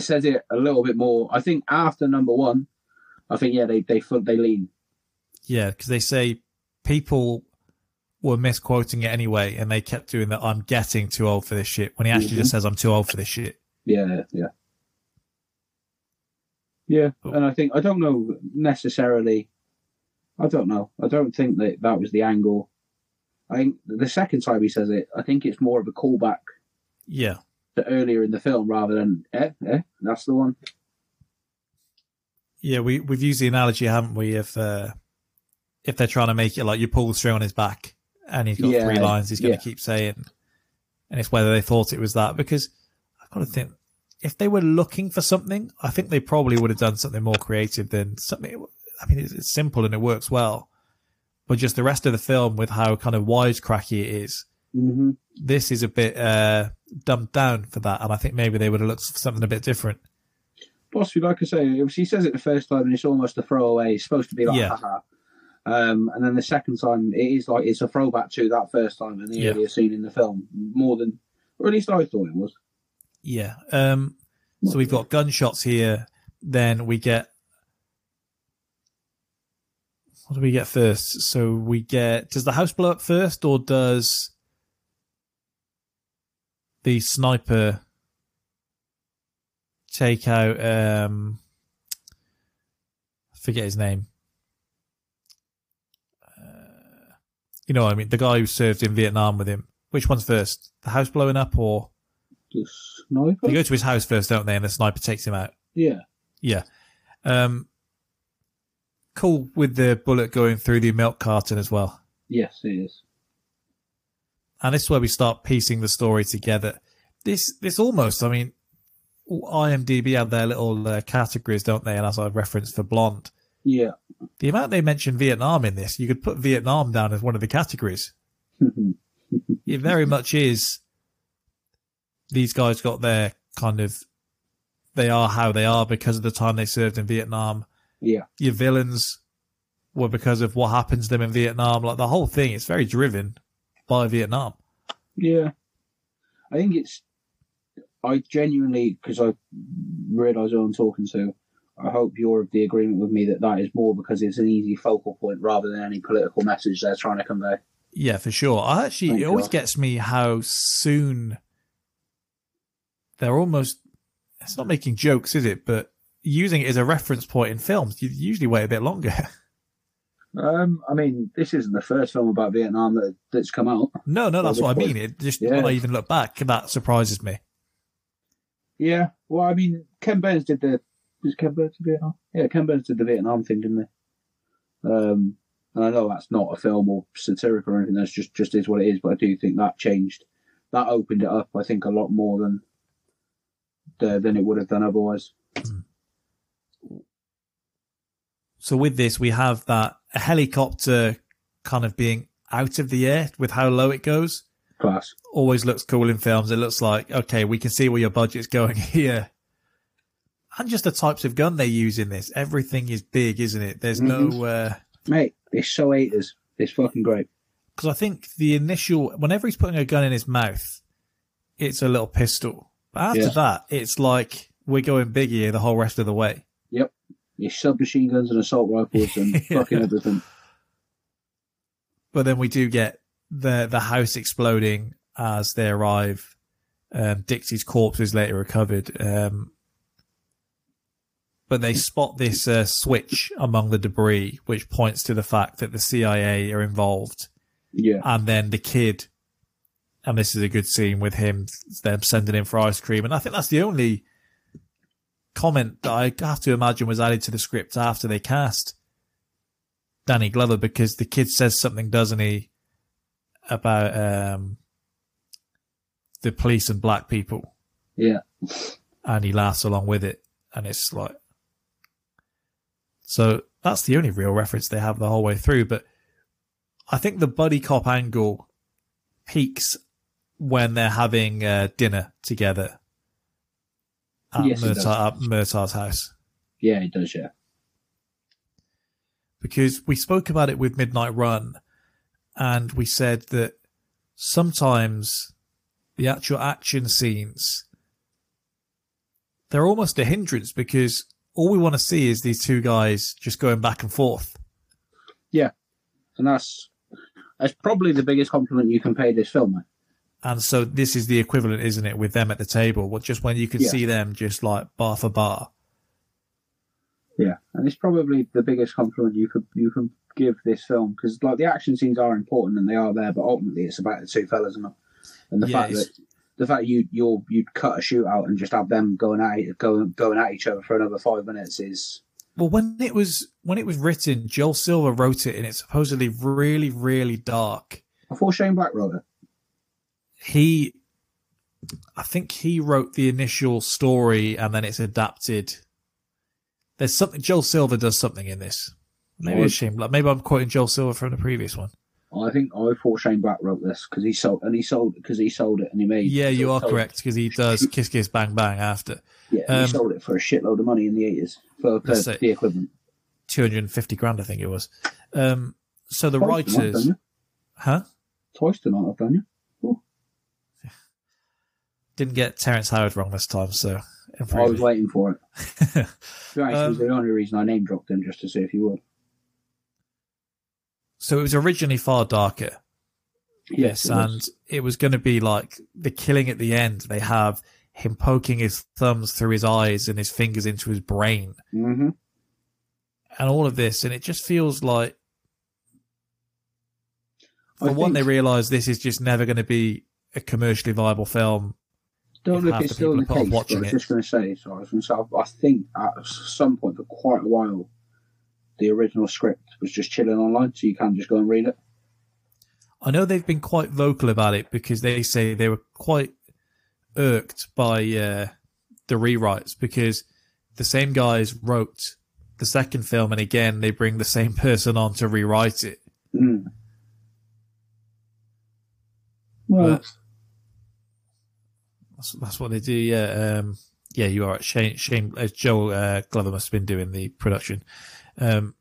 says it a little bit more. I think after number one, I think yeah they they they lean. Yeah, because they say people were misquoting it anyway, and they kept doing that. I'm getting too old for this shit when he actually just Mhm. says I'm too old for this shit. Yeah, yeah, yeah. And I think I don't know necessarily. I don't know. I don't think that that was the angle. I think the second time he says it, I think it's more of a callback Yeah, to earlier in the film rather than eh, eh, that's the one. yeah. We we've used the analogy, haven't we? If uh, if they're trying to make it like you pull the string on his back, and he's got Yeah, three lines he's going yeah. to keep saying, and it's whether they thought it was that because I've got to think. If they were looking for something, I think they probably would have done something more creative than something. I mean, it's, it's simple and it works well, but just the rest of the film with how kind of wisecracky it is, Mm-hmm. this is a bit uh, dumbed down for that, and I think maybe they would have looked for something a bit different. Possibly, like I say, it was- he says it the first time and it's almost a throwaway. It's supposed to be like, Yeah. haha. Um, and then the second time, it is like it's a throwback to that first time and the Yeah. earlier scene in the film, more than, or at least I thought it was. Yeah. Um, so we've got gunshots here. Then we get What do we get first? So we get does the house blow up first, or does the sniper take out? um I forget his name. Uh, you know, what I mean, the guy who served in Vietnam with him. Which one's first? The house blowing up, or The sniper? they go to his house first, don't they? And the sniper takes him out. Yeah. Yeah. Um, cool with the bullet going through the milk carton as well. Yes, it is. And this is where we start piecing the story together. This, this almost, I mean, IMDb have their little uh, categories, don't they? And as I referenced for Blonde, Yeah. the amount they mention Vietnam in this, you could put Vietnam down as one of the categories. it very much is. These guys got their kind of, they are how they are because of the time they served in Vietnam. Yeah. Your villains were because of what happens to them in Vietnam. Like the whole thing, it's very driven by Vietnam. Yeah. I think it's. I genuinely, because I realise who I'm talking to, I hope you're of the agreement with me that that is more because it's an easy focal point rather than any political message they're trying to convey. Yeah, for sure. I actually, Thank it always gets me how soon they're almost, it's not making jokes, is it? But using it as a reference point in films, you usually wait a bit longer. Um, I mean, this isn't the first film about Vietnam that, that's come out. no, no, that's what I mean. It just, Yeah. when I even look back, that surprises me. Yeah, well, I mean, Ken Burns did the. Was Ken Burns in Vietnam? Yeah, Ken Burns did the Vietnam thing, didn't he? Um, and I know that's not a film or satirical or anything. That's just just is what it is. But I do think that changed, that opened it up. I think a lot more than the, than it would have done otherwise. So with this, we have that a helicopter kind of being out of the air with how low it goes. Class. Always looks cool in films. It looks like, okay, we can see where your budget's going here. And just the types of gun they use in this. Everything is big, isn't it? There's no, uh, Mate, it's so 80s. It's fucking great. because I think the initial, whenever he's putting a gun in his mouth, it's a little pistol. But after Yeah. that, it's like we're going big here the whole rest of the way. Your submachine guns and assault rifles and fucking everything. But then we do get the the house exploding as they arrive. Um, Dixie's corpse is later recovered. Um, but they spot this uh, switch among the debris, which points to the fact that the CIA are involved. Yeah. And then the kid, and this is a good scene with him, them sending him for ice cream. And I think that's the only comment that I have to imagine was added to the script after they cast Danny Glover because the kid says something, doesn't he, about um, the police and black people, Yeah. and he laughs along with it, and it's like, so that's the only real reference they have the whole way through. But I think the buddy cop angle peaks when they're having uh, dinner together at, Yes. Murtar, at Murtaugh's house Yeah, it does, yeah. because we spoke about it with Midnight Run and we said that sometimes the actual action scenes they're almost a hindrance because all we want to see is these two guys just going back and forth. Yeah. And that's that's probably the biggest compliment you can pay this film, mate. And so this is the equivalent, isn't it, with them at the table? Well, just when you can Yeah. see them just like bar for bar. Yeah, and it's probably the biggest compliment you could you can give this film because like the action scenes are important and they are there, but ultimately it's about the two fellas and and the Yeah, fact that the fact you you're you'd cut a shootout and just have them going at going going at each other for another five minutes is Well, when it was when it was written, Joel Silver wrote it, and it's supposedly really, really dark. I thought Shane Black wrote it. He I think he wrote the initial story and then it's adapted. There's something Joel Silver does something in this. Maybe it's Shane Black. Maybe I'm quoting Joel Silver from the previous one. I think I thought Shane Black wrote this because he sold and he sold because he sold it and he made Yeah, you are correct because he does Kiss Kiss Bang Bang after. Yeah, Um, he sold it for a shitload of money in the eighties for, for the equivalent. 250 grand, I think it was. Um, so the Twice writers, huh? Twice tonight, I've done you. Didn't get Terence Howard wrong this time, so I was waiting for it. To be honest, it was Um, the only reason I name dropped him just to see if you would. So it was originally far darker. Yes, it and was. it was going to be like the killing at the end. They have him poking his thumbs through his eyes and his fingers into his brain, Mm-hmm. and all of this, and it just feels like. I For one, think- they realise this is just never going to be a commercially viable film. Don't know if it's still people the case, but I was just going to say, so I was going to say, I I think at some point for quite a while, the original script was just chilling online, so you can just go and read it. I know they've been quite vocal about it because they say they were quite irked by uh, the rewrites because the same guys wrote the second film, and again they bring the same person on to rewrite it. Mm. Well, But that's, that's what they do. Yeah, um, yeah, you are right. Shane, Shane, uh, Joel uh, Glover must have been doing the production. Um,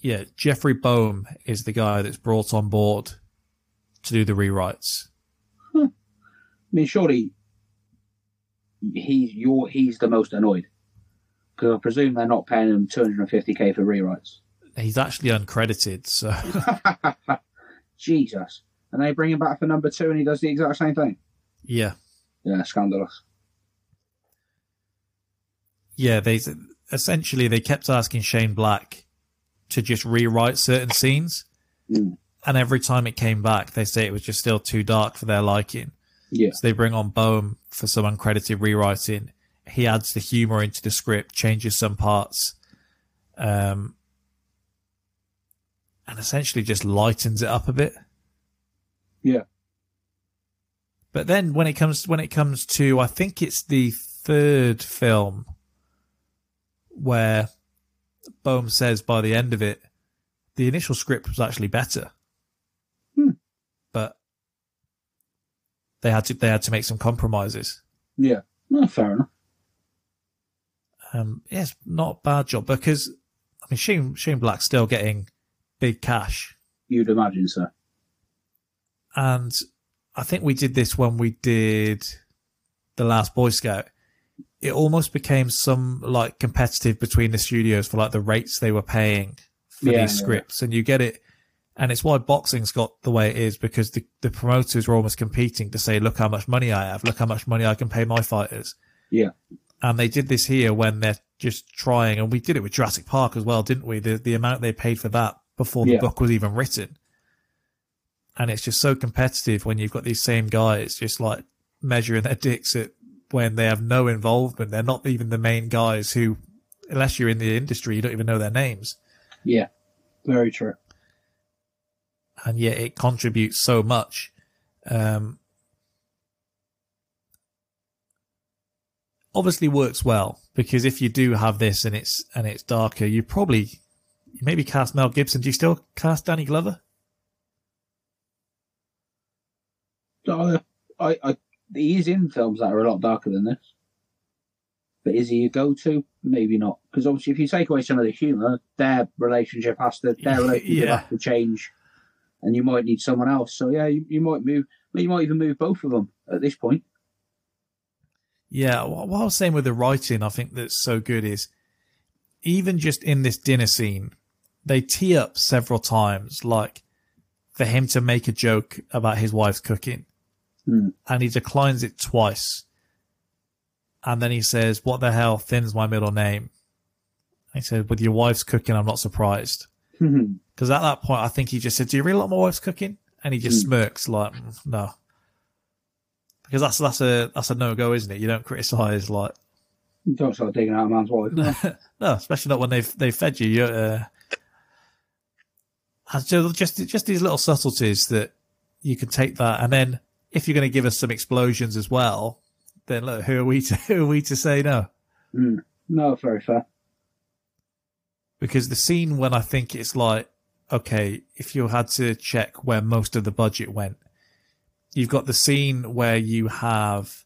yeah, Jeffrey Boam is the guy that's brought on board to do the rewrites. I mean, surely he's you're he's the most annoyed because I presume they're not paying him 250k for rewrites. He's actually uncredited, so Jesus, and they bring him back for number two, and he does the exact same thing. yeah, Yeah, scandalous. yeah. They essentially they kept asking Shane Black to just rewrite certain scenes, Mm. and every time it came back, they say it was just still too dark for their liking. Yeah, So they bring on Boam for some uncredited rewriting. He adds the humor into the script, changes some parts, um, and essentially just lightens it up a bit. yeah. But then when it comes when it comes to I think it's the third film where Boam says by the end of it the initial script was actually better. Hmm. But they had to they had to make some compromises. Yeah, no, fair enough. Um yes, not a bad job because I mean Shane Shane Black's still getting big cash. You'd imagine so. And I think we did this when we did the last Boy Scout. It almost became some like competitive between the studios for like the rates they were paying for Yeah, these yeah. scripts, and you get it. And it's why boxing's got the way it is because the, the promoters were almost competing to say, look how much money I have, look how much money I can pay my fighters. Yeah, And they did this here when they're just trying, and we did it with Jurassic Park as well, didn't we? The the amount they paid for that before the Yeah. book was even written. And it's just so competitive when you've got these same guys just like measuring their dicks at when they have no involvement. They're not even the main guys who, unless you're in the industry, you don't even know their names. yeah, very true. and yet it contributes so much. Um, obviously works well because if you do have this and it's and it's darker, you probably you maybe cast Mel Gibson. Do you still cast Danny Glover? So, I, I, he is in films that are a lot darker than this. But is he a go-to? Maybe not, because obviously, if you take away some of the humour, their relationship has to their relationship Yeah. has to change, and you might need someone else. So yeah, you, you might move. You might even move both of them at this point. Yeah, wh- what I was saying with the writing, I think that's so good is even just in this dinner scene, they tee up several times, like for him to make a joke about his wife's cooking, Hmm. and he declines it twice. And then he says, "What the hell? Thin's my middle name." He said, "With your wife's cooking, I'm not surprised." Because at that point, I think he just said, "Do you really like my wife's cooking?" And he just Hmm. smirks like, "Mm, "No," because that's that's a that's a no go, isn't it? You don't criticize like You don't start digging out a man's wife. no. no, especially not when they've they fed you. You're, uh, and so just just these little subtleties that you can take that, and then if you're going to give us some explosions as well, then look, who are we to who are we to say no? Mm. No, very fair. Because the scene when I think it's like, okay, if you had to check where most of the budget went, you've got the scene where you have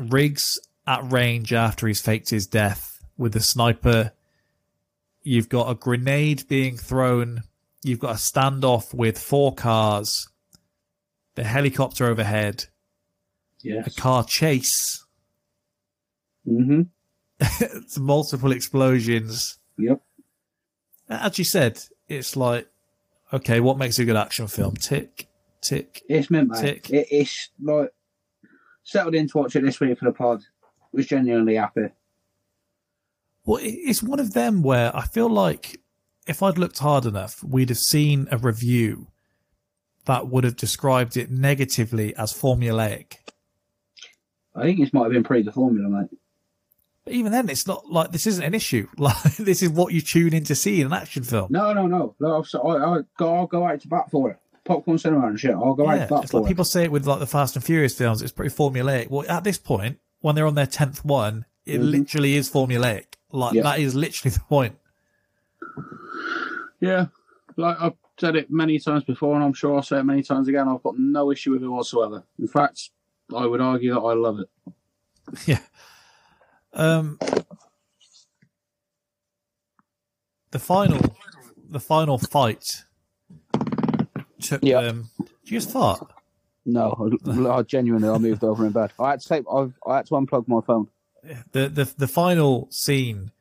Riggs at range after he's faked his death with the sniper. You've got a grenade being thrown. You've got a standoff with four cars, the helicopter overhead, Yes. a car chase, Mm-hmm. multiple explosions. Yep. As you said, it's like Okay, what makes a good action film? Tick, tick. It's mate. Tick. It, it's like settled in to watch it this week for the pod. Was genuinely happy. Well, it's one of them where I feel like if I'd looked hard enough, we'd have seen a review that would have described it negatively as formulaic. I think this might have been pre the formula, mate. But even then, it's not like this isn't an issue. Like this is what you tune in to see in an action film. No, no, no. no I, I go, I'll go out to bat for it. Popcorn cinema and shit. I'll go out to bat for like it. people say it with like the Fast and Furious films. It's pretty formulaic. Well, at this point, when they're on their tenth one, it Mhm. literally is formulaic. Like Yeah. that is literally the point. Yeah, like I've said it many times before, and I'm sure I'll say it many times again. I've got no issue with it whatsoever. In fact, I would argue that I love it. Yeah. Um. The final, the final fight took Yeah. them. Did you just fart? No, I, I genuinely, I moved over in bed. I had to take, I've, I had to unplug my phone. The the the final scene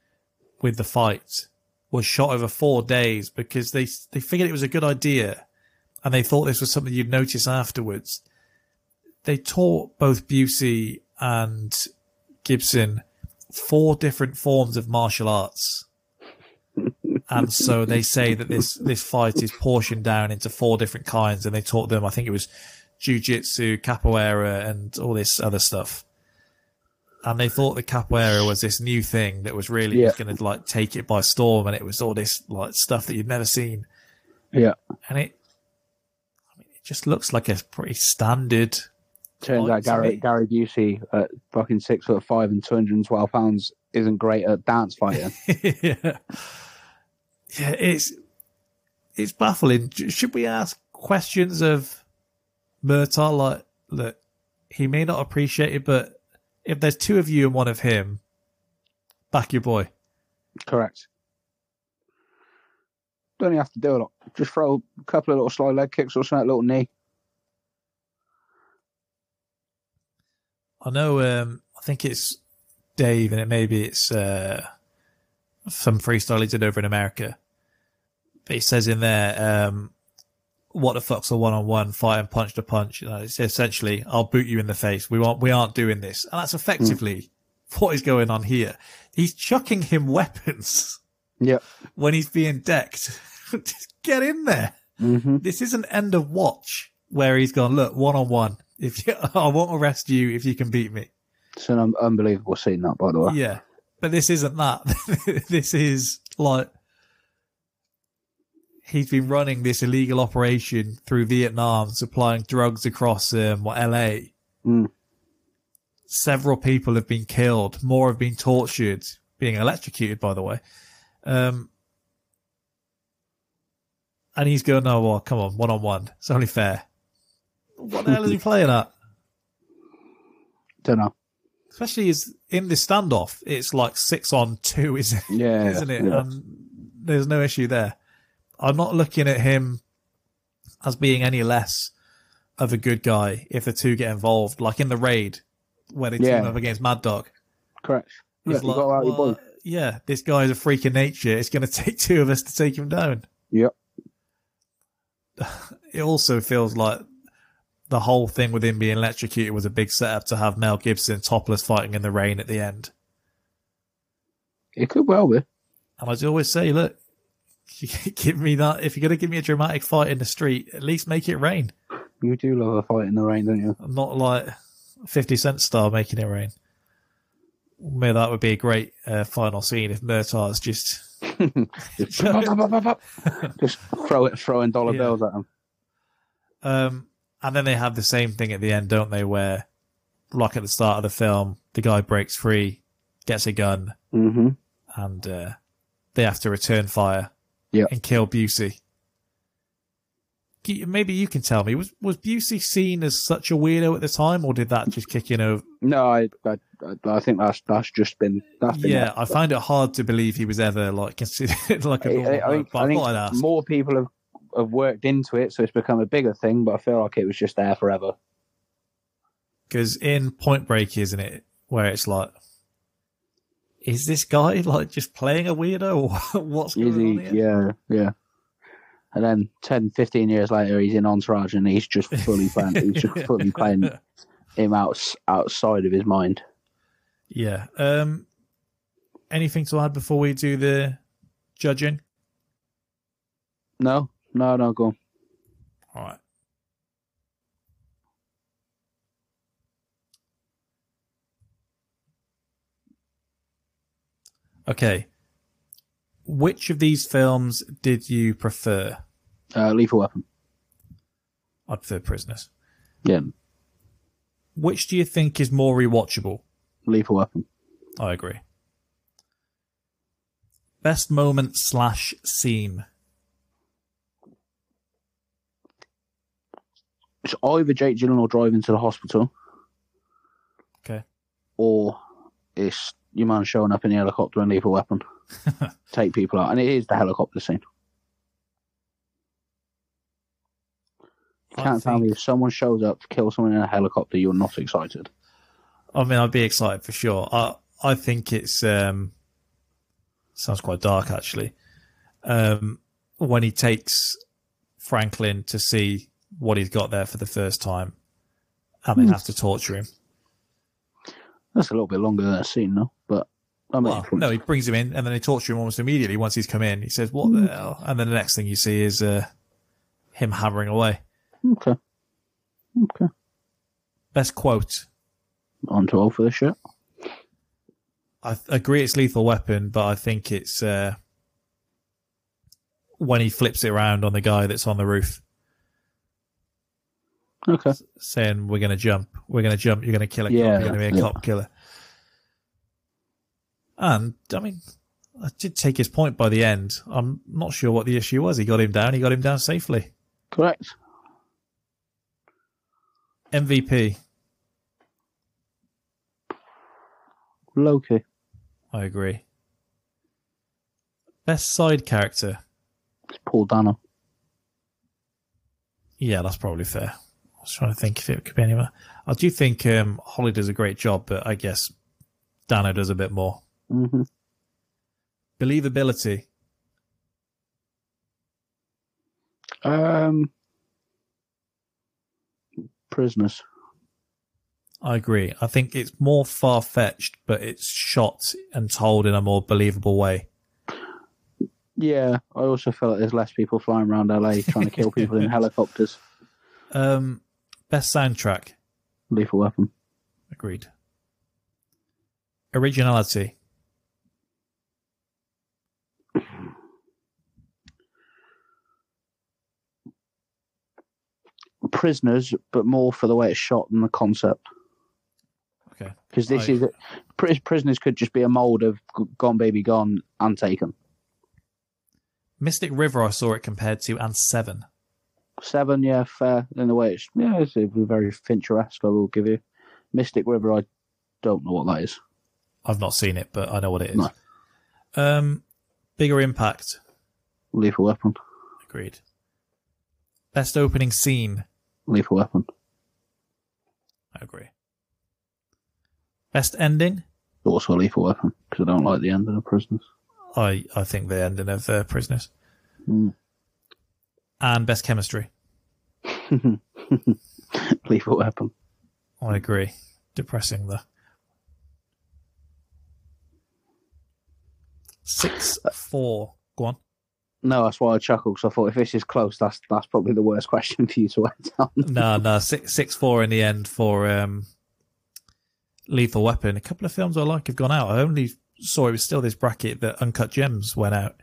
with the fight was shot over four days because they they figured it was a good idea, and they thought this was something you'd notice afterwards. They taught both Busey and Gibson four different forms of martial arts. and so they say that this this fight is portioned down into four different kinds, and they taught them. I think it was jujitsu, capoeira, and all this other stuff. And they thought the capoeira was this new thing that was really Yeah. going to like take it by storm, and it was all this like stuff that you'd never seen. Yeah. And it, I mean, it just looks like a pretty standard. Turns out Gary, me. Gary Busey at fucking six foot five and 212 pounds isn't great at dance fighting. yeah. yeah, it's it's baffling. Should we ask questions of Murtaugh? Like, look, he may not appreciate it, but if there's two of you and one of him, back your boy. Correct. Don't even have to do a lot. Just throw a couple of little slow leg kicks or something, a little knee. I know. Um, I think it's Dave, and it maybe it's uh, some freestyle he did over in America. But he says in there, um, "What the fuck's a one-on-one fight and punch to punch?" You know, it's essentially, "I'll boot you in the face." We want, we aren't doing this, and that's effectively what is going on here. He's chucking him weapons Yep. when he's being decked. Just get in there. Mm-hmm. This isn't end of watch where he's gone. Look, one-on-one. If you, I won't arrest you if you can beat me. It's an un- unbelievable scene, that, by the way. Yeah, but this isn't that. this is like he's been running this illegal operation through Vietnam, supplying drugs across um, what LA. Mm. Several people have been killed. More have been tortured, being electrocuted, by the way. Um, and he's going, "Oh well, come on, one on one. It's only fair." What the hell is he playing at? Don't know. especially as in this standoff, it's like six on two, isn't Yeah, isn't it? yeah. And there's no issue there. I'm not looking at him as being any less of a good guy if the two get involved, like in the raid where they Yeah. team up against Mad Dog. Correct. It's Look, you got out your well, yeah, this guy is a freak of nature. It's going to take two of us to take him down. Yep. It also feels like the whole thing with him being electrocuted was a big setup to have Mel Gibson topless fighting in the rain at the end. It could well be. And as I always say, look, you give me that. If you're going to give me a dramatic fight in the street, at least make it rain. You do love a fight in the rain, don't you? Not like 50 Cent star making it rain. Maybe that would be a great uh, final scene if Murtaugh's just. Just, just throw it, throwing dollar Yeah. bills at him. Um, and then they have the same thing at the end, don't they? Where, like at the start of the film, the guy breaks free, gets a gun, Mm-hmm. and uh, they have to return fire Yep. and kill Busey. Maybe you can tell me was was Busey seen as such a weirdo at the time, or did that just kick in over? No, I, I, I- think that's that's just been that's been Yeah, I find it hard to believe he was ever like considered like a I, normal I, I think, but I think I'd ask. more people have, have worked into it, so it's become a bigger thing. But I feel like it was just there forever. because in Point Break, isn't it, where it's like, is this guy like just playing a weirdo, or what's going Is on he? here? Yeah, yeah. And then 10, 15 years later, he's in Entourage and he's just fully playing. he's just fully playing him out, outside of his mind. Yeah. Um, anything to add before we do the judging? No, no, no, go on. All right. Okay. Which of these films did you prefer? Uh, Lethal Weapon. I'd prefer Prisoners. Yeah, Which do you think is more rewatchable? Lethal Weapon. I agree. Best moment slash scene. It's either Jake Gyllenhaal driving to the hospital Okay. or it's your man showing up in the helicopter and Lethal Weapon. Take people out. And it is the helicopter scene. You can't tell me if someone shows up to kill someone in a helicopter, you're not excited. I mean, I'd be excited for sure. I I think it's um sounds quite dark actually. Um, when he takes Franklin to see what he's got there for the first time, and they Hmm. have to torture him. That's a little bit longer than scene, no? But I mean, Well, no, he brings him in, and then they torture him almost immediately once he's come in. He says, "What the hell?" And then the next thing you see is uh, him hammering away. okay. Okay. Best quote. On 12 for the shit. I th- agree it's lethal weapon, but I think it's uh, when he flips it around on the guy that's on the roof, Okay. saying, "We're going to jump. We're going to jump. You're going to kill a Yeah, cop. You're going to be a yeah. cop killer." And I mean, I did take his point by the end. I'm not sure what the issue was. He got him down. He got him down safely. Correct. MVP. Loki. I agree. Best side character. It's Paul Dano. Yeah, that's probably fair. I was trying to think if it could be anyone. I do think um, Holly does a great job, but I guess Dano does a bit more. Mm-hmm. Believability. Um, prisoners. I agree. I think it's more far fetched, but it's shot and told in a more believable way. Yeah, I also feel like there's less people flying around LA trying to kill people in helicopters. Um, best soundtrack. Lethal Weapon. Agreed. Originality. Prisoners, but more for the way it's shot than the concept. Okay. Because this I- is Pris- prisoners could just be a mold of Gone Baby Gone and Taken. Mystic River, I saw it compared to, and Seven. Seven, yeah, fair. In the way it's yeah, it's very Fincher-esque. I will give you. Mystic River, I don't know what that is. I've not seen it, but I know what it is. No. Um, bigger impact. Lethal Weapon. Agreed. Best opening scene. Lethal Weapon. I agree. Best ending. Also a Lethal Weapon because I don't like the ending of Prisoners. I I think the ending of uh, Prisoners. Mm. And best chemistry. Lethal Weapon. I agree. Depressing the six four. Go on. No, that's why I chuckled because I thought if this is close, that's that's probably the worst question for you to write down. no, no, six six four in the end for um, Lethal Weapon. A couple of films I like have gone out. I only saw it was still this bracket that Uncut Gems went out.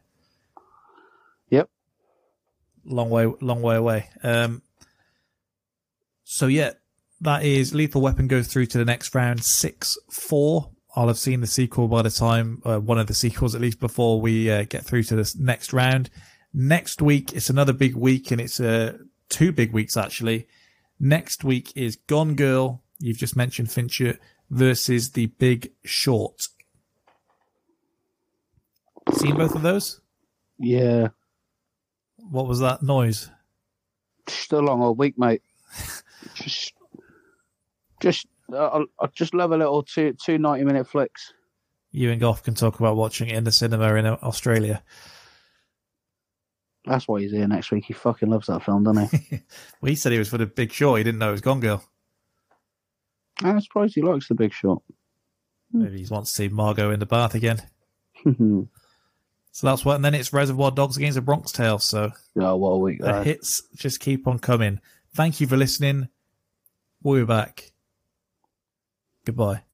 Long way, long way away. Um, so yeah, that is Lethal Weapon goes through to the next round six four. I'll have seen the sequel by the time uh, one of the sequels at least before we uh, get through to this next round. Next week it's another big week and it's uh, two big weeks actually. Next week is Gone Girl. You've just mentioned Fincher versus The Big Short. Seen both of those? Yeah. What was that noise? Just a long old week, mate. just, just, uh, I just love a little two two ninety minute flicks. You and Goff can talk about watching it in the cinema in uh, Australia. That's why he's here next week. He fucking loves that film, doesn't he? Well, he said he was for the Big Short. He didn't know it was Gone Girl. I'm surprised he likes The Big Short. Maybe he wants to see Margot in the bath again. So that's what. And then it's Reservoir Dogs against the Bronx Tale. So yeah, what a week! the hits just keep on coming. Thank you for listening. We'll be back. Goodbye.